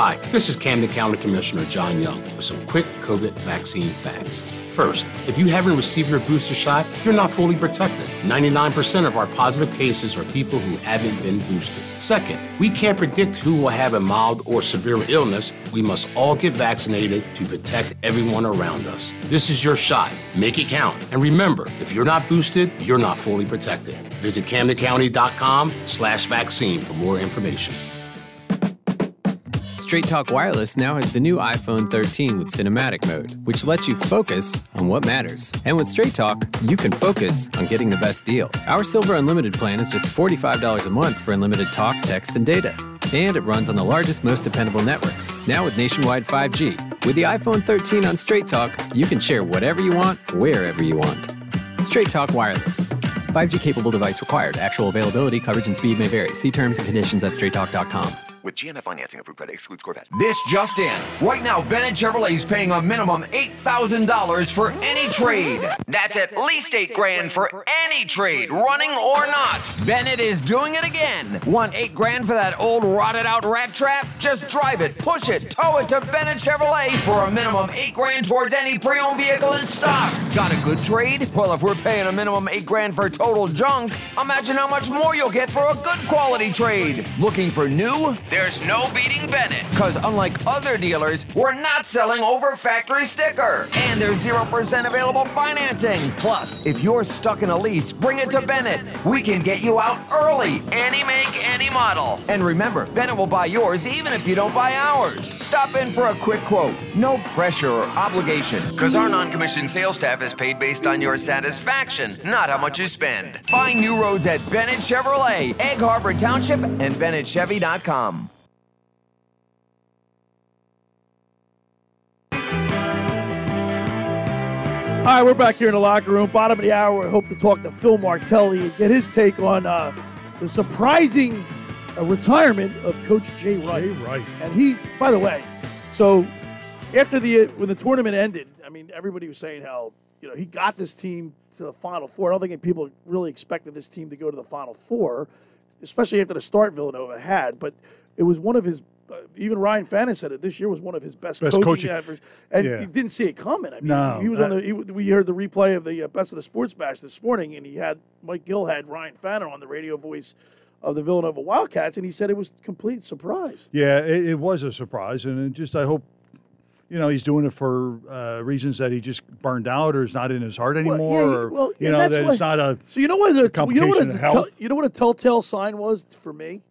Hi, this is Camden County Commissioner John Young with some quick COVID vaccine facts. First, if you haven't received your booster shot, you're not fully protected. 99% of our positive cases are people who haven't been boosted. Second, we can't predict who will have a mild or severe illness. We must all get vaccinated to protect everyone around us. This is your shot. Make it count. And remember, if you're not boosted, you're not fully protected. Visit CamdenCounty.com slash vaccine for more information. Straight Talk Wireless now has the new iPhone 13 with cinematic mode, which lets you focus on what matters. And with Straight Talk, you can focus on getting the best deal. Our Silver Unlimited plan is just $45 a month for unlimited talk, text, and data. And it runs on the largest, most dependable networks, now with nationwide 5G. With the iPhone 13 on Straight Talk, you can share whatever you want, wherever you want. Straight Talk Wireless. 5G capable device required. Actual availability, coverage, and speed may vary. See terms and conditions at straighttalk.com. With GMF financing approved credit excludes Corvette. This just in. Right now, Bennett Chevrolet is paying a minimum $8,000 for any trade. That's at least eight grand for any trade, running or not. Bennett is doing it again. Want eight grand for that old rotted out rat trap? Just drive it, push it, tow it to Bennett Chevrolet for a minimum eight grand towards any pre-owned vehicle in stock. Got a good trade? Well, if we're paying a minimum eight grand for total junk, imagine how much more you'll get for a good quality trade. Looking for new? There's no beating Bennett, because unlike other dealers, we're not selling over factory sticker. And there's 0% available financing. Plus, if you're stuck in a lease, bring it to Bennett. We can get you out early. Any make, any model. And remember, Bennett will buy yours even if you don't buy ours. Stop in for a quick quote. No pressure or obligation, because our non commissioned sales staff is paid based on your satisfaction, not how much you spend. Find new roads at Bennett Chevrolet, Egg Harbor Township, and BennettChevy.com. All right, we're back here in the locker room. Bottom of the hour, we hope to talk to Phil Martelli and get his take on uh, the surprising uh, retirement of Coach Jay Wright. Jay Wright. And he, by the way, so after the when the tournament ended, I mean, everybody was saying how you know he got this team to the Final Four. I don't think people really expected this team to go to the Final Four, especially after the start Villanova had. But it was one of his. Uh, even Ryan Fannon said it. This year was one of his best, Best coaching, coaching. efforts, and Yeah. he didn't see it coming. I mean, No, he was on the. He, we heard the replay of the uh, best of the sports bash this morning, and he had Mike Gill had Ryan Fannon on the radio voice of the Villanova Wildcats, and he said it was complete surprise. Yeah, it, it was a surprise, and it just I hope, you know, he's doing it for uh, reasons that he just burned out or is not in his heart anymore, yeah, or well, you know that's that why- it's not a. So you know what? The, you know what? A, you know what a telltale sign was for me.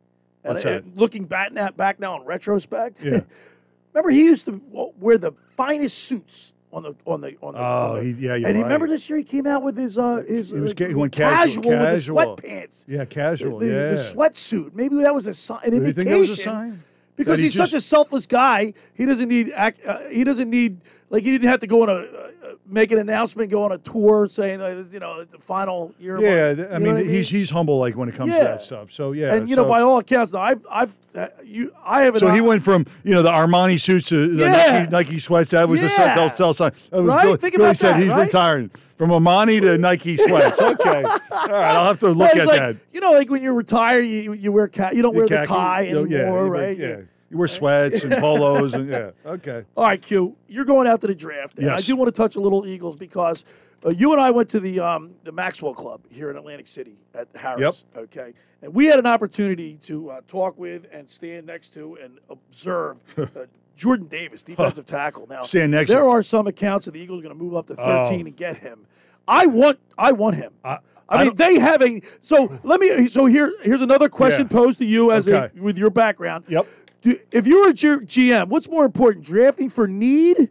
And What's I- that? looking back now, back now in retrospect, Yeah. <laughs> remember he used to wear the finest suits on the on the on the. Oh, on the- he- yeah, you're and right. remember this year he came out with his uh his He was uh, went casual, with casual. his sweatpants. Yeah, casual. The, yeah, the sweatsuit. Maybe that was a sign, an indication. think that was a sign? because he's such a selfless guy. He doesn't need act, uh, he doesn't need like he didn't have to go on a uh, make an announcement, go on a tour saying uh, you know the final year. of my- Yeah, you th- I mean, he's he's humble like when it comes to that stuff. So yeah, and you know by all accounts, now, I've I've uh, you I haven't. So he went from you know the Armani suits to the Yeah. Nike, Nike sweats. That was a Yeah. tell, tell sign. That was Right? Billy- Think Billy about said that, he's right? retiring from Armani to Nike sweats. <laughs> Okay, all right, I'll have to look at like, that. You know, like when you retire, you you wear ca- you don't wear the Khaki, tie you know, anymore, yeah, you- right? Yeah, you wear sweats and <laughs> polos and yeah. Okay. All right, Q, you're going out to the draft. And I do want to touch a little Eagles because uh, you and I went to the um, the Maxwell Club here in Atlantic City at Harris. Yep. Okay, and we had an opportunity to uh, talk with and stand next to and observe. <laughs> Uh, Jordan Davis, defensive tackle. Now, Stand next there are some accounts that the Eagles are going to move up to 13 Oh. and get him. I want, I want him. I, I mean, don't- they have a. So let me. So here, here's another question Yeah. posed to you as Okay. a with your background. Yep. Do, if you were a GM, what's more important, drafting for need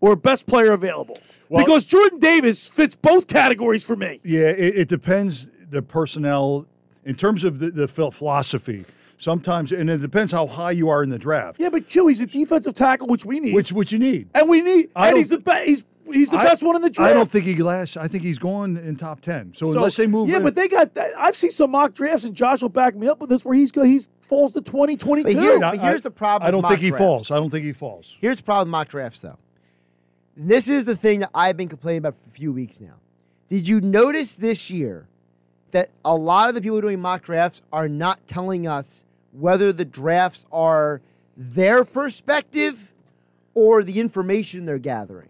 or best player available? Well- because Jordan Davis fits both categories for me. Yeah, it, it depends the personnel in terms of the, the philosophy. Sometimes, and it depends how high you are in the draft. Yeah, but Q, he's a defensive tackle, which we need. Which which you need. and we need, I and he's the best. He's he's the I- best one in the draft. I don't think he lasts. I think he's going in top ten. So, So- unless they move, Yeah, in- but they got. I've seen some mock drafts, and Josh will back me up with this, where he's go. He's falls to twenty twenty But, here, but here's the problem. I don't with think he drafts. falls. I don't think he falls. Here's the problem with mock drafts, though. This is the thing that I've been complaining about for a few weeks now. Did you notice this year that a lot of the people doing mock drafts are not telling us whether the drafts are their perspective or the information they're gathering?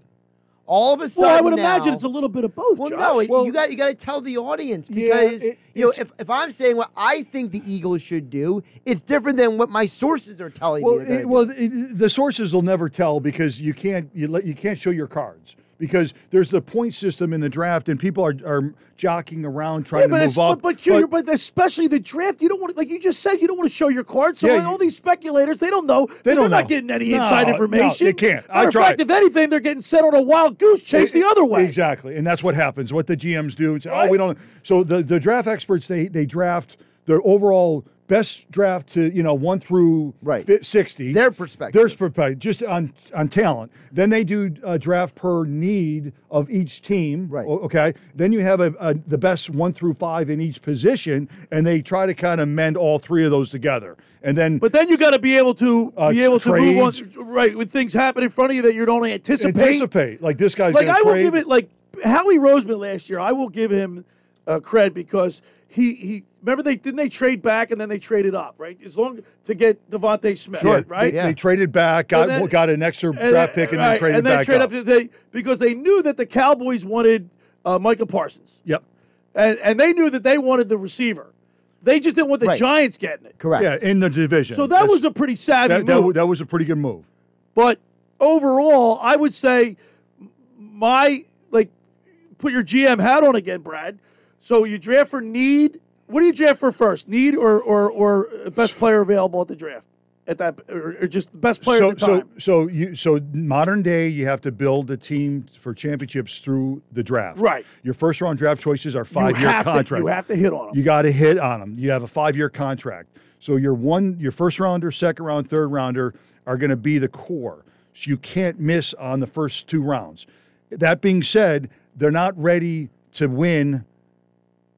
All of a sudden, Well, I would now- imagine it's a little bit of both. well, Josh. no, it- you got you got to tell the audience Yeah, because it- you know if, if I'm saying what I think the Eagles should do, it's different than what my sources are telling Well, me. it, well, it, the sources will never tell because you can't you let you can't show your cards because there's the point system in the draft and people are, are jockeying around trying Yeah, to move up. but, but, but especially the draft, you don't want to, like you just said, you don't want to show your cards. So Yeah, like, all these speculators, they don't know. They They're don't not know. getting any No, inside no, information. they can't. I Matter of tried. fact, if anything, they're getting set on a wild goose chase the other way. Exactly, and that's what happens. What the GMs do. It's, Oh, we don't. So the, the draft experts they they draft their overall best draft to you know one through Right. fi- sixty. Their perspective. Their perspective, just on on talent. Then they do a draft per need of each team. Right. Okay. Then you have a, a the best one through five in each position, and they try to kind of mend all three of those together. And then, But then you got to be able to Uh, be able to move trades. on, right? When things happen in front of you that you don't anticipate. anticipate like this guy's like gonna I will give it like Howie Roseman last year. I will give him uh, cred because he he remember they didn't they trade back and then they traded up right as long to get DeVonta Smith Yeah, right They, they traded back, got then- got an extra draft then- pick, and right, then traded and then back trade up. to they because they knew that the Cowboys wanted uh, Michael Parsons. Yep. And, and they knew that they wanted the receiver. They just didn't want the Right. Giants getting it. Correct. Yeah, in the division. So that That's- was a pretty savvy that, that, move. that was a pretty good move. But overall, I would say my like put your GM hat on again, Brad. So you draft for need. What do you draft for first? Need or or or best player available at the draft at that or, or just best player so at the time? so so you so modern day you have to build a team for championships through the draft. Right. Your first round draft choices are five year have to- contract. you have to hit on 'em. You got to hit on them. You have a five year contract. So your one your first rounder, second round, third rounder are going to be the core. So you can't miss on the first two rounds. That being said, they're not ready to win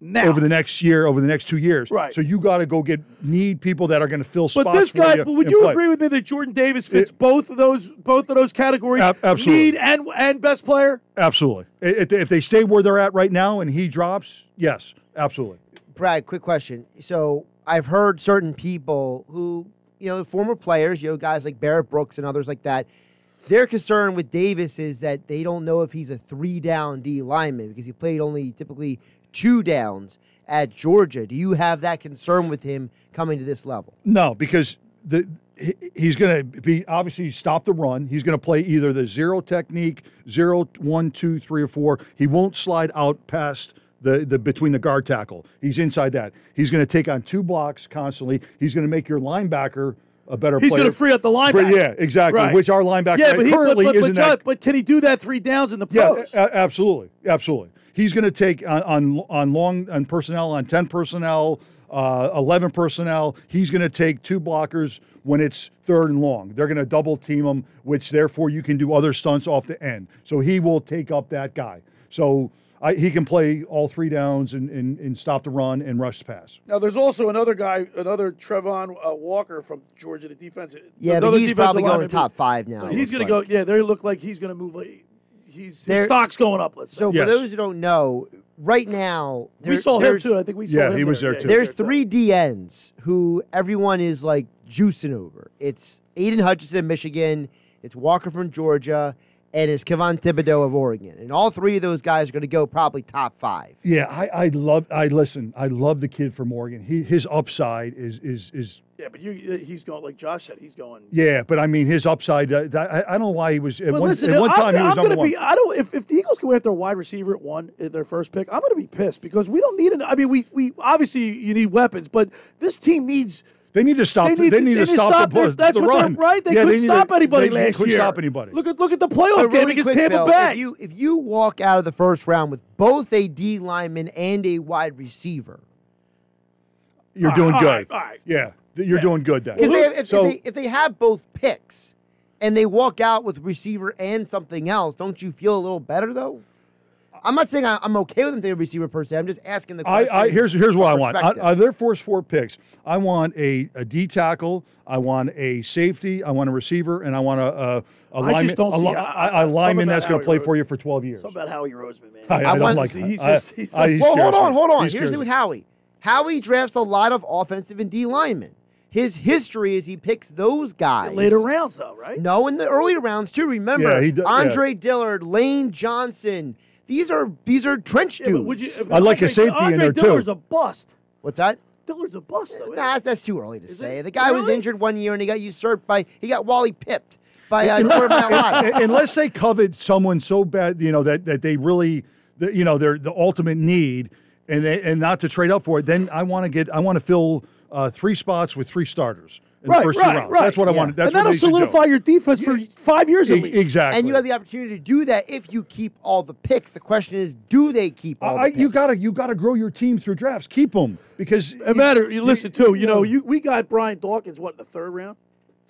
now. over the next year, over the next two years. Right. So you got to go get need people that are going to fill spots. But this guy, you but would you play. agree with me that Jordan Davis fits both of those both of those categories? Ab- absolutely. Need and and best player. Absolutely. If if they stay where they're at right now and he drops, yes, absolutely. Brad, quick question. So I've heard certain people who, you know, former players, you know, guys like Barrett Brooks and others like that, their concern with Davis is that they don't know if he's a three down D lineman because he played only typically two downs at Georgia. Do you have that concern with him coming to this level? No, because the he's going to be obviously stop the run. He's going to play either the zero technique, zero, one, two, three, or four. He won't slide out past the, the between the guard tackle. He's inside that. He's going to take on two blocks constantly. He's going to make your linebacker a better He's player. going to free up the Free- linebacker. yeah, exactly. Right. Which our linebacker yeah, but he, but, currently but, but, isn't John, that but can he do that three downs in the Yeah, pros? a- absolutely, absolutely. He's going to take on, on on long on personnel on ten personnel, uh, eleven personnel. He's going to take two blockers when it's third and long. They're going to double team him, which therefore you can do other stunts off the end. So he will take up that guy. So. I, he can play all three downs and, and, and stop the run and rush the pass. Now, there's also another guy, another Travon uh, Walker from Georgia, the defense. Yeah, another but he's defensive probably going lineman. top five now. He's looks going to go. Yeah, they look like he's going to move. Like, he's There- his stock's going up. Let's say. So for those who don't know, right now We saw him there's- too. I think we saw him. Yeah, him he was there too. There's three DNs who everyone is like juicing over. It's Aidan Hutchinson, Michigan. It's Walker from Georgia, and it's Kayvon Thibodeaux of Oregon. And all three of those guys are going to go probably top five. Yeah, I, I love. I listen. I love the kid from Oregon. He his upside is is is. Yeah, but you, he's going like Josh said. He's going. Yeah, but I mean his upside. Uh, that- I, I don't know why he was at one, listen, at one I'm, time he was I'm number gonna one. be. I don't. If, if the Eagles go after a wide receiver at one, at their first pick, I'm going to be pissed because we don't need an. I mean, we we obviously you need weapons, but this team needs. They need to stop. They need, to stop, the, their- That's the what they're- run. right. They Yeah, couldn't need stop to- anybody they last couldn't year. stop anybody. Look at look at the playoff But game really against quick, Tampa Bay. If you if you walk out of the first round with both a D lineman and a wide receiver, You're All doing right, good. all right, all right. Yeah, th- you're doing good then. because they if, so if, they, if they have both picks and they walk out with receiver and something else, don't you feel a little better though? I'm not saying I, I'm okay with them taking a receiver per se. I'm just asking the I, question. I here's here's what I want. I, perspective. I, their first four picks. I want a, a D tackle. I want a safety. I want a receiver, and I want a a, a I lineman. just don't a, see- li- I- a- a lineman that's going to play Howie for you for 12 years. Something about Howie Roseman, man. I, I, don't want- like see, that. he's just- he's like- well, hold on, me. hold on. He Here's scares the with. Howie. Howie drafts a lot of offensive and D linemen. His history is he picks those guys Later rounds, though, right? No, in the earlier rounds too. Remember, Yeah, he do- yeah. Andre Dillard, Lane Johnson. These are these are trench Yeah, but dudes. would you- I like a Andre- safety in Andre there, too. Dillard's a bust. What's that? Dillard's a bust, though. Nah, that's too early to say. The guy was injured one year and he got usurped by he got Wally pipped by uh, <laughs> Jordan Unless they covet someone so bad, you know that that they really, the, you know, they're the ultimate need, and they, and not to trade up for it. Then I want to get, I want to fill uh, three spots with three starters in Right, the first right, two rounds. right. That's what I wanted. That's and that'll what they should do. solidify your defense for five years at E- least. Exactly. And you have the opportunity to do that if you keep all the picks. The question is, do they keep all I, the picks? you gotta you gotta grow your team through drafts. Keep them because It matter. You listen too. You know, you we got Brian Dawkins. What in the third round?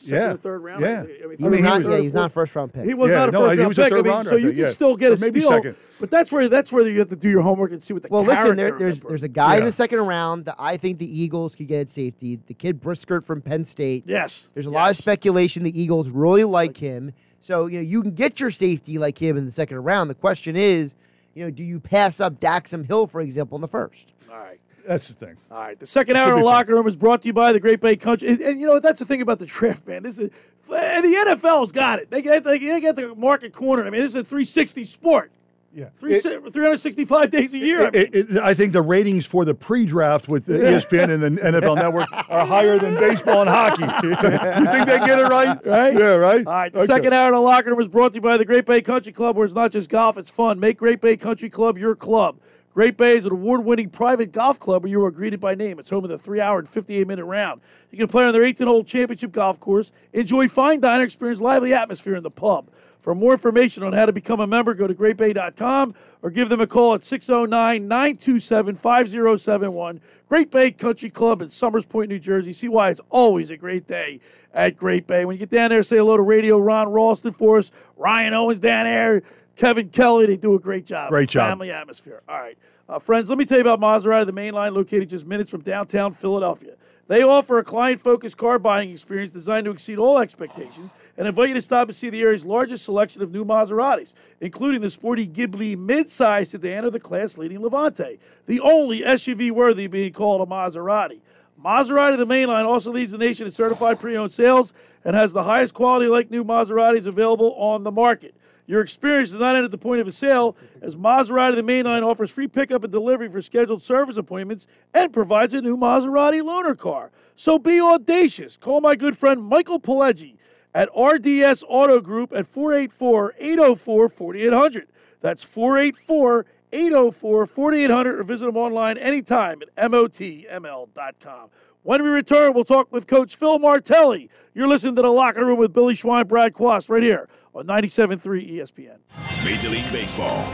Second Yeah. or third round. Yeah. I He mean, was third- not, third, yeah, he's not a first round pick. He was Yeah, not a no, first round pick. I mean, so you think, can yeah. still get Or a maybe steal. second. But that's where that's where you have to do your homework and see what the Well, listen, there, there's there's a guy in the second round that I think the Eagles could get at safety. The kid Brisker from Penn State. Yes. There's a lot of speculation the Eagles really like him. So, you know, you can get your safety like him in the second round. The question is, you know, do you pass up Daxton Hill, for example, in the first? All right. That's the thing. All right. The second hour of the locker room is brought to you by the Great Bay Country. And, and you know that's the thing about the draft, man. This is and the NFL's got it. They get they, they get the market cornered. I mean, this is a 360 sport. Yeah. Three, It- 365 days a year. I mean, It- it- I think the ratings for the pre-draft with the ESPN and the NFL Network are higher than baseball and hockey. <laughs> you think they get it right? Right? Yeah, right. All right, the Okay. second hour of the locker room is brought to you by the Great Bay Country Club, where it's not just golf, it's fun. Make Great Bay Country Club your club. Great Bay is an award winning private golf club where you are greeted by name. It's home of the three hour and 58 minute round. You can play on their 18 hole championship golf course, enjoy fine dining, experience lively atmosphere in the pub. For more information on how to become a member, go to greatbay.com or give them a call at 609 927 5071. Great Bay Country Club in Somers Point, New Jersey. See why it's always a great day at Great Bay. When you get down there, say hello to Radio Ron Ralston for us. Ryan Owens down there, Kevin Kelly. They do a great job. Great job. Family atmosphere. All right. Uh, friends, let me tell you about Maserati, the main line located just minutes from downtown Philadelphia. They offer a client focused car buying experience designed to exceed all expectations and invite you to stop and see the area's largest selection of new Maseratis, including the sporty Ghibli mid-size sedan or the class leading Levante, the only SUV worthy of being called a Maserati. Maserati, the main line, also leads the nation in certified pre owned sales and has the highest quality like new Maseratis available on the market. Your experience does not end at the point of a sale, as Maserati the Mainline offers free pickup and delivery for scheduled service appointments and provides a new Maserati loaner car. So be audacious. Call my good friend Michael Pileggi at RDS Auto Group at 484 804 4800. That's 484 804 4800 or visit them online anytime at MOTML.com. When we return, we'll talk with Coach Phil Martelli. You're listening to The Locker Room with Billy Schweim, Brad Quast, right here on 97.3 ESPN. Major League Baseball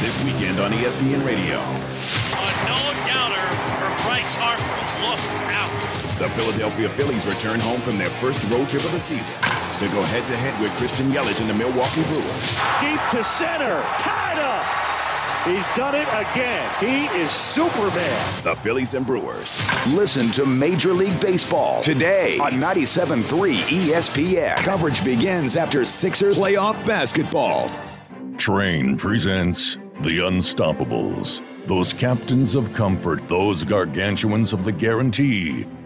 this weekend on ESPN Radio. No-doubter for Bryce Harper. Look out. The Philadelphia Phillies return home from their first road trip of the season to go head-to-head with Christian Yelich and the Milwaukee Brewers. Deep to center. Tied up. He's done it again. He is Superman. The Phillies and Brewers. Listen to Major League Baseball today on 97.3 ESPN. Coverage begins after Sixers playoff basketball. Trane presents The Unstoppables. Those captains of comfort, those gargantuans of the guarantee,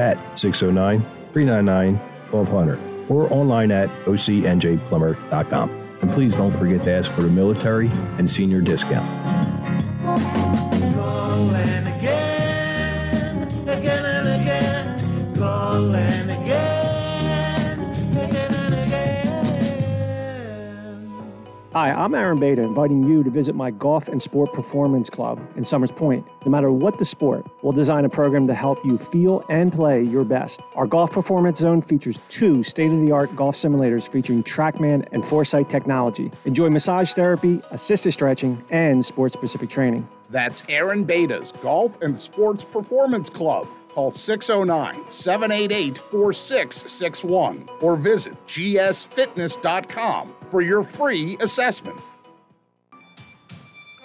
at 609 399 1200 or online at ocnjplumber.com. And please don't forget to ask for the military and senior discount. Hi, I'm Aaron Beta, inviting you to visit my Golf and Sport Performance Club in Somers Point. No matter what the sport, we'll design a program to help you feel and play your best. Our Golf Performance Zone features two state of the art golf simulators featuring Trackman and Foresight technology. Enjoy massage therapy, assisted stretching, and sport specific training. That's Aaron Beta's Golf and Sports Performance Club. Call 609 788 4661 or visit gsfitness.com for your free assessment.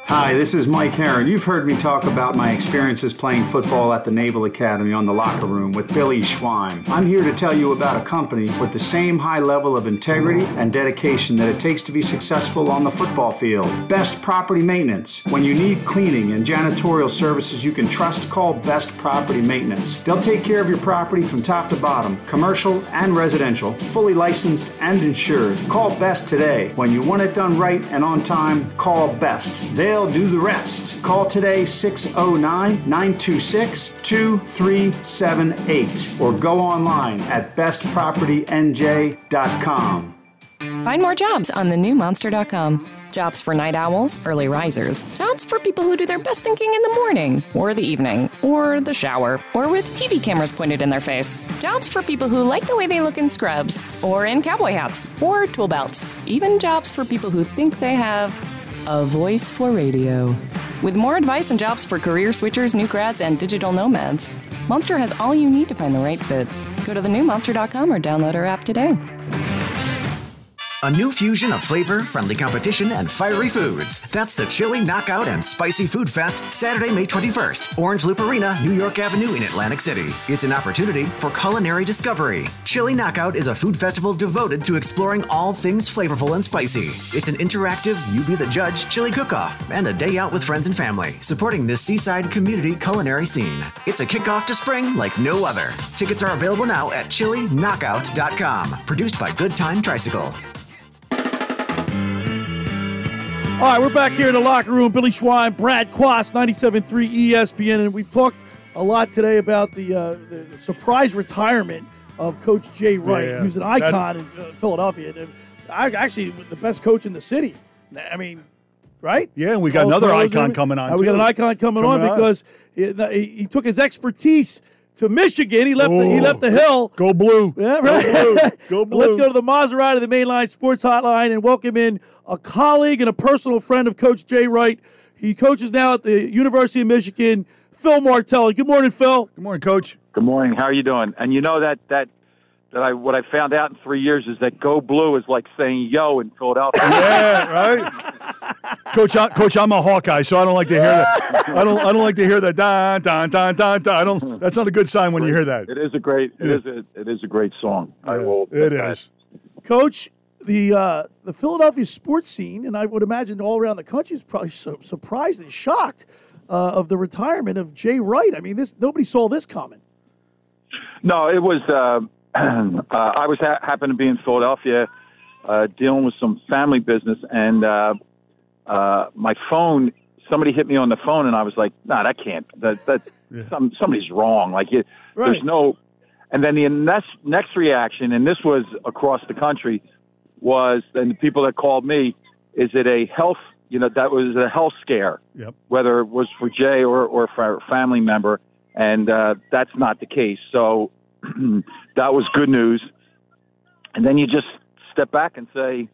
Hi, this is Mike Herron. You've heard me talk about my experiences playing football at the Naval Academy on the locker room with Billy Schweim. I'm here to tell you about a company with the same high level of integrity and dedication that it takes to be successful on the football field. Best Property Maintenance. When you need cleaning and janitorial services you can trust, call Best Property Maintenance. They'll take care of your property from top to bottom, commercial and residential, fully licensed and insured. Call Best today. When you want it done right and on time, call Best. They'll do the rest. Call today 609 926 2378 or go online at bestpropertynj.com. Find more jobs on the new monster.com. Jobs for night owls, early risers. Jobs for people who do their best thinking in the morning, or the evening, or the shower, or with TV cameras pointed in their face. Jobs for people who like the way they look in scrubs, or in cowboy hats, or tool belts. Even jobs for people who think they have a voice for radio. With more advice and jobs for career switchers, new grads, and digital nomads, Monster has all you need to find the right fit. Go to thenewmonster.com or download our app today. A new fusion of flavor, friendly competition, and fiery foods. That's the Chili Knockout and Spicy Food Fest, Saturday, May 21st. Orange Loop Arena, New York Avenue in Atlantic City. It's an opportunity for culinary discovery. Chili Knockout is a food festival devoted to exploring all things flavorful and spicy. It's an interactive, you be the judge chili cook-off and a day out with friends and family, supporting this seaside community culinary scene. It's a kickoff to spring like no other. Tickets are available now at chilliknockout.com. Produced by Good Time Tricycle. All right, we're back here in the locker room. Billy Schweim, Brad Quast, 97.3 ESPN, and we've talked a lot today about the, uh, the surprise retirement of Coach Jay Wright, Yeah, who's an that- icon in uh, Philadelphia. And, uh, I actually the best coach in the city. I mean, right? Yeah, and we got All another icon coming on, we got an icon coming, on Coming on. because he, he, he took his expertise to Michigan. He left. The, he left the hill. Go blue. Yeah, right. <laughs> Go blue. Go Let's go to the Maserati, the Mainline Sports Hotline, and welcome in a colleague and a personal friend of Coach Jay Wright. He coaches now at the University of Michigan. Phil Martelli. Good morning, Phil. Good morning, Coach. Good morning. How are you doing? And you know that that that I what I found out in three years is that "Go Blue" is like saying "Yo" in Philadelphia. <laughs> Yeah, right. Coach, I, Coach, I'm a Hawkeye, so I don't like to hear that. I don't. I don't like to hear that. Don, don, don, don, don. I don't. That's not a good sign when you hear that. It is a great. It is a, it is a great song. I will. It admit Coach, the uh, the Philadelphia sports scene, and I would imagine all around the country is probably su- surprised and shocked uh, of the retirement of Jay Wright. I mean, this nobody saw this coming. No, it was. Uh, <clears throat> uh, I was ha- happened to be in Philadelphia uh, dealing with some family business, and uh, uh, my phone. Somebody hit me on the phone, and I was like, "Nah, that can't. That that some, somebody's wrong. Like, it, Right. there's no." And then the next next reaction, and this was across the country, was and the people that called me, is it a health? You know, that was a health scare. Yep. Whether it was for Jay or or for a family member, and uh, that's not the case. So <clears throat> that was good news. And then you just step back and say,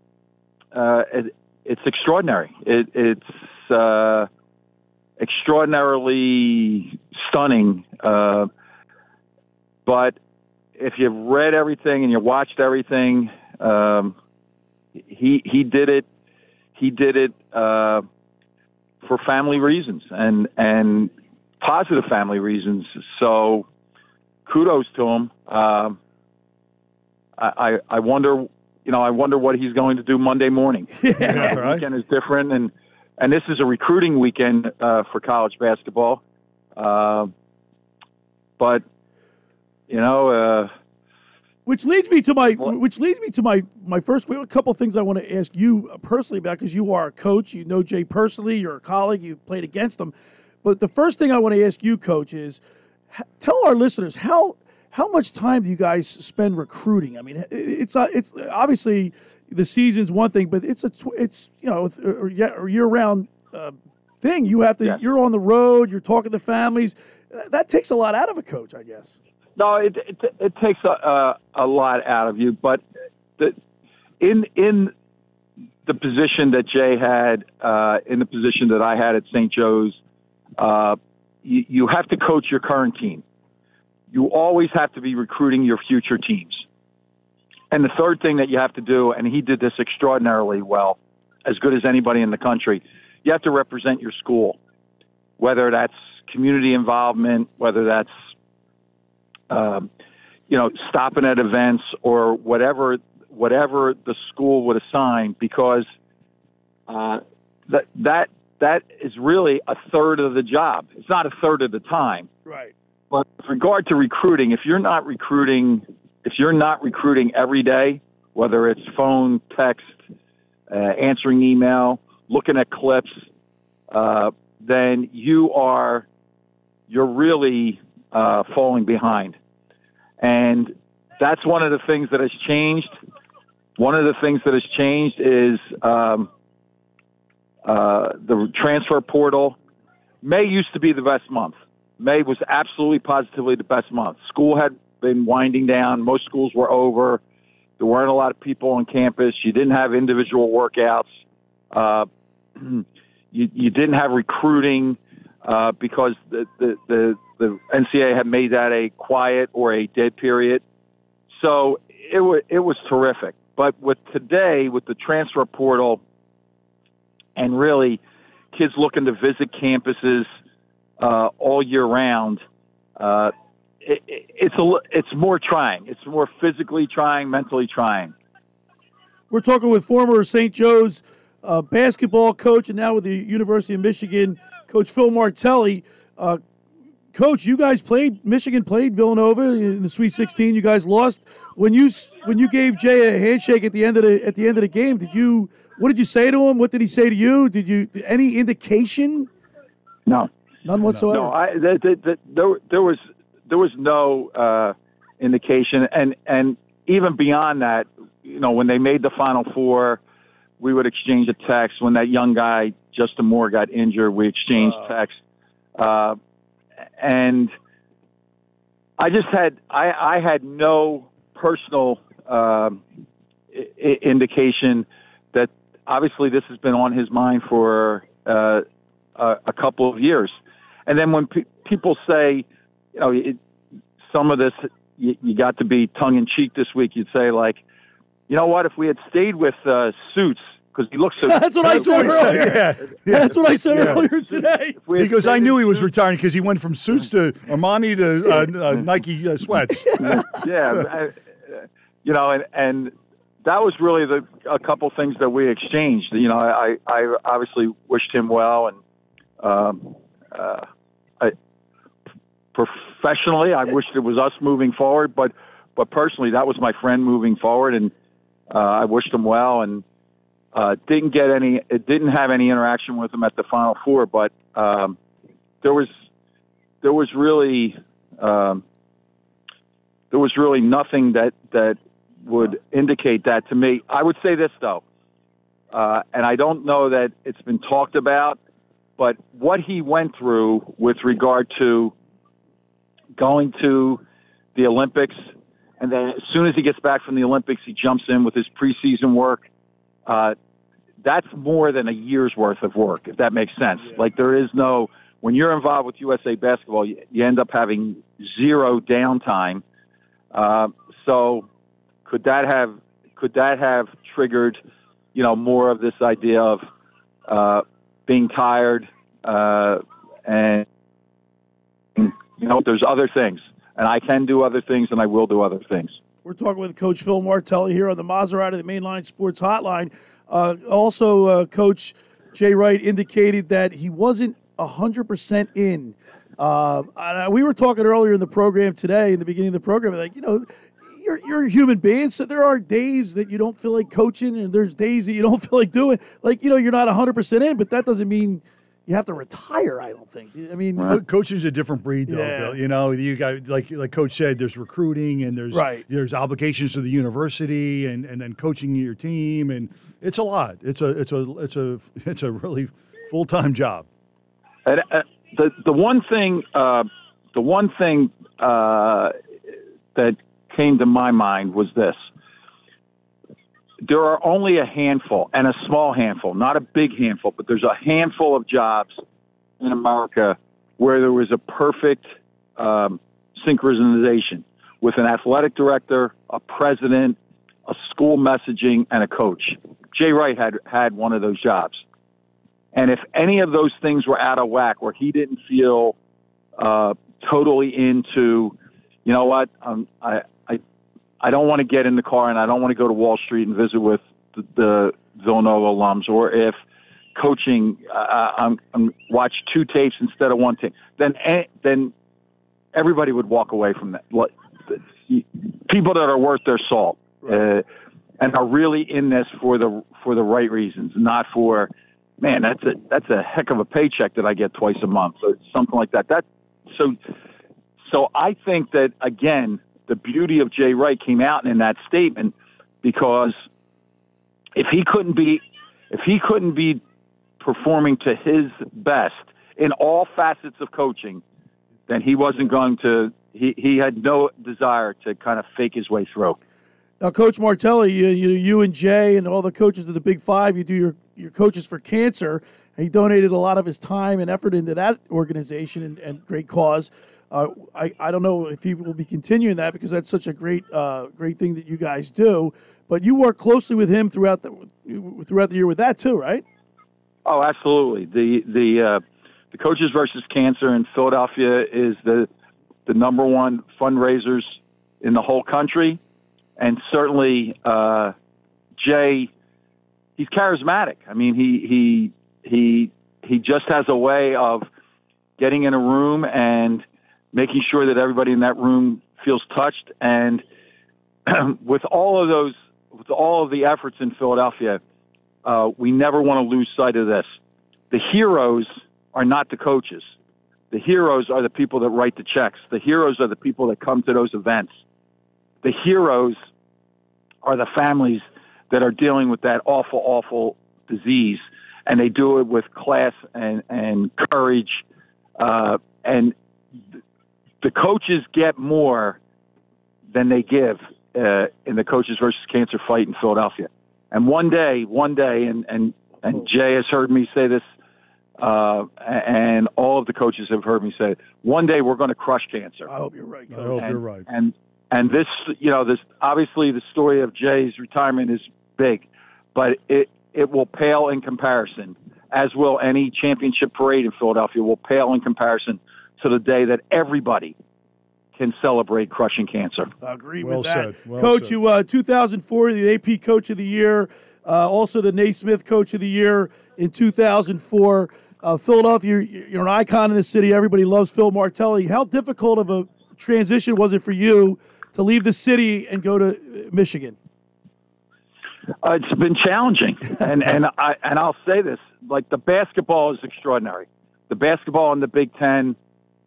uh, it, it's extraordinary. It, it's uh, extraordinarily stunning. Uh, but if you've read everything and you watched everything, um, he he did it. He did it uh, for family reasons and and positive family reasons. So kudos to him. Um, I, I I wonder, you know, I wonder what he's going to do Monday morning. <laughs> Yeah, right. weekend is different, and and this is a recruiting weekend uh, for college basketball. Uh, but you know, uh, Which leads me to my which leads me to my my first a couple of things I want to ask you personally about because you are a coach, you know Jay personally, you're a colleague, you played against him. But the first thing I want to ask you, coach, is tell our listeners how how much time do you guys spend recruiting? I mean, it's uh, it's obviously the season's one thing, but it's a tw- it's you know a year round uh, thing. You have to you're on the road, you're talking to families. That takes a lot out of a coach, I guess. No, it it, it takes a, a a lot out of you, but the in in the position that Jay had, uh, in the position that I had at St. Joe's, uh, you, you have to coach your current team. You always have to be recruiting your future teams. And the third thing that you have to do, and he did this extraordinarily well, as good as anybody in the country, you have to represent your school, whether that's community involvement, whether that's um, you know, stopping at events or whatever whatever the school would assign, because uh, that that that is really a third of the job. It's not a third of the time. Right. But with regard to recruiting, if you're not recruiting, if you're not recruiting every day, whether it's phone, text, uh, answering email, looking at clips, uh, then you are you're really uh, falling behind. And that's one of the things that has changed. One of the things that has changed is um, uh, the transfer portal. May used to be the best month. May was absolutely positively the best month. School had been winding down. Most schools were over. There weren't a lot of people on campus. You didn't have individual workouts. Uh, <clears throat> you, you didn't have recruiting uh, because the, the, the, the NCAA had made that a quiet or a dead period. So it, wa it was terrific. But with today, with the transfer portal, and really kids looking to visit campuses uh, all year round, uh, it, it, it's a it's more trying. It's more physically trying, mentally trying. We're talking with former St. Joe's uh, basketball coach and now with the University of Michigan, Coach Phil Martelli. Uh, coach, you guys played Michigan played Villanova in the Sweet 16. You guys lost when you when you gave Jay a handshake at the end of the at the end of the game. Did you what did you say to him? What did he say to you? Did you any indication? No, none whatsoever. No, I, the, the, the, there, there was there was no uh, indication, and and even beyond that, you know, when they made the Final Four, we would exchange a text. When that young guy Justin Moore got injured, we exchanged text, uh, and I just had I, I had no personal um, I- indication obviously this has been on his mind for uh, a, a couple of years. And then when pe- people say, you know, it, some of this, you, you got to be tongue in cheek this week, you'd say, like, you know what, if we had stayed with uh, suits, because he looks so. <laughs> That's what I said earlier. Yeah, yeah. <laughs> That's what I said Yeah. earlier today. He goes, I knew he was retiring because he went from suits to Armani to uh, uh, Nike uh, sweats. <laughs> yeah, I, uh, you know, and and that was really the a couple things that we exchanged. You know, I I obviously wished him well, and um, uh, I, professionally, I wished it was us moving forward, but but personally, that was my friend moving forward, and Uh, I wished him well, and uh, didn't get any. It didn't have any interaction with him at the Final Four, but um, there was there was really um, there was really nothing that that would indicate that to me. I would say this though, uh, and I don't know that it's been talked about, but what he went through with regard to going to the Olympics, and then as soon as he gets back from the Olympics, he jumps in with his preseason work. Uh, that's more than a year's worth of work, if that makes sense. Like there is no when you're involved with USA basketball, you, you end up having zero downtime. Uh, so could that have could that have triggered, you know, more of this idea of uh, being tired uh, and you know, there's other things, and I can do other things, and I will do other things. We're talking with Coach Phil Martelli here on the Maserati, the Mainline Sports Hotline. Uh, also, uh, Coach Jay Wright indicated that he wasn't 100% in. Uh, we were talking earlier in the program today, in the beginning of the program, like, you know, you're, you're a human being, so there are days that you don't feel like coaching, and there's days that you don't <laughs> feel like doing. Like, you know, you're not 100% in, but that doesn't mean you have to retire. I don't think. I mean, Co- coaching's a different breed, though. Yeah. Bill. You know, you got like like Coach said, there's recruiting and there's Right. there's obligations to the university and, and then coaching your team and it's a lot. It's a it's a it's a <laughs> it's a really full time job. And, uh, the the one thing uh, the one thing uh, that came to my mind was this: there are only a handful, and a small handful, not a big handful, but there's a handful of jobs in America where there was a perfect um, synchronization with an athletic director, a president, a school messaging, and a coach. Jay Wright had had one of those jobs. And if any of those things were out of whack, where he didn't feel uh, totally into, you know what, um, I, I, don't want to get in the car and I don't want to go to Wall Street and visit with the, the Villanova alums, or if coaching, uh, I'm, I'm watch two tapes instead of one tape, then eh, then everybody would walk away from that. People that are worth their salt uh, and are really in this for the for the right reasons, not for man, that's a that's a heck of a paycheck that I get twice a month. or something like that. That so so I think that again, the beauty of Jay Wright came out in that statement because if he couldn't be if he couldn't be performing to his best in all facets of coaching, then he wasn't going to he, he had no desire to kind of fake his way through. Now, Coach Martelli, you, you, you and Jay and all the coaches of the Big Five, you do your, your coaches for cancer. He donated a lot of his time and effort into that organization and, and great cause. I, I don't know if he will be continuing that because that's such a great uh, great thing that you guys do. But you work closely with him throughout the throughout the year with that too, right? Oh, absolutely. The the uh, the coaches versus cancer in Philadelphia is the the number one fundraisers in the whole country, and certainly uh, Jay, he's charismatic. I mean, he he he he just has a way of getting in a room and making sure that everybody in that room feels touched. And <clears throat> with all of those, with all of the efforts in Philadelphia, uh, we never want to lose sight of this. The heroes are not the coaches. The heroes are the people that write the checks. The heroes are the people that come to those events. The heroes are the families that are dealing with that awful, awful disease, and they do it with class and and courage. Uh, and the coaches get more than they give uh, in the coaches versus cancer fight in Philadelphia. And one day, one day, and and and Jay has heard me say this, uh, and all of the coaches have heard me say, it, one day we're going to crush cancer. I hope you're right, I Coach. hope you're right. And and this, you know, this obviously the story of Jay's retirement is big, but it it will pale in comparison, as will any championship parade in Philadelphia will pale in comparison to the day that everybody can celebrate crushing cancer. I agree Well with that. said. Well Coach, said. you uh, 2004, the AP Coach of the Year, uh, also the Naismith Coach of the Year in 2004. Uh, Philadelphia, you're, you're an icon in the city. Everybody loves Phil Martelli. How difficult of a transition was it for you to leave the city and go to uh, Michigan? Uh, it's been challenging, and and I and I'll say this: like the basketball is extraordinary. The basketball in the Big Ten,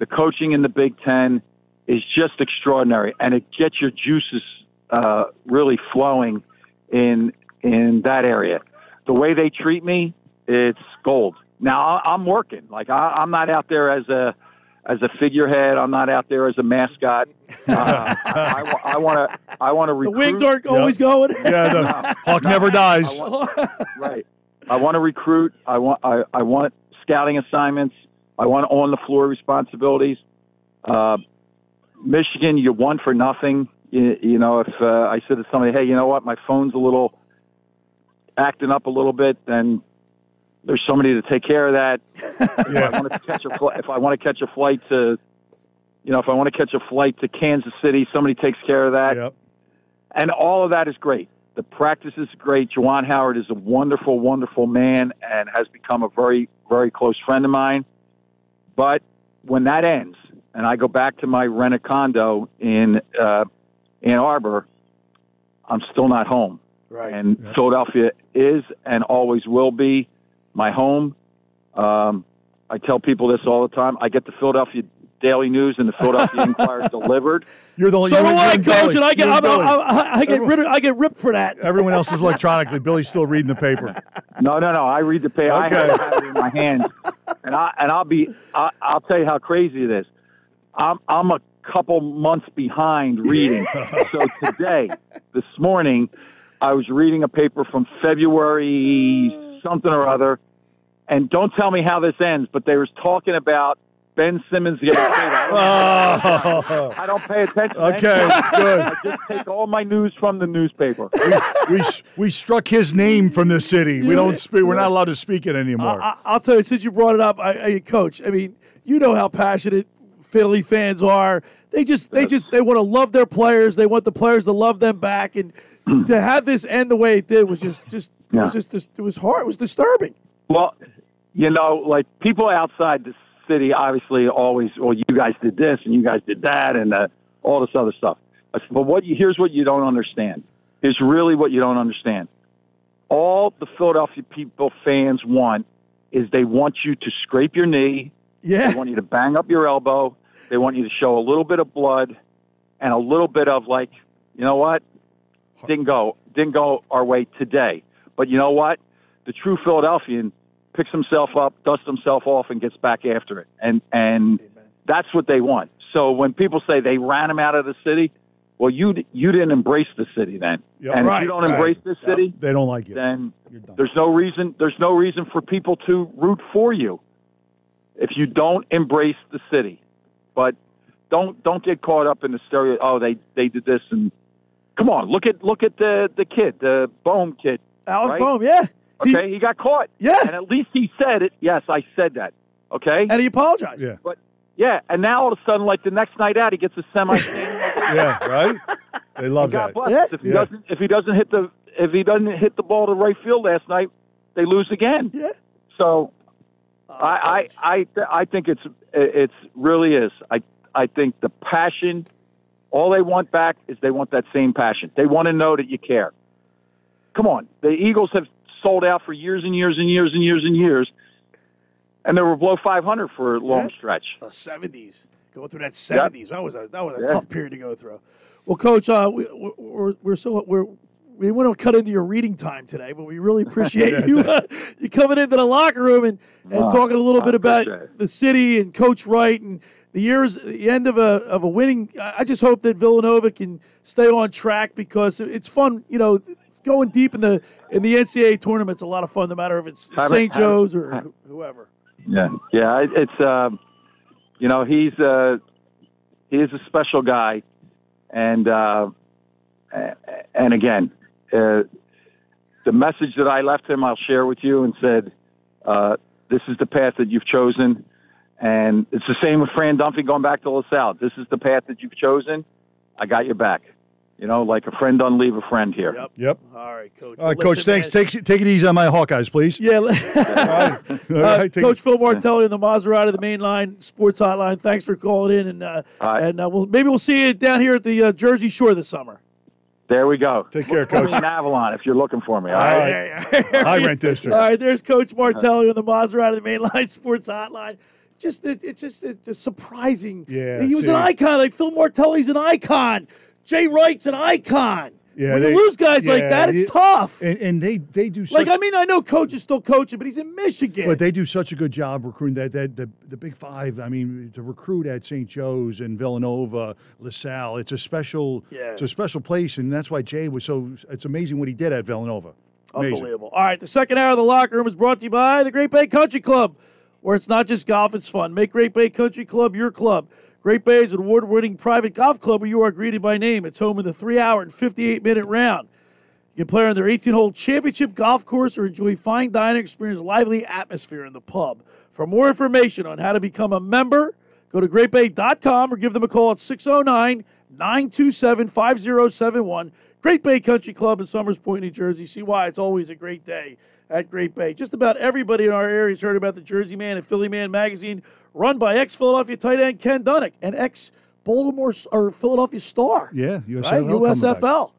the coaching in the Big Ten is just extraordinary, and it gets your juices uh, really flowing in in that area. The way they treat me, it's gold. Now I- I'm working. Like I, I'm not out there as a as a figurehead. I'm not out there as a mascot. Uh, <laughs> I, I want to. I want to The wings aren't always going. Yeah, the hawk never dies. I want- right. I want to recruit. I want. I, I want scouting assignments. I want on the floor responsibilities. Uh, Michigan, you won for nothing. You, you know, if uh, I said to somebody, "Hey, you know what? My phone's a little acting up a little bit," then there's somebody to take care of that. <laughs> If I want to catch a fl- if I want to catch a flight to, you know, if I want to catch a flight to Kansas City, somebody takes care of that. And all of that is great. The practice is great. Juwan Howard is a wonderful, wonderful man and has become a very, very close friend of mine. But when that ends, and I go back to my rented condo in uh, Ann Arbor, I'm still not home. Right. And Philadelphia is and always will be my home. Um, I tell people this all the time. I get the Philadelphia Daily News and the Philadelphia <laughs> Inquirer delivered. You're the only. So do you're- I, coach, Billy. and I get I'm, I'm, I'm, I get rid of, I get ripped for that. Everyone else is electronically. Billy's still reading the paper. No, no, no. I read the paper. I Okay. have, I have it in my hands, and I and I'll be. I, I'll tell you how crazy it is. I'm I'm a couple months behind reading. <laughs> so today, this morning, I was reading a paper from February something or other, and don't tell me how this ends, but they was talking about Ben Simmons getting traded. I don't, Oh. I don't pay attention. Okay, good. I just take all my news from the newspaper. we we struck his name from the city. We don't speak. We're not allowed to speak it anymore. I, I'll tell you, since you brought it up, I, I, coach. I mean, you know how passionate Philly fans are. They just, they just, they want to love their players. They want the players to love them back, and <clears throat> to have this end the way it did was just, just, it was just, it was hard. It was disturbing. Well, you know, like people outside the city, obviously, always, well, you guys did this and you guys did that, and uh, all this other stuff. I said, But what you, here's what you don't understand. Here's really what you don't understand. All the Philadelphia people fans want is they want you to scrape your knee. Yeah. They want you to bang up your elbow. They want you to show a little bit of blood and a little bit of like, you know what? Didn't go, didn't go our way today. But you know what? The true Philadelphian picks himself up, dusts himself off, and gets back after it. And and that's what they want. So when people say they ran him out of the city, well, you you didn't embrace the city then. Yep. and Right, if you don't right. embrace this city, they don't like you. then there's no reason there's no reason for people to root for you if you don't embrace the city. But don't don't get caught up in the stereo. Oh, they they did this and come on, look at look at the the kid, the Bohm kid. Alex right? Bohm, yeah. Okay, he, got caught. Yeah, and at least he said it. Yes, I said that. Okay, and he apologized. Yeah, but yeah, and now all of a sudden, like the next night out, he gets a semi. <laughs> yeah, right. They love God that. bless. If he Yeah. doesn't, if he doesn't hit the, if he doesn't hit the ball to right field last night, they lose again. Yeah. So, I, oh, I, I, I think it's, it's really is. I, I think the passion. All they want back is they want that same passion. They want to know that you care. Come on, the Eagles have sold out for years and years and years and years and years, and they were below 500 for a long stretch. The seventies, going through that seventies. That was a that was a Yeah. tough period to go through. Well, coach, uh, we, we're we're so we're. We want to cut into your reading time today, but we really appreciate <laughs> you uh, you coming into the locker room and, and Oh, talking a little I bit about appreciate the city and Coach Wright and the years, the end of a of a winning. I I just hope that Villanova can stay on track because it's fun. You know, going deep in the in the NCAA tournament's a lot of fun, no matter if it's St. Joe's or wh- whoever. Yeah, yeah. it- It's um, you know he's uh, he is a special guy, and uh, and again, uh, the message that I left him, I'll share with you, and said, uh, "This is the path that you've chosen." And it's the same with Fran Dunphy going back to LaSalle. This is the path that you've chosen. I got your back. You know, like a friend doesn't leave a friend here. Yep. Yep. All right, coach. All right, Well, coach. listen, Thanks. man. Take take it easy on my Hawkeyes, please. Yeah. <laughs> All right, <laughs> Uh, Coach it- Phil Martelli on the Maserati, of the main line sports hotline. Thanks for calling in, and uh, and uh, we'll, maybe we'll see you down here at the uh, Jersey Shore this summer. There we go. Take care, Coach. In Avalon, if you're looking for me. All All right. right. High rent district. All right, there's Coach Martelli on the Maserati, of the Mainline <laughs> Sports Hotline. Just, it, it's just it's just surprising. Yeah, he was see. an icon. Like Phil Martelli's an icon. Jay Wright's an icon. Yeah, when they- you lose guys like that, it's you- tough. And, and they they do such, like I mean, I know Coach is still coaching, but he's in Michigan. But they do such a good job recruiting that that the, the Big Five. I mean, to recruit at St. Joe's and Villanova, LaSalle, it's a special Yeah. it's a special place, and that's why Jay was so. It's amazing what he did at Villanova. Amazing. Unbelievable. All right, the second hour of the locker room is brought to you by the Great Bay Country Club, where it's not just golf, it's fun. Make Great Bay Country Club your club. Great Bay is an award winning private golf club where you are greeted by name. It's home in the three hour and 58 minute round. You can play on their 18 hole championship golf course or enjoy fine dining, experience lively atmosphere in the pub. For more information on how to become a member, go to greatbay.com or give them a call at 609 927 5071. Great Bay Country Club in Somers Point, New Jersey. See why it's always a great day at Great Bay. Just about everybody in our area has heard about the Jersey Man and Philly Man magazine, run by ex Philadelphia tight end Ken Dunek and ex Baltimore or Philadelphia star. Yeah, USFL. Right? USFL.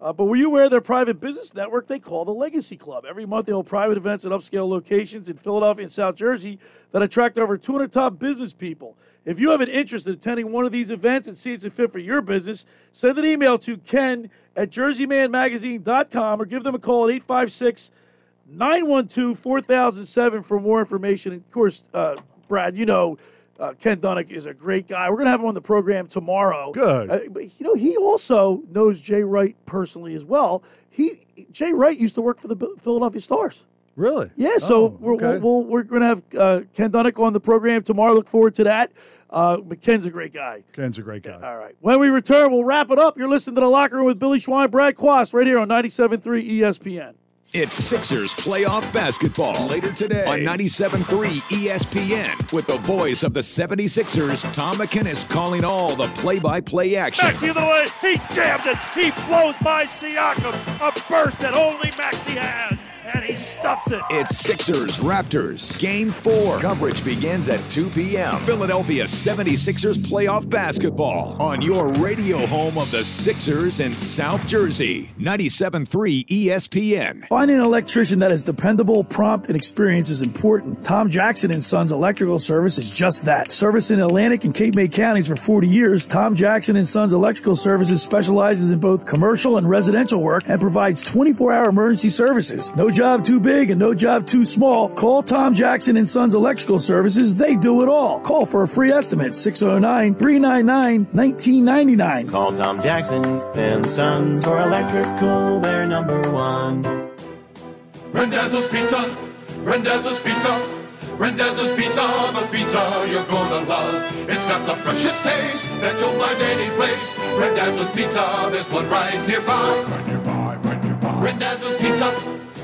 Uh, but were you aware of their private business network they call the Legacy Club? Every month they hold private events at upscale locations in Philadelphia and South Jersey that attract over 200 top business people. If you have an interest in attending one of these events and see if it's a fit for your business, send an email to ken at jerseymanmagazine.com or give them a call at 856 912 4007 for more information. And of course, uh, Brad, you know, uh, Ken Dunek is a great guy. We're going to have him on the program tomorrow. Good. Uh, but, you know, he also knows Jay Wright personally as well. He Jay Wright used to work for the Philadelphia Stars. Really? Yeah, so Oh, we're, okay. we'll, we're going to have uh, Ken Dunek on the program tomorrow. Look forward to that. Uh, but Ken's a great guy. Ken's a great guy. All right. When we return, we'll wrap it up. You're listening to The Locker Room with Billy Schweim, Brad Quast, right here on 97.3 ESPN. It's Sixers playoff basketball later today on 97.3 ESPN with the voice of the 76ers, Tom McGinnis, calling all the play-by-play action. Maxey the way he jams it. He blows by Siakam. A burst that only Maxey has, and he stuffs it. It's Sixers Raptors Game 4. Coverage begins at 2 p.m. Philadelphia 76ers playoff basketball on your radio home of the Sixers in South Jersey. 97.3 ESPN. Finding an electrician that is dependable, prompt, and experienced is important. Tom Jackson and Sons Electrical Service is just that. Service in Atlantic and Cape May counties for 40 years, Tom Jackson and Sons Electrical Services specializes in both commercial and residential work and provides 24-hour emergency services. No job too big and no job too small. Call Tom Jackson and Sons Electrical Services. They do it all. Call for a free estimate 609-399-1999. Call Tom Jackson and Sons for electrical, they're number one. Rendezvous Pizza, Rendezvous Pizza, Rendezvous Pizza, the pizza you're gonna love. It's got the freshest taste that you'll find any place. Rendezvous Pizza, there's one right nearby. Right nearby, right nearby. Rendezvous Pizza,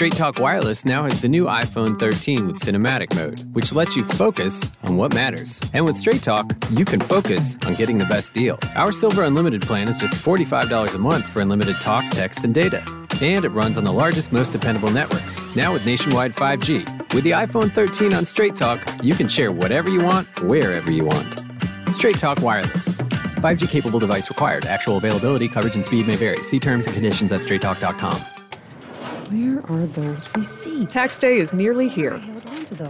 Straight Talk Wireless now has the new iPhone 13 with cinematic mode, which lets you focus on what matters. And with Straight Talk, you can focus on getting the best deal. Our Silver Unlimited plan is just $45 a month for unlimited talk, text, and data. And it runs on the largest, most dependable networks, now with nationwide 5G. With the iPhone 13 on Straight Talk, you can share whatever you want, wherever you want. Straight Talk Wireless. 5G capable device required. Actual availability, coverage, and speed may vary. See terms and conditions at straighttalk.com. Where are those receipts? Tax day is nearly here,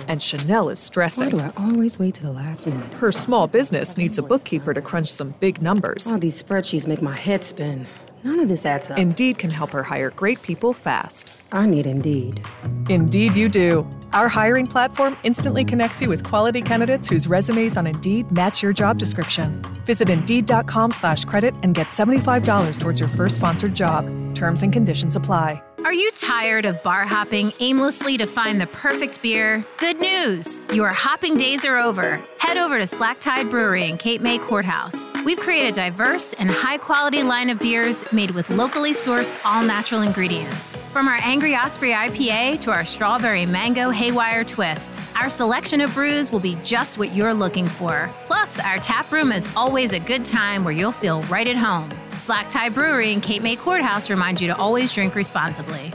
and Chanel is stressing. Why do I always wait to the last minute? Her small business needs a bookkeeper to crunch some big numbers. All these spreadsheets make my head spin. None of this adds up. Indeed can help her hire great people fast. I need Indeed. Indeed, you do. Our hiring platform instantly connects you with quality candidates whose resumes on Indeed match your job description. Visit Indeed.com slash credit and get $75 towards your first sponsored job. Terms and conditions apply. Are you tired of bar hopping aimlessly to find the perfect beer? Good news! Your hopping days are over. Head over to Slack Tide Brewery in Cape May Courthouse. We've created a diverse and high quality line of beers made with locally sourced, all natural ingredients. From our Angry Osprey IPA to our strawberry mango haywire twist, our selection of brews will be just what you're looking for. Plus, our tap room is always a good time where you'll feel right at home. Slack Tide Brewery in Cape May Courthouse remind you to always drink responsibly.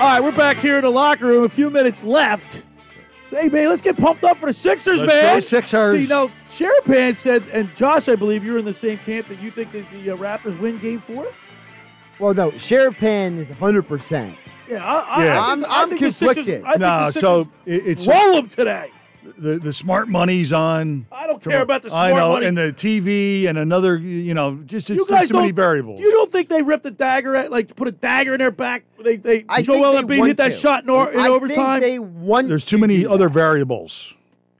All right, we're back here in the locker room. A few minutes left. Hey, man, let's get pumped up for the Sixers, Let's man. go Sixers. So, you know, Sharapan said, and Josh, I believe you're in the same camp that you think that the uh, Raptors win Game Four. Well, no, Sharapan is 100%. Yeah, I, I, Yeah. I I'm- think, I I'm think the Sixers- conflicted. I think No, the so it- it's roll them today. The the smart money's on. I don't care about the smart money. I know, money. and the TV and another, you know, just it's You just guys too many don't- variables. You don't think they ripped a dagger at like put a dagger in their back? They they I Joel think they Embiid want hit that to. shot in, or, in I overtime. think they want There's too many other variables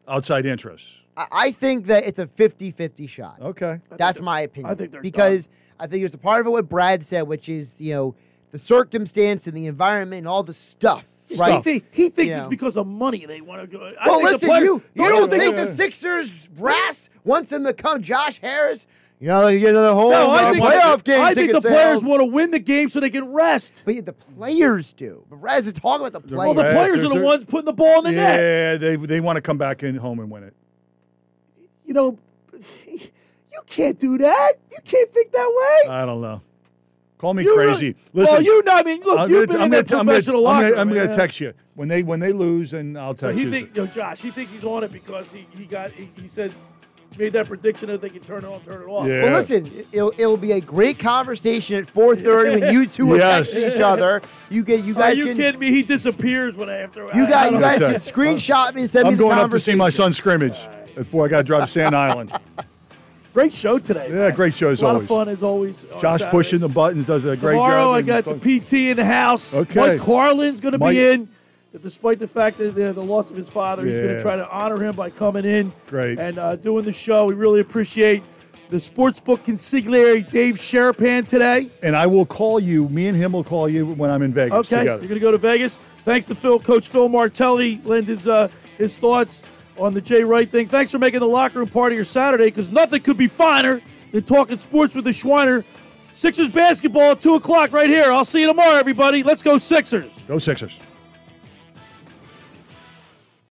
outside interests. I- I think that it's a 50-50 shot. Okay. That's my opinion. I think they're because I think there's a part of it what Brad said, which is you know the circumstance and the environment and all the stuff. He Right? think- he thinks You it's because of money they want to go. I Well, think listen, player- you you don't think think the Sixers brass wants him to come? Josh Harris, you know, you get another home No, I uh, think, playoff game. I think the ticket players want to win the game so they can rest. But yeah, the players do. But Brad is talking about the players. Well, the players are the There's- ones putting the ball in the net. Yeah, they they want to come back in home and win it. You know, <laughs> you can't do that. You can't think that way. I don't know. Call me You really- crazy. Listen, well, you know, I mean, look, I'm you've gonna- been I'm in gonna- that I'm professional I'm gonna, I'm gonna text you when they when they lose, and I'll So text he you. think, you know, Josh, he thinks he's on it because he, he got he, he said made that prediction that they can turn it on, turn it off. Well, listen, it'll, it'll be a great conversation at 4:30 when you two are Yes. texting each other. You get you guys. Are you can kidding me? He disappears when I after. you guys you guys can screenshot me and send I'm me the going up to see my son's scrimmage before I got to drive to Sand Island. Great show today. Yeah, great show as a lot always. of fun as always. Josh Saturdays. pushing the buttons does a great Tomorrow job. Tomorrow I got the PT in the house. Okay. Mike Carlin's going to Mike- be in, despite the fact that the, the loss of his father. He's going to try to honor him by coming in Great. and uh, doing the show. We really appreciate the sportsbook consigliere Dave Sharapan today. And I will call you. Me and him will call you when I'm in Vegas Okay, together. you're going to go to Vegas. Thanks to Phil, Coach Phil Martelli, lend his uh, his thoughts on the Jay Wright thing. Thanks for making the locker room part of your Saturday because nothing could be finer than talking sports with the Schweiner. Sixers basketball at two o'clock right here. I'll see you tomorrow, everybody. Let's go Sixers. Go Sixers.